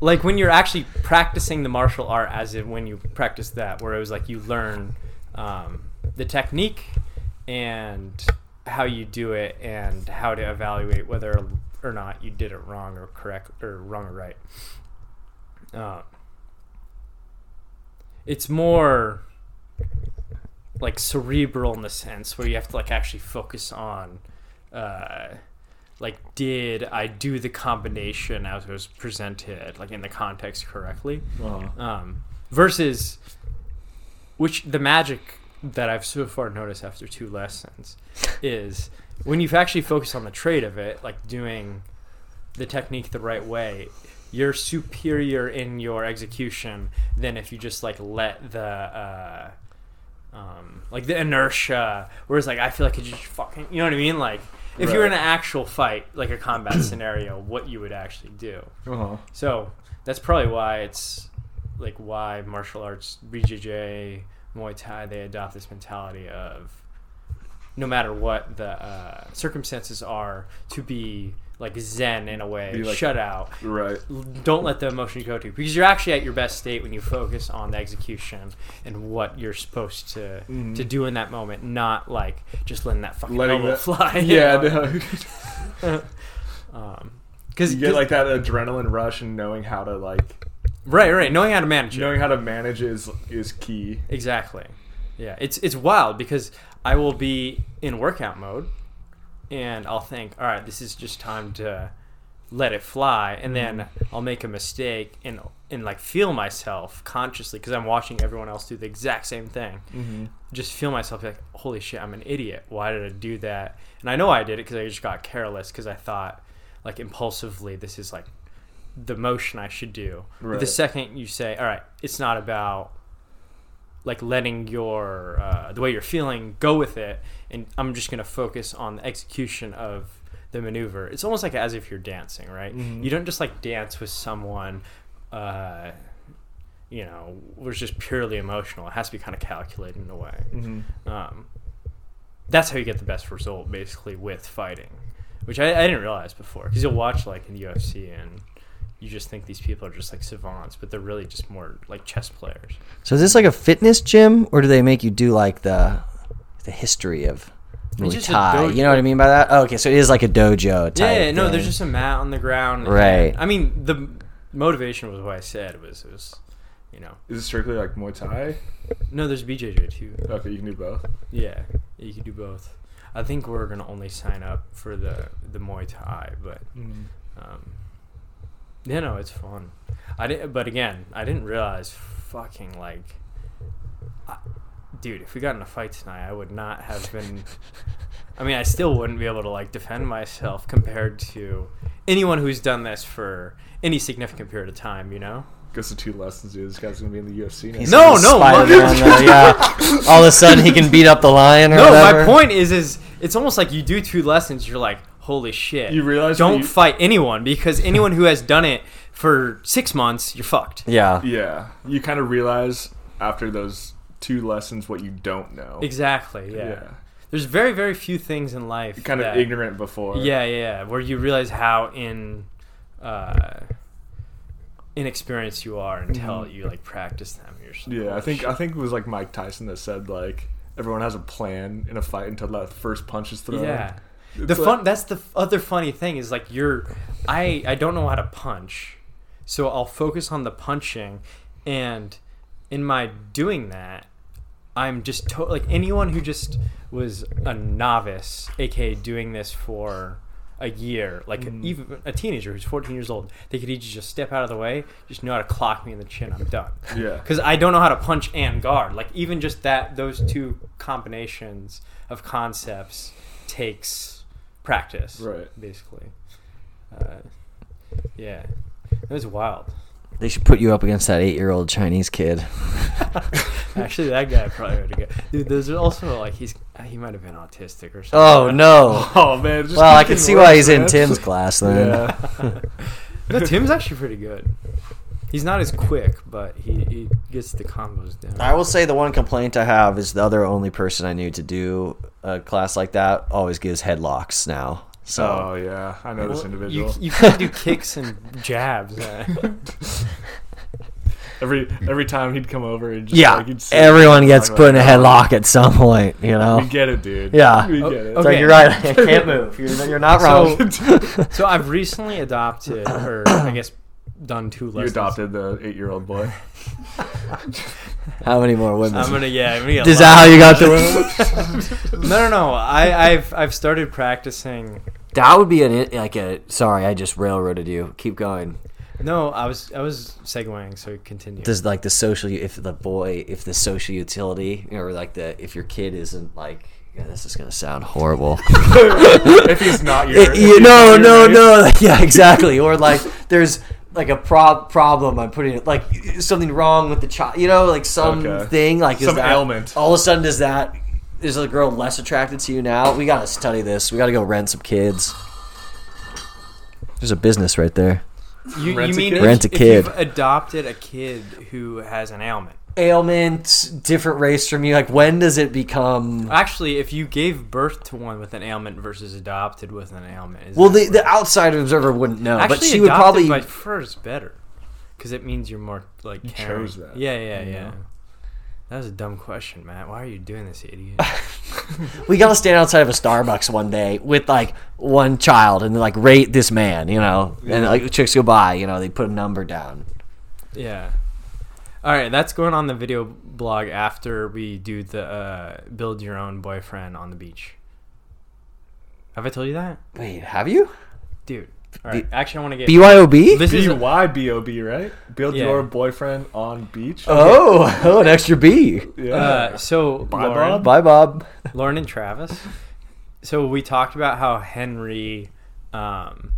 like when you're actually practicing the martial art as if when you practice that where it was like you learn um, the technique and how you do it and how to evaluate whether or not you did it wrong or correct or wrong or right. Uh, it's more like cerebral in the sense where you have to like actually focus on uh, like did I do the combination as it was presented like in the context correctly Uh-huh. um, versus which the magic that I've so far noticed after two lessons is when you've actually focused on the trade of it, like doing the technique the right way, you're superior in your execution than if you just like let the uh, um, like the inertia. Whereas like I feel like it just fucking, you know what I mean? Like if you're in an actual fight, like a combat scenario, what you would actually do. Uh-huh. So that's probably why it's like why martial arts, BJJ, Muay Thai, they adopt this mentality of no matter what the uh, circumstances are, to be like zen in a way, like- shut out. Right. Don't let the emotion go to you because you're actually at your best state when you focus on the execution and what you're supposed to to do in that moment, not like just letting that fucking Letting elbow that- fly. you Yeah, know? no. Um, because you get like that adrenaline rush and knowing how to like right, right, knowing how to manage it. knowing how to manage is is key. Exactly. Yeah, it's it's wild because I will be in workout mode, and I'll think, all right, this is just time to let it fly, and then I'll make a mistake and and like feel myself consciously because I'm watching everyone else do the exact same thing. Mm-hmm. Just feel myself like, holy shit, I'm an idiot. Why did I do that? And I know I did it because I just got careless because I thought like impulsively this is like the motion I should do. But the second you say, all right, it's not about like letting your uh, the way you're feeling go with it and i'm just going to focus on the execution of the maneuver. It's almost like as if you're dancing right? You don't just like dance with someone uh, you know was just purely emotional. It has to be kind of calculated in a way. Mm-hmm. um, that's how you get the best result basically with fighting which i, I didn't realize before because you'll watch like in the ufc and you just think these people are just like savants but they're really just more like chess players So is this like a fitness gym, or do they make you do like the the history of Muay Thai? You know what I mean by that? Oh, okay, so it is like a dojo type. Yeah, no, there's just a mat on the ground. Right. I mean, the motivation was what I said was it was, you know, Is it strictly like Muay Thai? no, there's BJJ too. Okay, you can do both. Yeah, you can do both. I think we're gonna only sign up for the the Muay Thai, but um, yeah, no, it's fun. I didn't, but again, I didn't realize fucking like, I, dude, if we got in a fight tonight, I would not have been. I mean, I still wouldn't be able to like defend myself compared to anyone who's done this for any significant period of time. You know? Goes to two lessons, dude. This guy's gonna be in the UFC next. He's No, no, Spider-Man, yeah. All of a sudden, he can beat up the lion or No, whatever. my point is, is it's almost like you do two lessons, you're like, holy shit. You realize don't you- fight anyone because anyone who has done it for six months, you're fucked. Yeah. Yeah, you kind of realize after those two lessons what you don't know. Exactly. Yeah. Yeah. There's very, very few things in life. You're kind of ignorant before. Yeah, yeah, yeah. Where you realize how in uh, inexperienced you are until you like practice them. You're just like, Mm-hmm. Yeah, I think shit." I think it was like Mike Tyson that said like everyone has a plan in a fight until that first punch is thrown. Yeah. The like- fun that's the other funny thing is like you're I I don't know how to punch. So I'll focus on the punching and in my doing that I'm just to- like anyone who just was a novice, aka doing this for a year, like mm. even a teenager who's 14 years old, they could easily just step out of the way, just know how to clock me in the chin. I'm done Yeah. because I don't know how to punch and guard. Like even just that, those two combinations of concepts takes practice. Right. Basically. Uh, yeah, it was wild. They should put you up against that eight-year-old Chinese kid. Actually, that guy probably would have got. Dude, there's also like he's he might have been autistic or something. Oh no. Oh man. just Well, I can getting see why worse, he's in. Tim's class then. Yeah. No, Tim's actually pretty good. He's not as quick, but he, he gets the combos down. I will say the one complaint I have is the other only person I knew to do a class like that always gives headlocks now. So Oh yeah, I know this individual. You, you can't do kicks and jabs. Every every time he'd come over, and just, Yeah, like, he'd sit everyone gets talk put in a headlock at some point, you know. We get it, dude. Yeah. we get it. It's like you're right. I can't move. You're, you're not wrong. So, so I've recently adopted, or I guess done two You adopted the eight-year-old boy. How many more women? I'm gonna yeah. I'm gonna get Is that how you got the? No, no, no. I, I've I've started practicing. that would be an like a. Sorry, I just railroaded you. Keep going. No, I was I was segueing, so continue. Does like the social if the boy if the social utility or like the if your kid isn't like yeah, this is gonna sound horrible. if he's not your, It- you- he's no, no, mate. no. yeah, exactly. Or like there's like a prob problem. I'm putting it like something wrong with the child. You know, like something Okay. thing like is Some that- ailment. All of a sudden, does that is a girl less attracted to you now? We gotta study this. We gotta go rent some kids. There's a business right there. You, Rent you a mean kid? Rent a if kid. you've adopted a kid who has an ailment? Ailment, different race from you. Like when does it become? Actually, if you gave birth to one with an ailment versus adopted with an ailment, is Well, the the outside observer wouldn't know, Actually, but she would probably. by fur is better because it means you're more like You caring. chose that, Yeah, yeah, you yeah. That was a dumb question, Matt. Why are you doing this, idiot? we gotta stand outside of a Starbucks one day with like one child and like rate this man, you know, and like chicks go by, you know, they put a number down. yeah. All right, that's going on the video blog after we do the uh, build your own boyfriend on the beach. Have I told you that, Wait, have you? dude? All right, actually, I want to get BYOB? This is B-Y-B-O-B, right? Build Yeah. your boyfriend on beach. Oh, oh, an extra B. yeah. uh, so Bye, Lauren, Bob. Bye, Bob. Lauren and Travis. So we talked about how Henry. Um,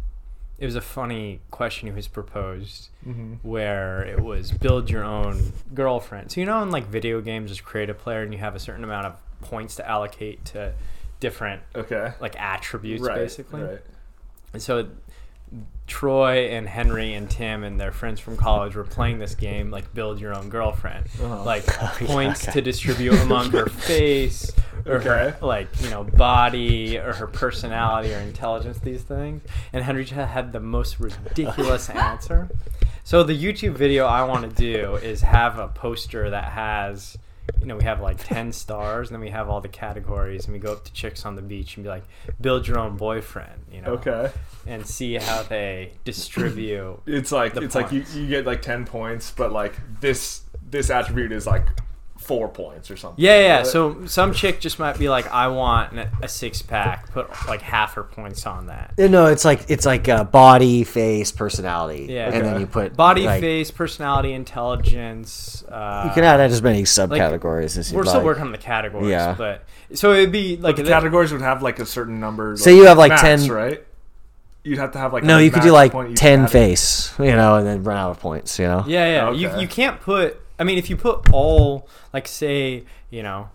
it was a funny question he was proposed, mm-hmm. where it was build your own girlfriend. So you know, in like video games, just create a player, and you have a certain amount of points to allocate to different okay. like attributes, Right. basically. Right. And so Troy and Henry and Tim and their friends from college were playing this game, like build your own girlfriend, Uh-huh. like Oh, yeah, points okay. to distribute among her face or her Okay. like you know body or her personality or intelligence. These things, and Henry had the most ridiculous answer. So the YouTube video I want to do is have a poster that has. You know, we have like 10 stars, and then we have all the categories, and we go up to chicks on the beach and be like, build your own boyfriend, you know? Okay. and see how they distribute. It's like The it's like you, you get like ten points, but like this this attribute is like four points or something. Yeah, yeah. Right? So some chick just might be like, I want a six pack. Put like half her points on that. Uh, No, it's like it's like uh, body, face, personality. Yeah. and then you put Body, like, face, personality, intelligence. Uh, You can add as many subcategories as you We're like. still working on the categories, Yeah. but so it'd be like the the- categories would have like a certain number. Say you have, like, max, 10 right? You'd have to have like No, a you could do like ten face, you know, and then run out of points. You know. Yeah, yeah. You you can't put. I mean, if you put all like say you know.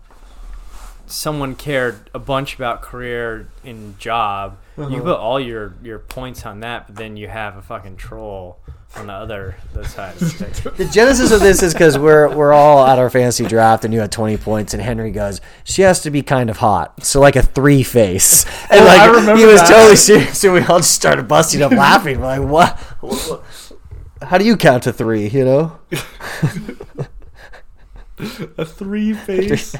Someone cared a bunch about career and job. Uh-huh. You put all your your points on that, but then you have a fucking troll on the other the side. The genesis of this is because we're we're all at our fantasy draft, and you had twenty points, and Henry goes, "She has to be kind of hot, so like a three face." And Oh, like I remember he was that. totally serious, and we all just started busting up laughing. We're like, "What? How do you count to three? You know?" A three face.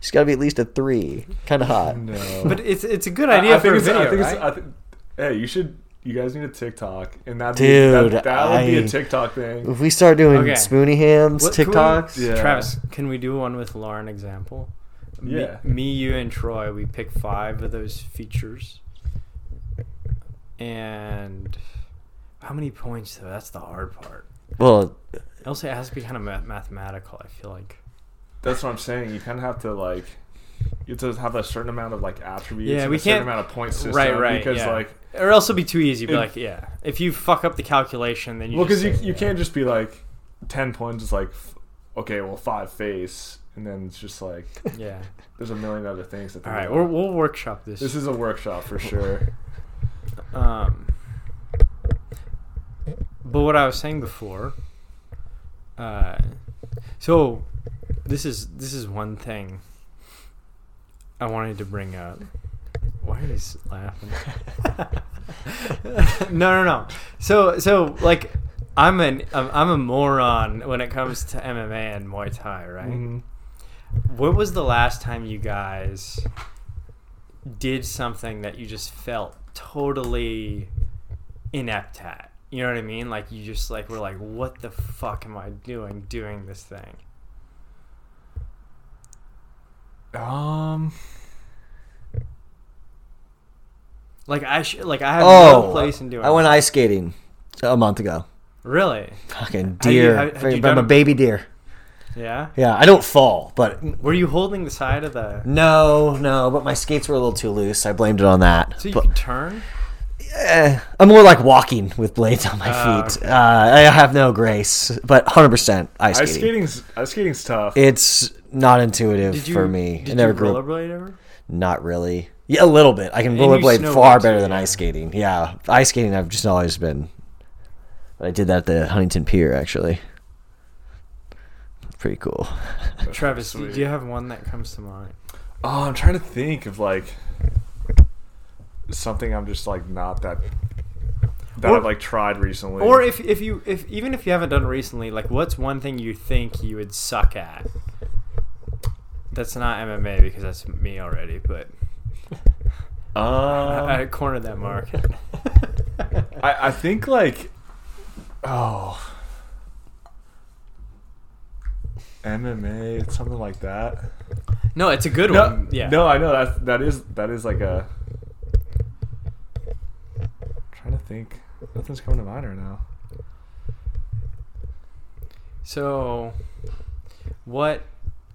She's got to be at least a three, kind of hot. no. But it's it's a good idea I for think a video, I think right? it's, I think, hey, you should. You guys need a TikTok, and that Dude, that, that would be a TikTok thing. If we start doing Okay. spoony hands What- can we- TikToks, Yeah. Travis, can we do one with Lauren example? Me- Yeah. Me, you, and Troy, we pick five of those features. And how many points though? That's the hard part. well, Also, it has to be kind of ma- mathematical. I feel like. That's what I'm saying. You kind of have to like. You have to have a certain amount of like attributes. Yeah, and we a certain can't- amount of points. system. right, right. Because yeah. like, or else it'll be too easy. But If- like, yeah, if you fuck up the calculation, then you. well, because you you yeah. can't just be like, ten points is like, okay, well, five face, and then it's just like Yeah. there's a million other things. To All think right, we'll, we'll workshop this. This is a workshop for sure. Um, but what I was saying before, uh, so this is this is one thing I wanted to bring up. Why are you laughing? no, no, no. So, so like I'm an I'm, I'm a moron when it comes to MMA and Muay Thai, right? Mhm. When was the last time you guys did something that you just felt totally inept at? You know what I mean? Like you just like were like, what the fuck am I doing doing this thing? Um. Like I sh- like I have Oh, no place in doing. I went that. ice skating a month ago. Really? Fucking Have you- deer. have- have I'm a baby deer. Yeah. Yeah, I don't fall, but Were you holding the side of the? no, no. But my skates were a little too loose. I blamed it on that. So you But- could turn. Eh, I'm more like walking with blades on my Ah, feet. Uh, I have no grace, but 100% ice Ice skating. skating's ice skating's tough. It's not intuitive Did you for me. Did I never you grew up. rollerblade ever? Not really. Yeah, a little bit. I can you rollerblade far snowboard better too, than yeah. ice skating. Yeah, ice skating I've just always been. But I did that at the Huntington Pier actually. Pretty cool. Travis, do Sweet. you have one that comes to mind? Oh, I'm trying to think of like something I'm just like not that that Or- I've like tried recently. Or if if you if even if you haven't done recently, like what's one thing you think you would suck at? That's not MMA because that's me already, but I, I um, cornered that market. I, I think like oh MMA, something like that. no, it's a good No, one. Yeah. no, I know that that is that is like a. trying to think, nothing's coming to mind right now. So, what?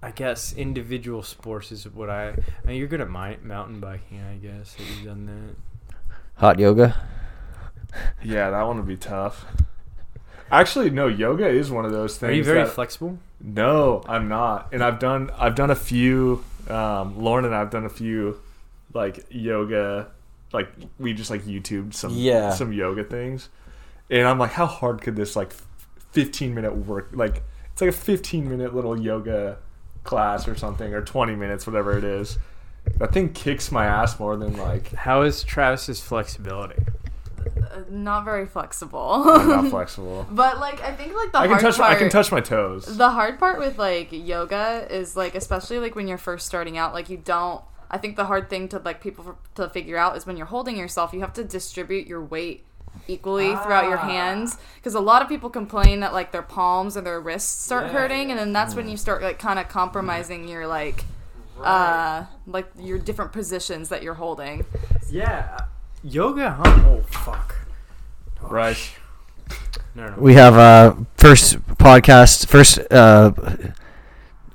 I guess individual sports is what I. I mean, you're good at mi- mountain biking, I guess. That you've done that. Hot yoga. Yeah, that one would be tough. Actually, no. Yoga is one of those things. Are you very that- flexible? No, I'm not. And I've done I've done a few um Lauren and I've done a few like yoga like we just like YouTube some Yeah. some yoga things. And I'm like how hard could this like 15 minute work like it's like a 15 minute little yoga class or something or 20 minutes whatever it is. That thing kicks my ass more than like How is Travis's flexibility? Uh, not very flexible. I'm not flexible. but like I think like the I can hard touch part. I can touch my toes. The hard part with like yoga is like especially like when you're first starting out, like you don't. I think the hard thing to like people f- to figure out is when you're holding yourself, you have to distribute your weight equally throughout your hands. Because a lot of people complain that like their palms or their wrists start hurting and then that's when you start like kind of compromising your like uh like your different positions that you're holding. Yeah, yoga, huh? Oh fuck. Right. No, no. We have uh first podcast first uh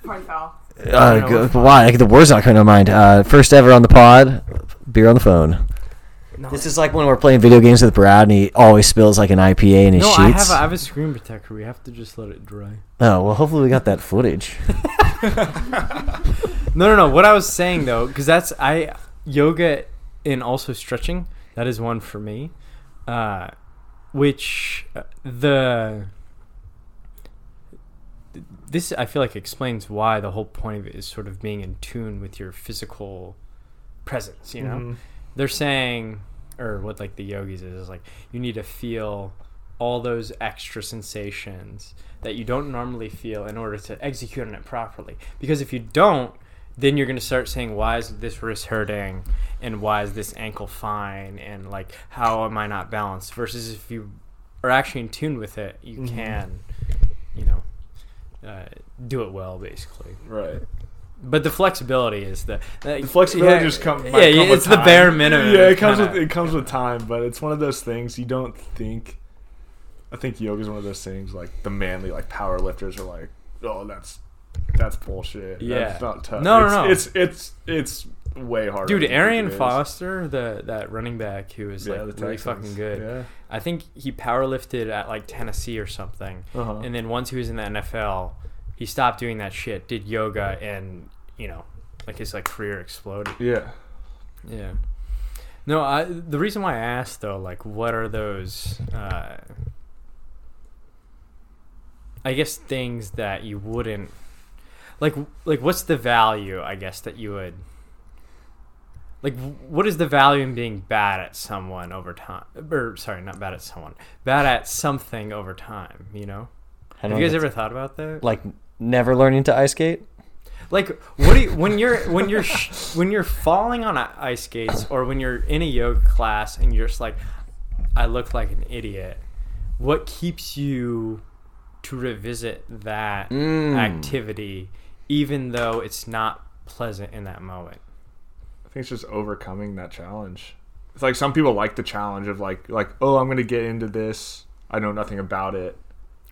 party foul uh go- why like the words not coming to mind. Uh first ever on the pod, beer on the phone. No. This is like when we're playing video games with Brad and he always spills like an IPA in his no, I have sheets. a, I have a screen protector. We have to just let it dry. oh well, hopefully we got that footage. No, no, no. What I was saying though, because that's I yoga and also stretching. That is one for me. Uh, which uh, the this I feel like explains why the whole point of it is sort of being in tune with your physical presence. You know, Mhm. they're saying, or what like the yogis is, is like you need to feel all those extra sensations that you don't normally feel in order to execute on it properly. Because if you don't, then you're going to start saying, why is this wrist hurting? And why is this ankle fine? And like, how am I not balanced? Versus if you are actually in tune with it, you Mhm. can, you know, uh, do it well, basically. Right. But the flexibility is the The flexibility yeah, just come. Yeah, yeah, it's the bare minimum. Yeah, it comes kinda. with it comes with time, but it's one of those things you don't think. I think yoga is one of those things like the manly like power lifters are like, oh, that's that's bullshit. Yeah. that's not tough. No, no, it's, no. It's it's it's way harder. Dude, Arian. Foster, the that running back who is Yeah, like really fucking good. Yeah. I think he powerlifted at like Tennessee or something. Uh-huh. And then once he was in the NFL, he stopped doing that shit, did yoga, and you know, like his like career exploded. yeah. Yeah. No, I the reason why I asked though, like, what are those? Uh, I guess things that you wouldn't like. Like, what's the value? I guess that you would like what is the value in being bad at someone over time? Or sorry not bad at someone. Bad at something over time you know? Have you guys ever thought about that? Like never learning to ice skate? like what do you when you're when you're sh- when you're falling on ice skates or when you're in a yoga class and you're just like i look like an idiot what keeps you to revisit that Mm. activity even though it's not pleasant in that moment think it's just overcoming that challenge. It's like some people like the challenge of like like oh I'm gonna get into this. I know nothing about it,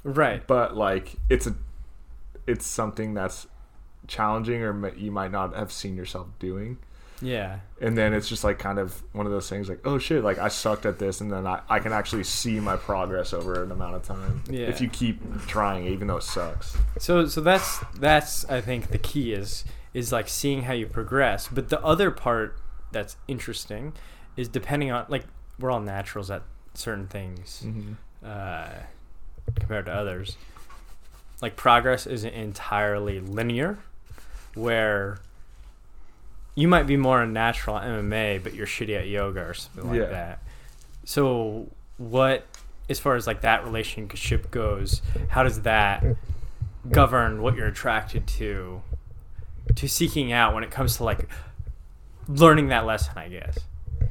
right but like it's a it's something that's challenging or you might not have seen yourself doing. yeah And then it's just like kind of one of those things like oh shit like I sucked at this and then I, I can actually see my progress over an amount of time Yeah. if you keep trying even though it sucks. So so that's that's I think the key is is like seeing how you progress. But the other part that's interesting is depending on like we're all naturals at certain things uh, compared to others. Like progress isn't entirely linear, where you might be more a natural at MMA, but you're shitty at yoga or something like Yeah. that. So what, as far as like that relationship goes, how does that govern what you're attracted to, to seeking out when it comes to like learning that lesson? I guess.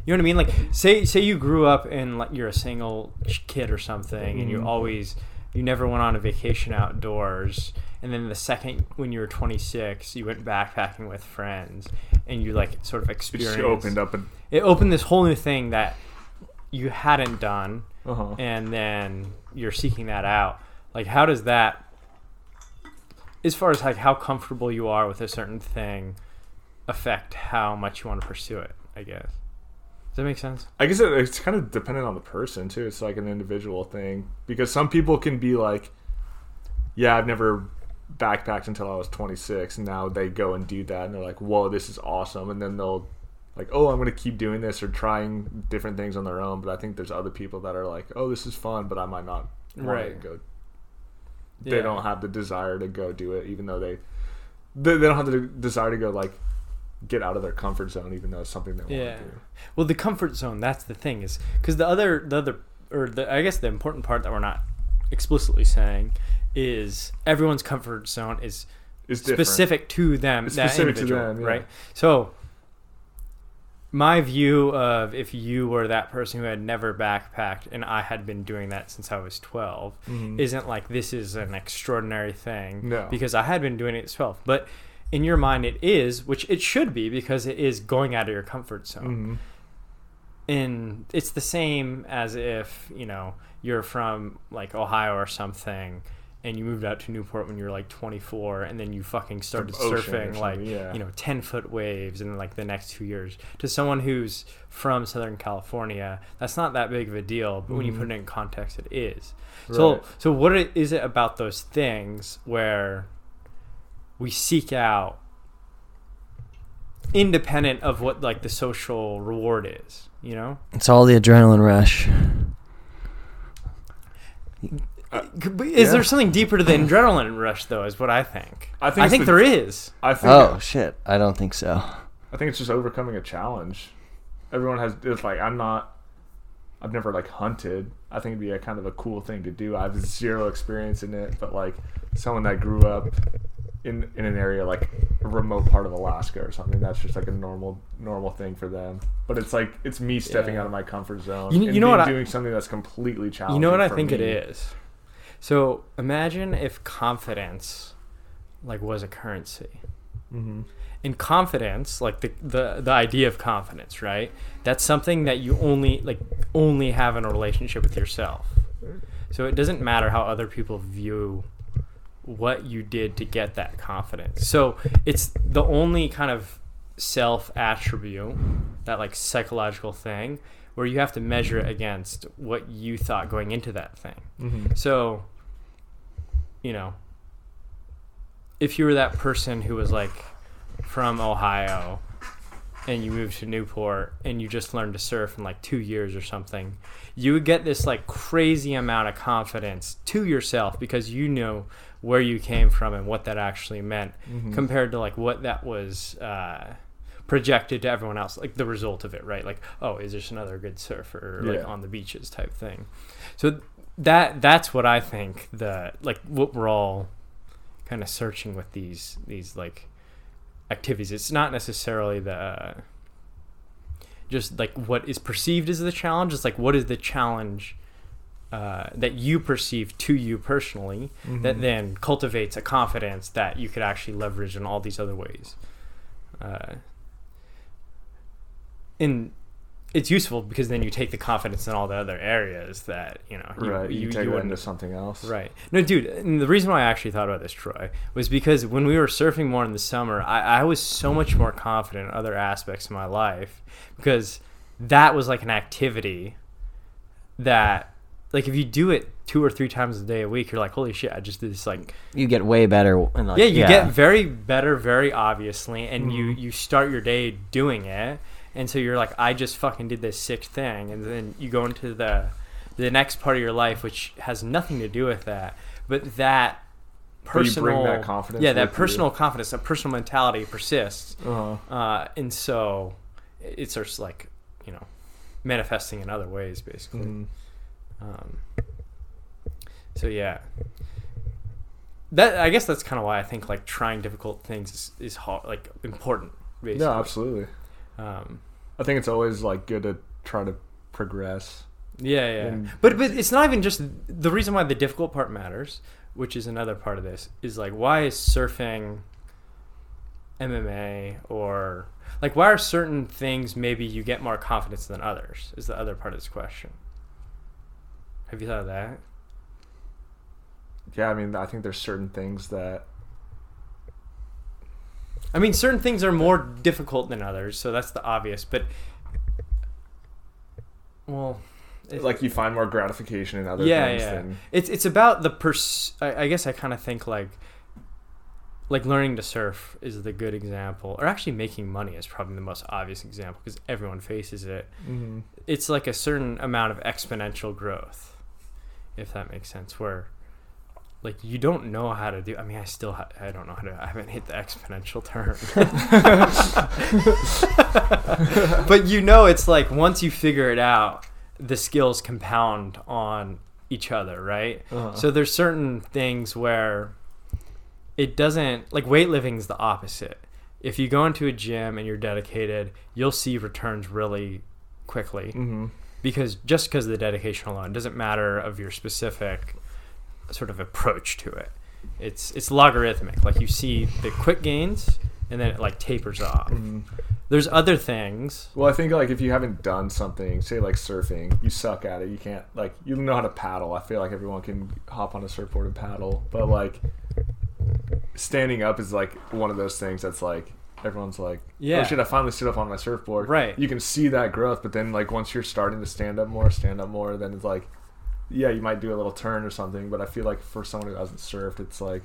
You know what I mean? Like, say say you grew up and like you're a single kid or something, and you always you never went on a vacation outdoors, and then the second when you were 26, you went backpacking with friends, and you like sort of experienced. It opened up a It opened this whole new thing that you hadn't done, uh-huh. and then you're seeking that out. Like, how does that, as far as like how comfortable you are with a certain thing, affect how much you want to pursue it? I guess. Does that make sense? I guess it, it's kind of dependent on the person too. It's like an individual thing because some people can be like, "Yeah, I've never backpacked until I was 26," and now they go and do that, and they're like, "Whoa, this is awesome!" And then they'll like, "Oh, I'm gonna keep doing this or trying different things on their own." But I think there's other people that are like, "Oh, this is fun," but I might not want Right. to go. They Yeah. don't have the desire to go do it, even though they they, they don't have the desire to go like get out of their comfort zone, even though it's something they Yeah. want to do. Well, the comfort zone. That's the thing is because the other the other or the I guess the important part that we're not explicitly saying is everyone's comfort zone is different. specific to them, It's that specific to individual, them, yeah. right? So, my view of if you were that person who had never backpacked and I had been doing that since I was 12 isn't like this is an extraordinary thing Mm-hmm. No. because I had been doing it at 12. But in your mind, it is, which it should be because it is going out of your comfort zone Mm-hmm. and it's the same as if you know you're from like Ohio or something and you moved out to Newport when you were like 24 and then you fucking started ocean or surfing like yeah. you know 10 foot waves in like the next two years to someone who's from Southern California that's not that big of a deal but when you put it in context it is so Mm-hmm. Right. so what it, is it about those things where we seek out independent of what like the social reward is you know It's all the adrenaline rush. But Is Yeah. there something deeper to the adrenaline rush, though? Is what I think. I think I think the- there is. I think Oh shit! I don't think so. I think it's just overcoming a challenge. Everyone has it's like I'm not I've never like hunted. I think it'd be a kind of a cool thing to do. I have zero experience in it, but like someone that grew up in in an area like a remote part of Alaska or something, that's just like a normal normal thing for them. But it's like it's me stepping Yeah. out of my comfort zone. You- and you know being- what I- doing something that's completely challenging. You know what I think it me. is. So imagine if confidence, like, was a currency. Mm-hmm. In confidence, like the, the the idea of confidence, right? That's something that you only like only have in a relationship with yourself. So it doesn't matter how other people view what you did to get that confidence. So it's the only kind of self attribute, that like psychological thing, where you have to measure it against what you thought going into that thing. Mm-hmm. So, you know, if you were that person who was like from Ohio and you moved to Newport and you just learned to surf in like two years or something, you would get this like crazy amount of confidence to yourself because you know where you came from and what that actually meant compared to like what that was uh, projected to everyone else, like the result of it, right? Like, oh, is this another good surfer like Yeah. on the beaches type thing? So that that's what I think the like what we're all kind of searching with these these like activities. It's not necessarily the uh, just like what is perceived as the challenge. It's like what is the challenge uh, that you perceive to you personally that then cultivates a confidence that you could actually leverage in all these other ways. Uh, and it's useful because then you take the confidence in all the other areas that you know you, right. You, you, take you that wouldn't- into something else. Right. No, dude. And the reason why I actually thought about this, Troy, was because when we were surfing more in the summer, I, I was so much more confident in other aspects of my life because that was like an activity that, like, if you do it two or three times a day a week, you're like, holy shit, I just did this. Like, You get way better. And like, yeah, you get very better, very obviously, and you Mm-hmm. you start your day doing it, and so you're like, I just fucking did this sick thing, and then you go into the the next part of your life, which has nothing to do with that, but that personal, bring that confidence yeah, that with you. personal confidence, that personal mentality persists, Uh-huh. uh, and so it starts like you know manifesting in other ways, basically. Mhm. Um, so yeah, that I guess that's kind of why I think like trying difficult things is, is hard, like important. Basically. Yeah, absolutely. Um, I think it's always like good to try to progress. yeah, yeah. And- but but it's not even just the reason why the difficult part matters, which is another part of this. Is like why is surfing MMA or like why are certain things maybe you get more confidence than others? Is the other part of this question. Have you thought of that? Yeah, I mean, I think there's certain things that I mean, certain things are more difficult than others, so that's the obvious. But well, it- like you find more gratification in other yeah, things yeah. than It's it's about the pers. I, I guess I kind of think like like learning to surf is the good example, or actually making money is probably the most obvious example because everyone faces it. Mhm. It's like a certain amount of exponential growth, if that makes sense. Where like you don't know how to do. I mean, I still ha- I don't know how to. I haven't hit the exponential term. but you know, it's like once you figure it out, the skills compound on each other, right? Uh-huh. So there's certain things where it doesn't like weightlifting is the opposite. If you go into a gym and you're dedicated, you'll see returns really quickly Mhm. because just because of the dedication alone it doesn't matter of your specific sort of approach to it. It's it's logarithmic. Like you see the quick gains and then it like tapers off. Mhm. There's other things. Well, I think like if you haven't done something, say like surfing, you suck at it. You can't like you know how to paddle. I feel like everyone can hop on a surfboard and paddle, but like standing up is like one of those things that's like everyone's like, Yeah. oh shit, I finally stood up on my surfboard. Right. You can see that growth, but then like once you're starting to stand up more, stand up more, then it's like, yeah, you might do a little turn or something. But I feel like for someone who hasn't surfed, it's like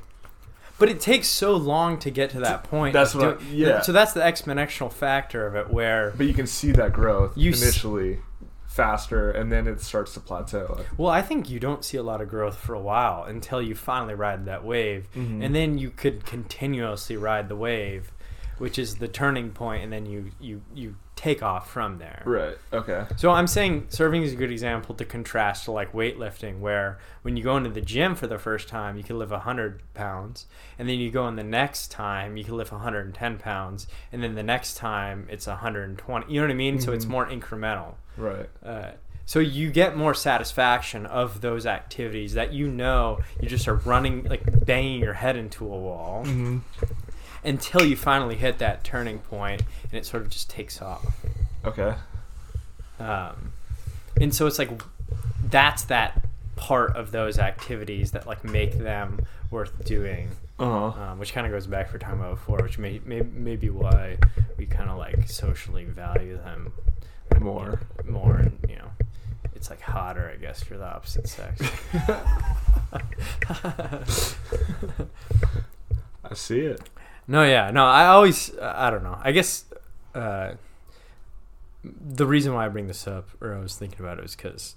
But it takes so long to get to that point. That's what I- yeah. So that's the exponential factor of it where but you can see that growth You s- initially faster, and then it starts to plateau. Well, I think you don't see a lot of growth for a while until you finally ride that wave, Mhm. and then you could continuously ride the wave, which is the turning point, and then you you you take off from there. Right. Okay. So I'm saying serving is a good example to contrast to like weightlifting, where when you go into the gym for the first time, you can lift 100 pounds, and then you go in the next time, you can lift 110 pounds, and then the next time it's 120. You know what I mean? So it's Mhm. more incremental. Right. Uh, so you get more satisfaction of those activities that you know you just are running like banging your head into a wall Mm-hmm. Until you finally hit that turning point and it sort of just takes off Okay. um, and so it's like that's that part of those activities that like make them worth doing Uh huh. um, which kind of goes back for time out before which may, may, may be why we kind of like socially value them More. more and you know it's like hotter i guess for the opposite sex I see it. No yeah no i always i don't know i guess uh the reason why i bring this up or i was thinking about it was because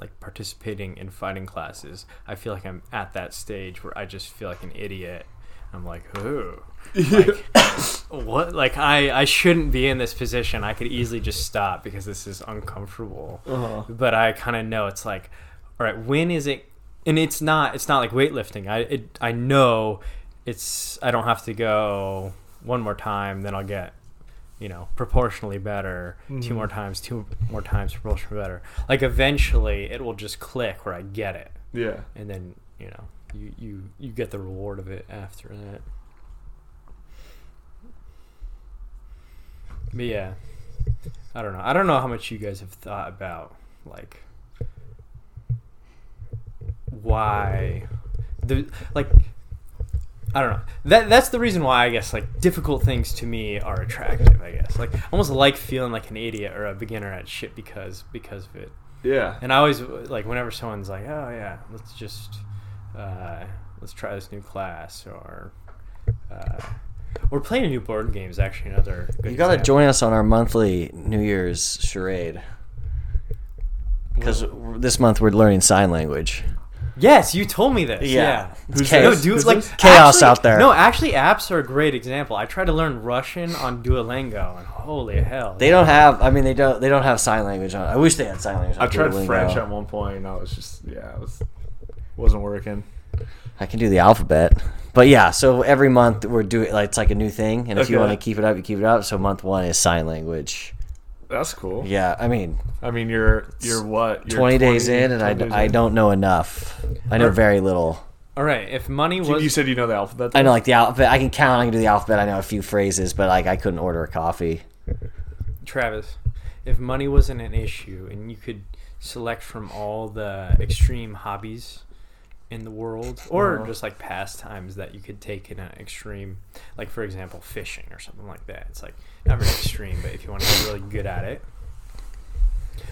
like participating in fighting classes i feel like i'm at that stage where i just feel like an idiot i'm like ooh like what like I I shouldn't be in this position. I could easily just stop because this is uncomfortable. Uh-huh. But I kind of know it's like, all right, when is it? And it's not it's not like weightlifting. I it, I know it's I don't have to go one more time, then I'll get you know proportionally better. Two more mm. times, two more times proportionally better. Like eventually, it will just click where I get it, Yeah. and then you know you you you get the reward of it after that. But yeah, I don't know. I don't know how much you guys have thought about like why the like I don't know. That that's the reason why I guess like difficult things to me are attractive. I guess like I almost like feeling like an idiot or a beginner at shit because because of it. Yeah. And I always like whenever someone's like, "Oh yeah, let's just uh, let's try this new class," or uh, or playing a new board game is actually another. Good You gotta example. join us on our monthly New Year's charade. Because this month we're learning sign language. Yes, you told me this. Yeah. Yeah. It's No, chaos. dude, like? Chaos actually- out there. No, actually, apps are a great example. I tried to learn Russian on Duolingo, and holy hell, They don't have. I mean, they don't. They don't have sign language on. I wish they had sign language. On I tried Duolingo. French at one point, and I was just yeah, it was wasn't working. I can do the alphabet, but yeah. So every month we're doing like it's like a new thing, and if you want to keep it up, you keep it up. So month one is sign language. That's cool. Yeah, I mean, I mean, you're you're what? You're 20 days in, and 20 I, don't know enough. I know very little. All right, if money was you said you know the alphabet. I know like the alphabet. I can count. I can do the alphabet. I know a few phrases, but like I couldn't order a coffee. Travis, if money wasn't an issue and you could select from all the extreme hobbies in the world or Uh-huh. just like pastimes that you could take in an extreme like for example fishing or something like that it's like not very extreme but if you want to get really good at it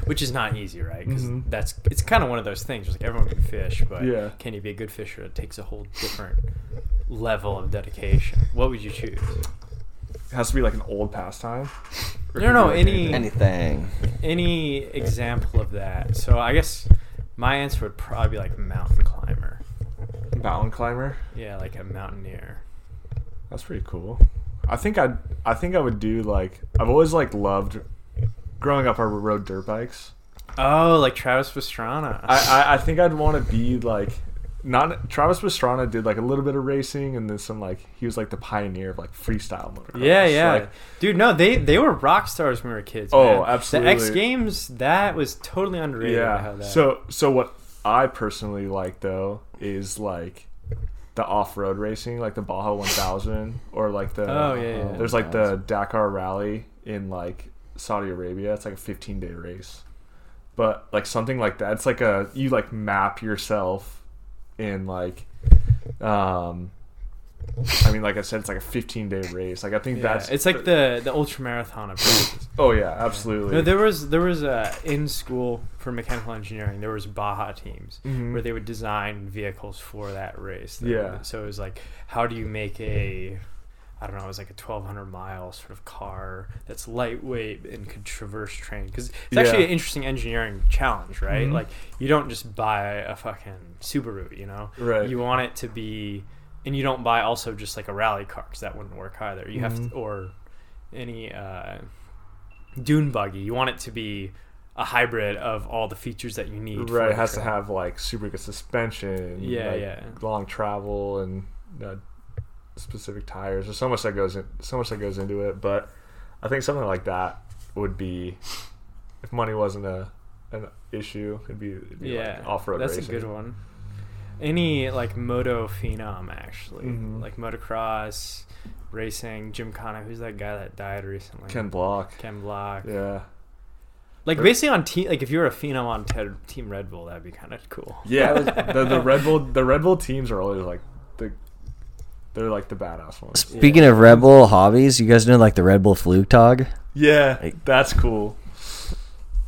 which is not easy right because Mhm. that's it's kind of one of those things just like everyone can fish but Yeah. can you be a good fisher it takes a whole different level of dedication what would you choose It has to be like an old pastime. Or No, could no, like, any- Anything. any example of that. So I guess my answer would probably be like mountain climber. Mountain climber. Yeah, like a mountaineer. That's pretty cool. I think I I think I would do like I've always like loved growing up. I rode dirt bikes. Oh, like Travis Pastrana. I I, I think I'd want to be like not Travis Pastrana did like a little bit of racing and then some like he was like the pioneer of like freestyle motocross. yeah, yeah, Like, dude. No, they they were rock stars when we were kids. Oh, man. absolutely. The X Games that was totally underrated. how yeah. that- So so what I personally like though is like the off-road racing, like the Baja 1000 or like the Oh, yeah, yeah. There's like the Dakar Rally in like Saudi Arabia. It's like a 15 day race. But like something like that, it's like a you like map yourself in like um I mean like I said it's like a 15 day race. Like I think yeah, that's it's like the the ultra marathon of races. Oh yeah, absolutely. No, there was there was a in school for mechanical engineering. There was Baja teams Mhm. where they would design vehicles for that race. They Yeah. so it was like, how do you make a, I don't know, it was like a twelve hundred mile sort of car that's lightweight and could traverse terrain because it's actually Yeah. an interesting engineering challenge, right? Mhm. Like you don't just buy a fucking Subaru, you know, Right. You want it to be, and you don't buy also just like a rally car because that wouldn't work either. You have Mhm. to or any uh, dune buggy. You want it to be a hybrid of all the features that you need. right, it has to have like super good suspension, Yeah, like, yeah. long travel and uh, specific tires. There's so much that goes in, so much that goes into it. But I think something like that would be, if money wasn't a an issue, it'd be, it'd be Yeah, like off road. That's racing. a good one. Any like moto phenom actually, Mhm. like motocross racing. Jim Connor, who's that guy that died recently? Ken Block. Ken Block. Yeah. Like basically on team, like if you were a phenom on te- Team Red Bull, that'd be kind of cool. Yeah, the, the Red Bull the Red Bull teams are always like the they're like the badass ones. Speaking of Red Bull hobbies, you guys know like the Red Bull Flugtag? Yeah, that's cool.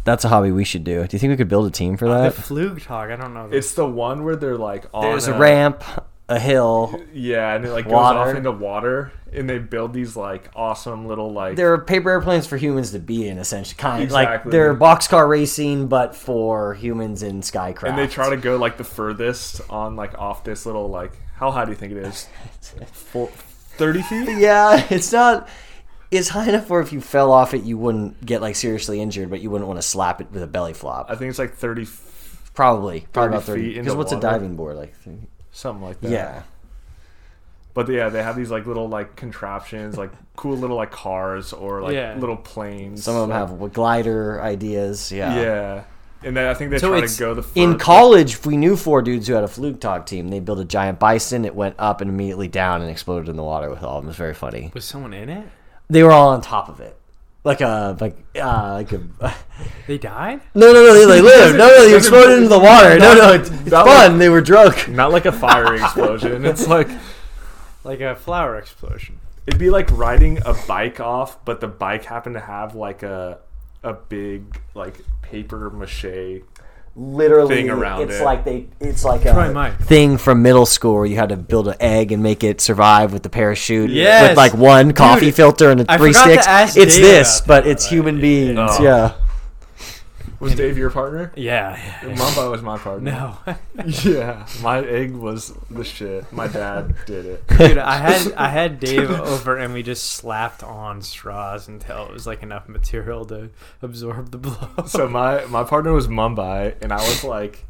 That's a hobby we should do. Do you think we could build a team for uh, that? The that? Flugtag, I don't know. It's the one where they're like on There's a ramp, a hill. Yeah, and it like goes Water. off into water, and they build these like awesome little like There are paper airplanes for humans to be in, essentially. Kind of like Exactly. they're boxcar racing, but for humans in skycraft. and they try to go like the furthest on like off this little like how high do you think it is? Four, thirty feet. Yeah, it's not. It's high enough where if you fell off it, you wouldn't get like seriously injured, but you wouldn't want to slap it with a belly flop. I think it's like thirty, f- Probably, probably 30 about thirty. feet into Because what's a water. diving board like? something like that. Yeah, But yeah, they have these like little like contraptions, like cool little like cars or like Yeah. little planes. some of them like- have glider ideas. Yeah. Yeah, and then I think they So try it's- to go the In fur- college, we knew four dudes who had a Flugtag team. They built a giant bison. It went up and immediately down and exploded in the water with all of them. It was very funny. Was someone in it? They were all on top of it, like a like uh, like a. They died? No, no, no, they like lived. No, no, they exploded into the water. No, no, it's That fun. They were drunk. not like a fire explosion. It's like Like a flower explosion. it'd be like riding a bike off, but the bike happened to have like a a big like paper mache. Literally, Thing around it's it. like they, it's like Try a thing from middle school where you had to build an egg and make it survive with the parachute Yes. with like one coffee Dude, filter and I three forgot to sticks. ask It's Dave this, about but it's right? human beings. Oh. Yeah. Was Dave your partner? Yeah. yeah. Mamba was my partner. No. Yeah, my egg was the shit. My dad did it. Dude, I had I had Dave over and we just slapped on straws until it was like enough material to absorb the blow. So my my partner was Mumbai, and I was like,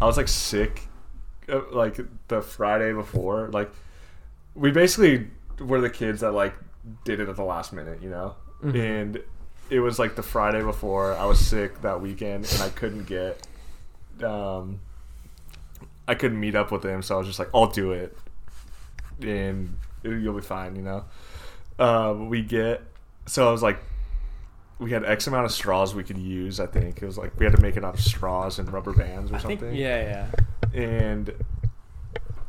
I was like sick, uh, like the Friday before. Like, we basically were the kids that like did it at the last minute, you know. And it was like the Friday before. I was sick that weekend, and I couldn't get, um, I couldn't meet up with him. So I was just like, I'll do it, and you'll be fine, you know. Um, we get so I was like we had X amount of straws we could use. I think it was like we had to make it out of straws and rubber bands or I think something. yeah, yeah. And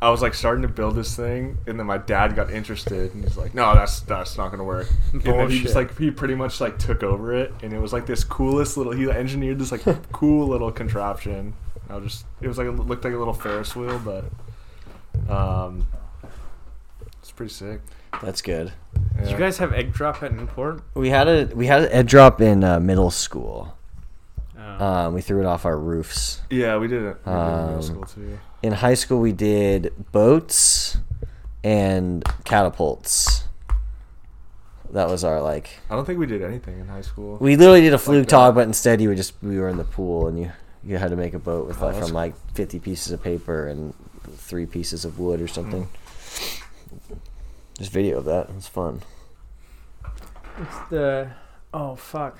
I was like starting to build this thing, and then my dad got interested, and he's like, "No, that's that's not gonna work." And then he just like he pretty much like took over it, and it was like this coolest little. He engineered this like cool little contraption. I was just it was like it looked like a little Ferris wheel, but um, it's pretty sick. That's good. Did you guys have egg drop at Newport? We had a we had an ed drop in uh, middle school. Oh. Um, we threw it off our roofs. Yeah, we did it. We did it in Um, middle school too. In high school, we did boats and catapults. That was our like. I don't think we did anything in high school. We literally did a fluke that. tog, but instead you would just we were in the pool and you you had to make a boat with Oh, like that's from like fifty pieces of paper and three pieces of wood or something. Just video of that. It was fun. It's the oh fuck.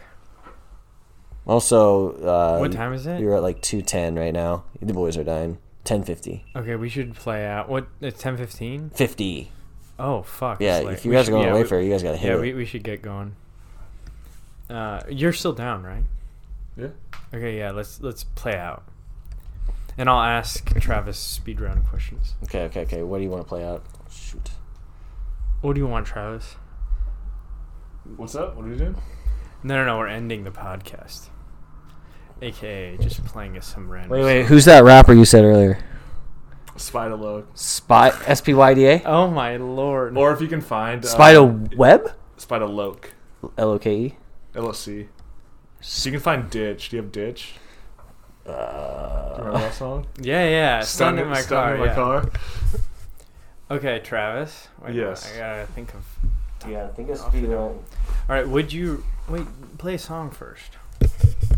Also, uh, what time is it? You're at like two ten right now. The boys are dying. Ten fifty. Okay, we should play out. What? It's ten fifteen. Fifty. Oh fuck. Yeah, it's if you guys should- are going yeah, away we- for it, you guys gotta hit Yeah, it. we, we should get going. Uh, you're still down, right? Yeah. Okay, yeah. Let's let's play out. And I'll ask Travis speed round questions. Okay, okay, okay. What do you want to play out? Shoot. What do you want, Travis? What's up? What are you doing? No, no, no. We're ending the podcast. AKA just playing us some random. Wait, wait. Who's that rapper you said earlier? Spider Load. Spy S P Y D A. Oh my lord. Or if you can find uh, Spider Web. Spider Loke. L O K E. So you can find Ditch. Do you have Ditch? Do you remember that song? yeah, yeah. Stunned in my Stunned car. in my yeah. car. Okay, Travis. Wait, Yes. I gotta think of. Yeah, I think it's All right. Would you wait? Play a song first.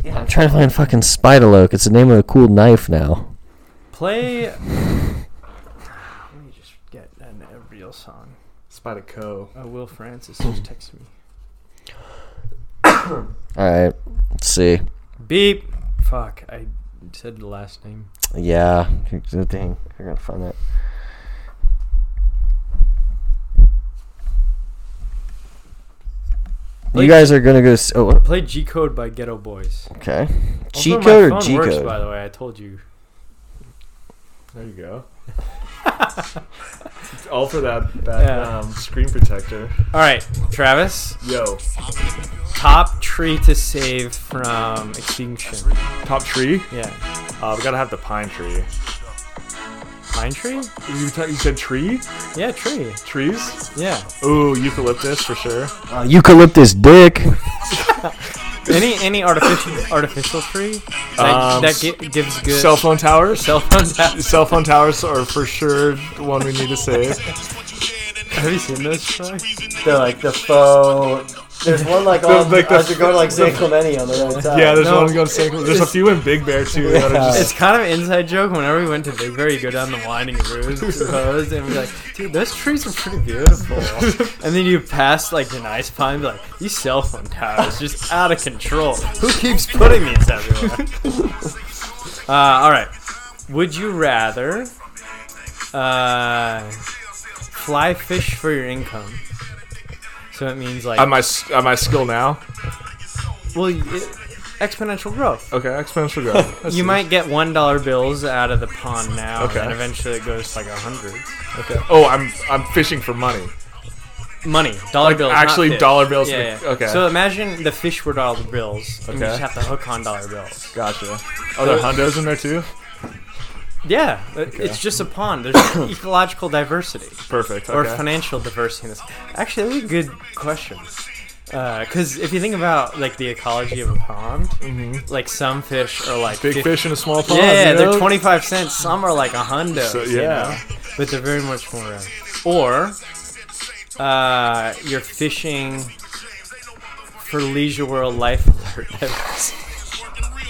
Yeah, I'm trying to find fucking Spider Loke. It's the name of a cool knife now. Play. Let me just get an, a real song. Spyderco. Uh, Will Francis just texted me. All right. Let's see. Beep. Fuck. I said the last name. Yeah. Good thing. I gotta find that. You Like- guys are gonna go. s- Oh. Play G Code by Geto Boys. okay. Also, Cheat my code or phone G Code? by the way. I told you. There you go. All for that that Yeah. um, screen protector. All right, Travis. Yo, Top tree to save from extinction. top tree. Yeah. Uh, we gotta have the pine tree. Pine tree? You, t- you said tree? Yeah, tree. Trees? Yeah. Ooh, eucalyptus for sure. Uh, eucalyptus dick. Any any artificial artificial tree that, Um, that gi- gives good Cell phone towers. cell phone tap- Cell phone towers are for sure the one we need to save. Have you seen those? Troy? They're like the faux. There's one like on like the- as you're going like San Clemente on the right side. Yeah, there's No. one going to San There's a few in Big Bear too. That are just, It's kind of an inside joke. Whenever we went to Big Bear, you go down the winding road roads, and we're like, dude, those trees are pretty beautiful. and then you pass like the nice pine, and be like, these cell phone towers just out of control. Who keeps putting these everywhere? uh, all right. Would you rather uh, fly fish for your income? So it means like, at my s- at my skill now. well, it, exponential growth. Okay, exponential growth. I see. You might get one dollar bills out of the pond now, Okay. and eventually it goes to like a hundred. Okay. Oh, I'm I'm fishing for money. Money, dollar Like, bills, not actually fish. dollar bills Yeah, for- yeah. okay. So imagine the fish were dollar bills, and you Okay. just have to hook on dollar bills. Gotcha. Are there hundos in there too? Yeah, it- it's just a pond. There's ecological diversity Perfect. or Okay. financial diversity. Actually, that's a good question. Because uh, if you think about like the ecology of a pond, mm-hmm. like some fish are like Big 50 fish in a small pond. Yeah, you they're 25 cents. Some are like a hundo. So, you yeah. know? But they're very much more rare. Or uh, you're fishing for Leisure World Life Alert.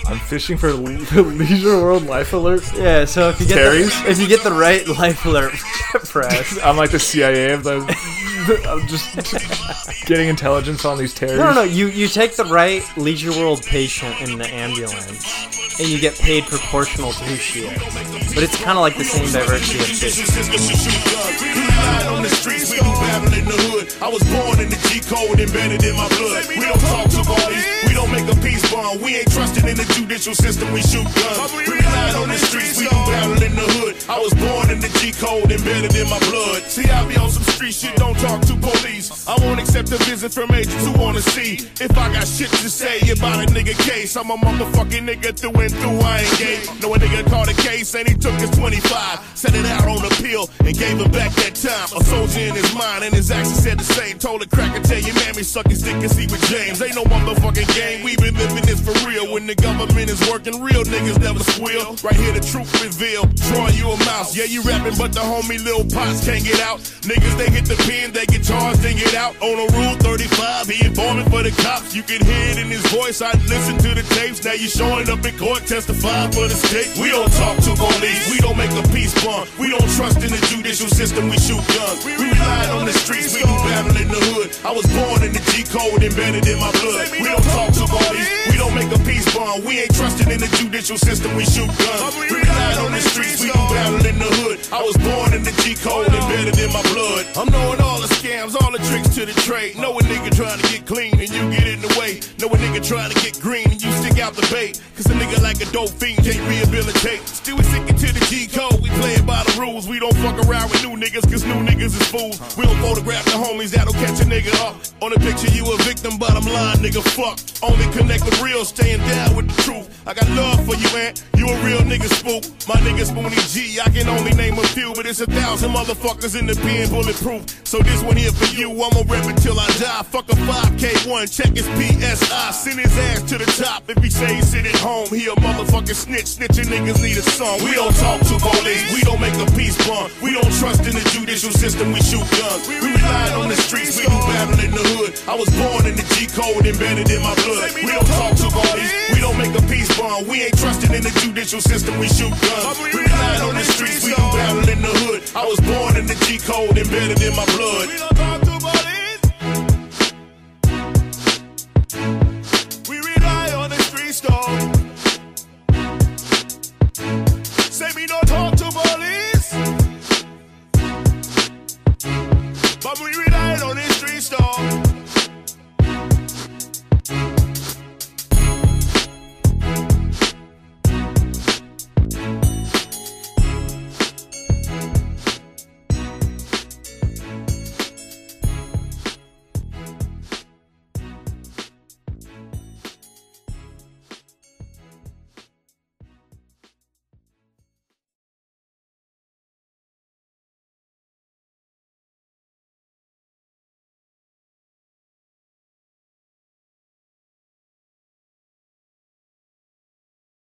I'm fishing for Le- Leisure World Life Alert. yeah, so if you get Terry's? the, if you get the right Life Alert press. I'm like the CIA of the. I'm just getting intelligence on these terrors. No, no, no. You you take the right Leisure World patient in the ambulance, and you get paid proportional to who she is. But it's kind of like the same diversity of fish. System we shoot guns. We ride on the streets, we do battle in the hood. I was born in the G code embedded in my blood. We don't talk to bodies, we don't make a peace bond. We ain't trusted in the judicial system, we shoot guns. We ride on the streets, we do battle in the hood. I was born in the G code embedded in my blood. See, I be on some street shit, don't talk to police. I won't accept a visit from agents who wanna see if I got shit to say about a nigga case. I'm a motherfucking nigga through and through. I ain't gay. Know a nigga caught a case and he took his 25, set it out on appeal and gave him back that time. A soldier in his mind and his actions said the same. Told a cracker, tell your mammy suck his dick and see with James. Ain't no motherfucking game. We been living this for real. When the government is working, real niggas never squeal. Right here, the truth revealed. Troy, you a mouse. Yeah, you rapping, but the homie Lil Pots can't get out. Niggas, they hit the pen, they get charged, they get out. On a rule 35, he informing for the cops. You can hear it in his voice. I listen to the tapes. Now you showing up in court, testifying for the state. We don't talk to police. We don't make a peace bond. We don't trust in the judicial system. We shoot guns. We rely on the streets. We do battle in the hood. I was born in the G code embedded in my blood. We don't talk to police. We don't make a peace bond. We ain't trusted in the judicial system. We shoot guns. We rely on the streets. We do battle in the hood. I was born in the G code embedded in my blood. I'm knowing all the scams, all the tricks to the trade. Know a nigga trying to get clean and you get in the way. Know a nigga trying to get green and you stick out the bait. Cause a nigga like a dope fiend can't rehabilitate. Still we sticking to the G code. We playing by the rules. We don't fuck around with new niggas cause new niggas is fools. We don't photograph the homies that'll catch a nigga up. On the picture you a victim, bottom line nigga fuck. Only connect with real, staying down with the truth. I got love for you, man. You a real nigga spook. My nigga Spoonie G, I can only name a few, but it's a thousand motherfuckers in the pen bulletproof. So this one here for you, I'ma rep it till I die. Fuck a 5K1, check his PSI. Send his ass to the top if he say he sit at home. He a motherfucking snitch, snitching niggas need a song. We don't talk to police, we don't make a peace bond. We don't trust in the judicial system, we shoot guns. We relied on the streets, we do battle in the hood. I was born in the G code, embedded in my blood. We don't talk to parties, we don't make a peace bond. We ain't trusted in the judicial system, we shoot guns. We relied on the streets, we do battle in the hood. I was born in the G code, embedded in my blood. We don't talk to. Say me no But we relied on the street store.